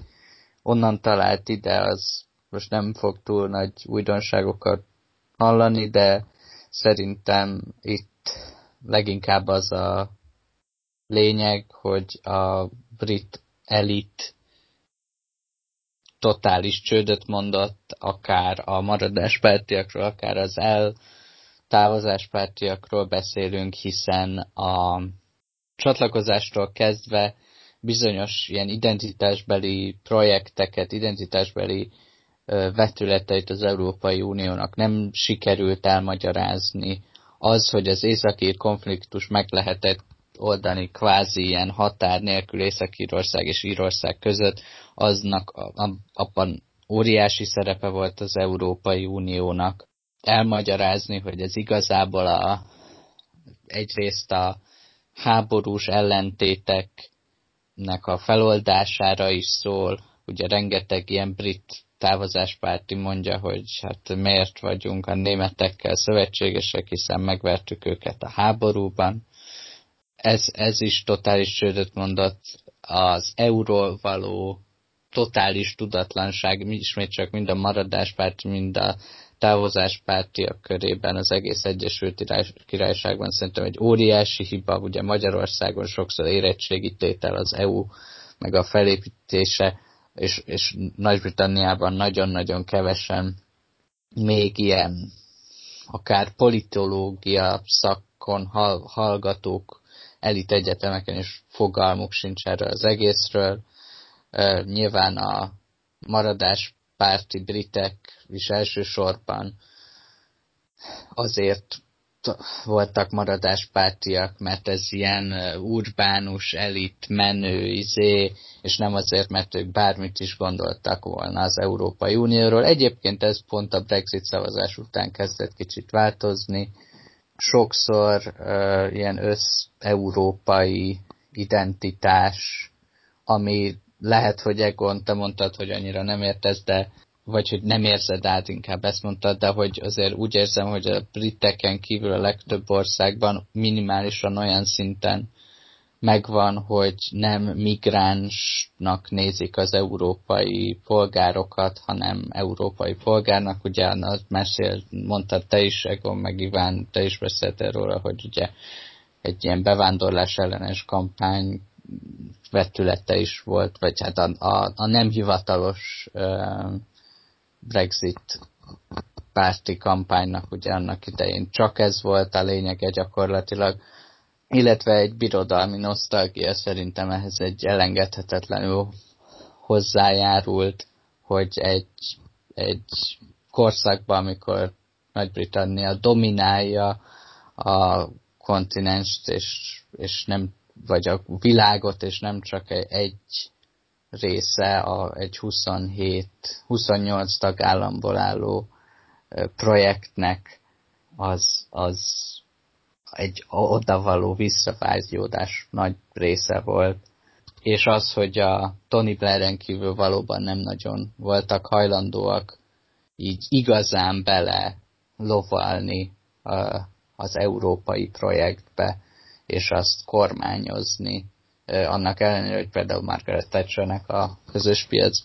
onnan talált ide, az most nem fog túl nagy újdonságokat hallani, de szerintem itt leginkább az a lényeg, hogy a brit elit totális csődöt mondott, akár a maradáspártiakról, akár az eltávozáspártiakról beszélünk, hiszen a csatlakozástól kezdve bizonyos ilyen identitásbeli projekteket, identitásbeli vetületeit az Európai Uniónak nem sikerült elmagyarázni. Az, hogy az északír konfliktus meg lehetett oldani kvázi ilyen határ nélkül Észak-Írország és Írország között, aznak abban óriási szerepe volt az Európai Uniónak. Elmagyarázni, hogy ez igazából a, egyrészt a háborús ellentéteknek a feloldására is szól, ugye rengeteg ilyen brit távozáspárti mondja, hogy hát miért vagyunk a németekkel szövetségesek, hiszen megvertük őket a háborúban. Ez, ez is totális csődöt mondott. Az euró való totális tudatlanság, ismét csak mind a maradáspárti, mind a távozáspártiak körében az egész Egyesült Királyságban szerintem egy óriási hiba, ugye Magyarországon sokszor érettségítétel az EU, meg a felépítése, és, és Nagy-Britanniában nagyon-nagyon kevesen még ilyen akár politológia szakon hallgatók elit egyetemeken is fogalmuk sincs erről az egészről. Nyilván a maradás párti britek is elsősorban azért voltak maradáspártiak, mert ez ilyen urbánus, elit, menő, izé, és nem azért, mert ők bármit is gondoltak volna az Európai Unióról. Egyébként ez pont a Brexit szavazás után kezdett kicsit változni. Sokszor uh, ilyen össz-európai identitás, ami lehet, hogy Egon, te mondtad, hogy annyira nem értesz, de vagy hogy nem érzed át, inkább ezt mondtad, de hogy azért úgy érzem, hogy a briteken kívül a legtöbb országban minimálisan olyan szinten megvan, hogy nem migránsnak nézik az európai polgárokat, hanem európai polgárnak. Ugye az mesél, mondtad te is, Egon, meg Iván, te is beszéltél róla, hogy ugye egy ilyen bevándorlás ellenes kampány vetülete is volt, vagy hát a, a, a nem hivatalos Brexit párti kampánynak ugye annak idején csak ez volt a lényege gyakorlatilag, illetve egy birodalmi nosztalgia szerintem ehhez egy elengedhetetlenül hozzájárult, hogy egy, egy korszakban, amikor Nagy-Britannia dominálja a kontinenst, és, és nem, vagy a világot, és nem csak egy része a, egy 27, 28 tagállamból álló projektnek az, az egy odavaló visszavágyódás nagy része volt. És az, hogy a Tony Blair-en kívül valóban nem nagyon voltak hajlandóak így igazán bele lovalni az európai projektbe, és azt kormányozni, annak ellenére, hogy például Margaret Thatchernek a közös piac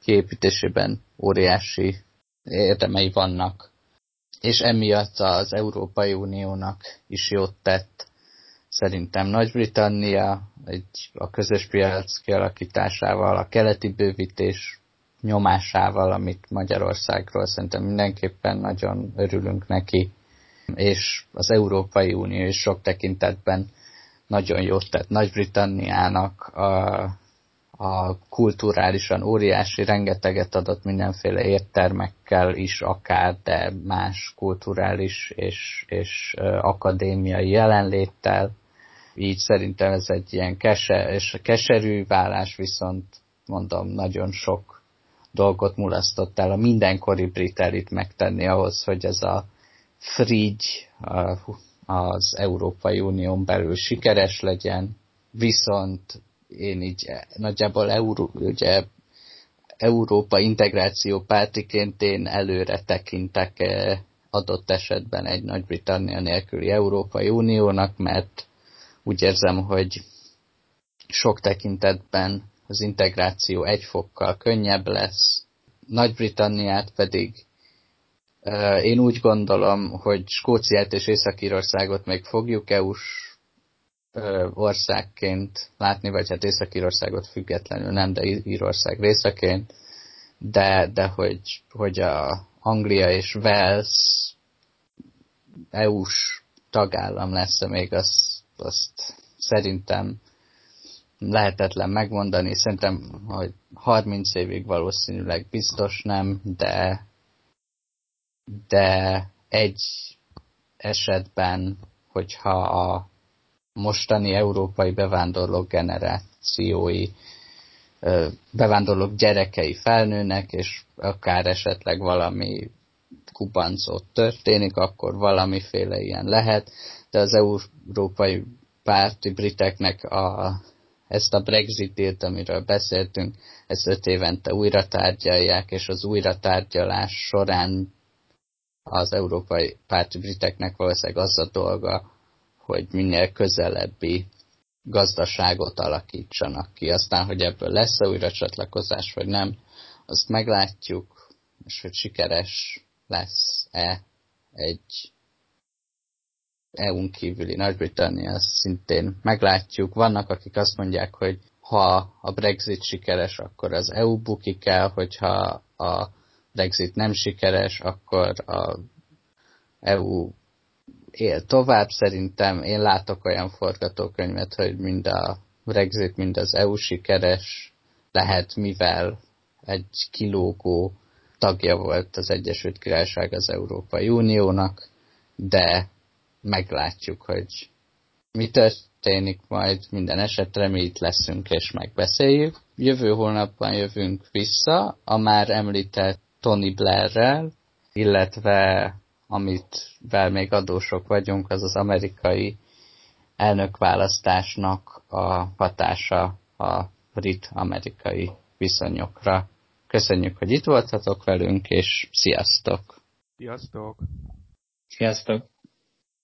kiépítésében óriási érdemei vannak. és emiatt az Európai Uniónak is jót tett szerintem Nagy-Britannia egy, a közös piac kialakításával, a keleti bővítés nyomásával, amit Magyarországról szerintem mindenképpen nagyon örülünk neki, és az Európai Unió is sok tekintetben nagyon jót tett Nagy-Britanniának, a, a kulturálisan óriási, rengeteget adott mindenféle értermekkel is akár, de más kulturális és, és akadémiai jelenléttel. Így szerintem ez egy ilyen kese, és keserű vállás, viszont mondom, nagyon sok dolgot mulasztott el a mindenkori brit elit megtenni ahhoz, hogy ez a frigy az Európai Unión belül sikeres legyen, viszont én így nagyjából Euró, ugye, Európa integráció pártiként én előre tekintek eh, adott esetben egy Nagy-Britannia nélküli Európai Uniónak, mert úgy érzem, hogy sok tekintetben az integráció egy fokkal könnyebb lesz, Nagy-Britanniát pedig én úgy gondolom, hogy Skóciát és Észak-Írországot még fogjuk EU-s országként látni, vagy hát Észak-Írországot függetlenül nem, de Írország részeként, de, de hogy, hogy a Anglia és Wales EU-s tagállam lesz -e még, azt, azt szerintem lehetetlen megmondani. Szerintem, hogy 30 évig valószínűleg biztos nem, de, de egy esetben, hogyha a mostani európai bevándorlók generációi, bevándorlók gyerekei felnőnek, és akár esetleg valami kubancot történik, akkor valamiféle ilyen lehet, de az európai párti briteknek a, ezt a Brexit-ét, amiről beszéltünk, ezt öt évente újra tárgyalják, és az újra tárgyalás során az európai párti briteknek valószínűleg az a dolga, hogy minél közelebbi gazdaságot alakítsanak ki. Aztán, hogy ebből lesz-e újra csatlakozás, vagy nem, azt meglátjuk, és hogy sikeres lesz-e egy EU-n kívüli Nagy-Britannia, szintén meglátjuk. Vannak, akik azt mondják, hogy ha a Brexit sikeres, akkor az EU bukik el, hogyha a Brexit nem sikeres, akkor a EU él tovább. Szerintem én látok olyan forgatókönyvet, hogy mind a Brexit, mind az EU sikeres lehet, mivel egy kilógó tagja volt az Egyesült Királyság az Európai Uniónak, de meglátjuk, hogy mi történik majd, minden esetre mi itt leszünk és megbeszéljük. Jövő hónapban jövünk vissza a már említett Tony Blairrel, illetve amit vel még adósok vagyunk, az az amerikai elnökválasztásnak a hatása a brit-amerikai viszonyokra. Köszönjük, hogy itt voltatok velünk, és sziasztok! Sziasztok! Sziasztok!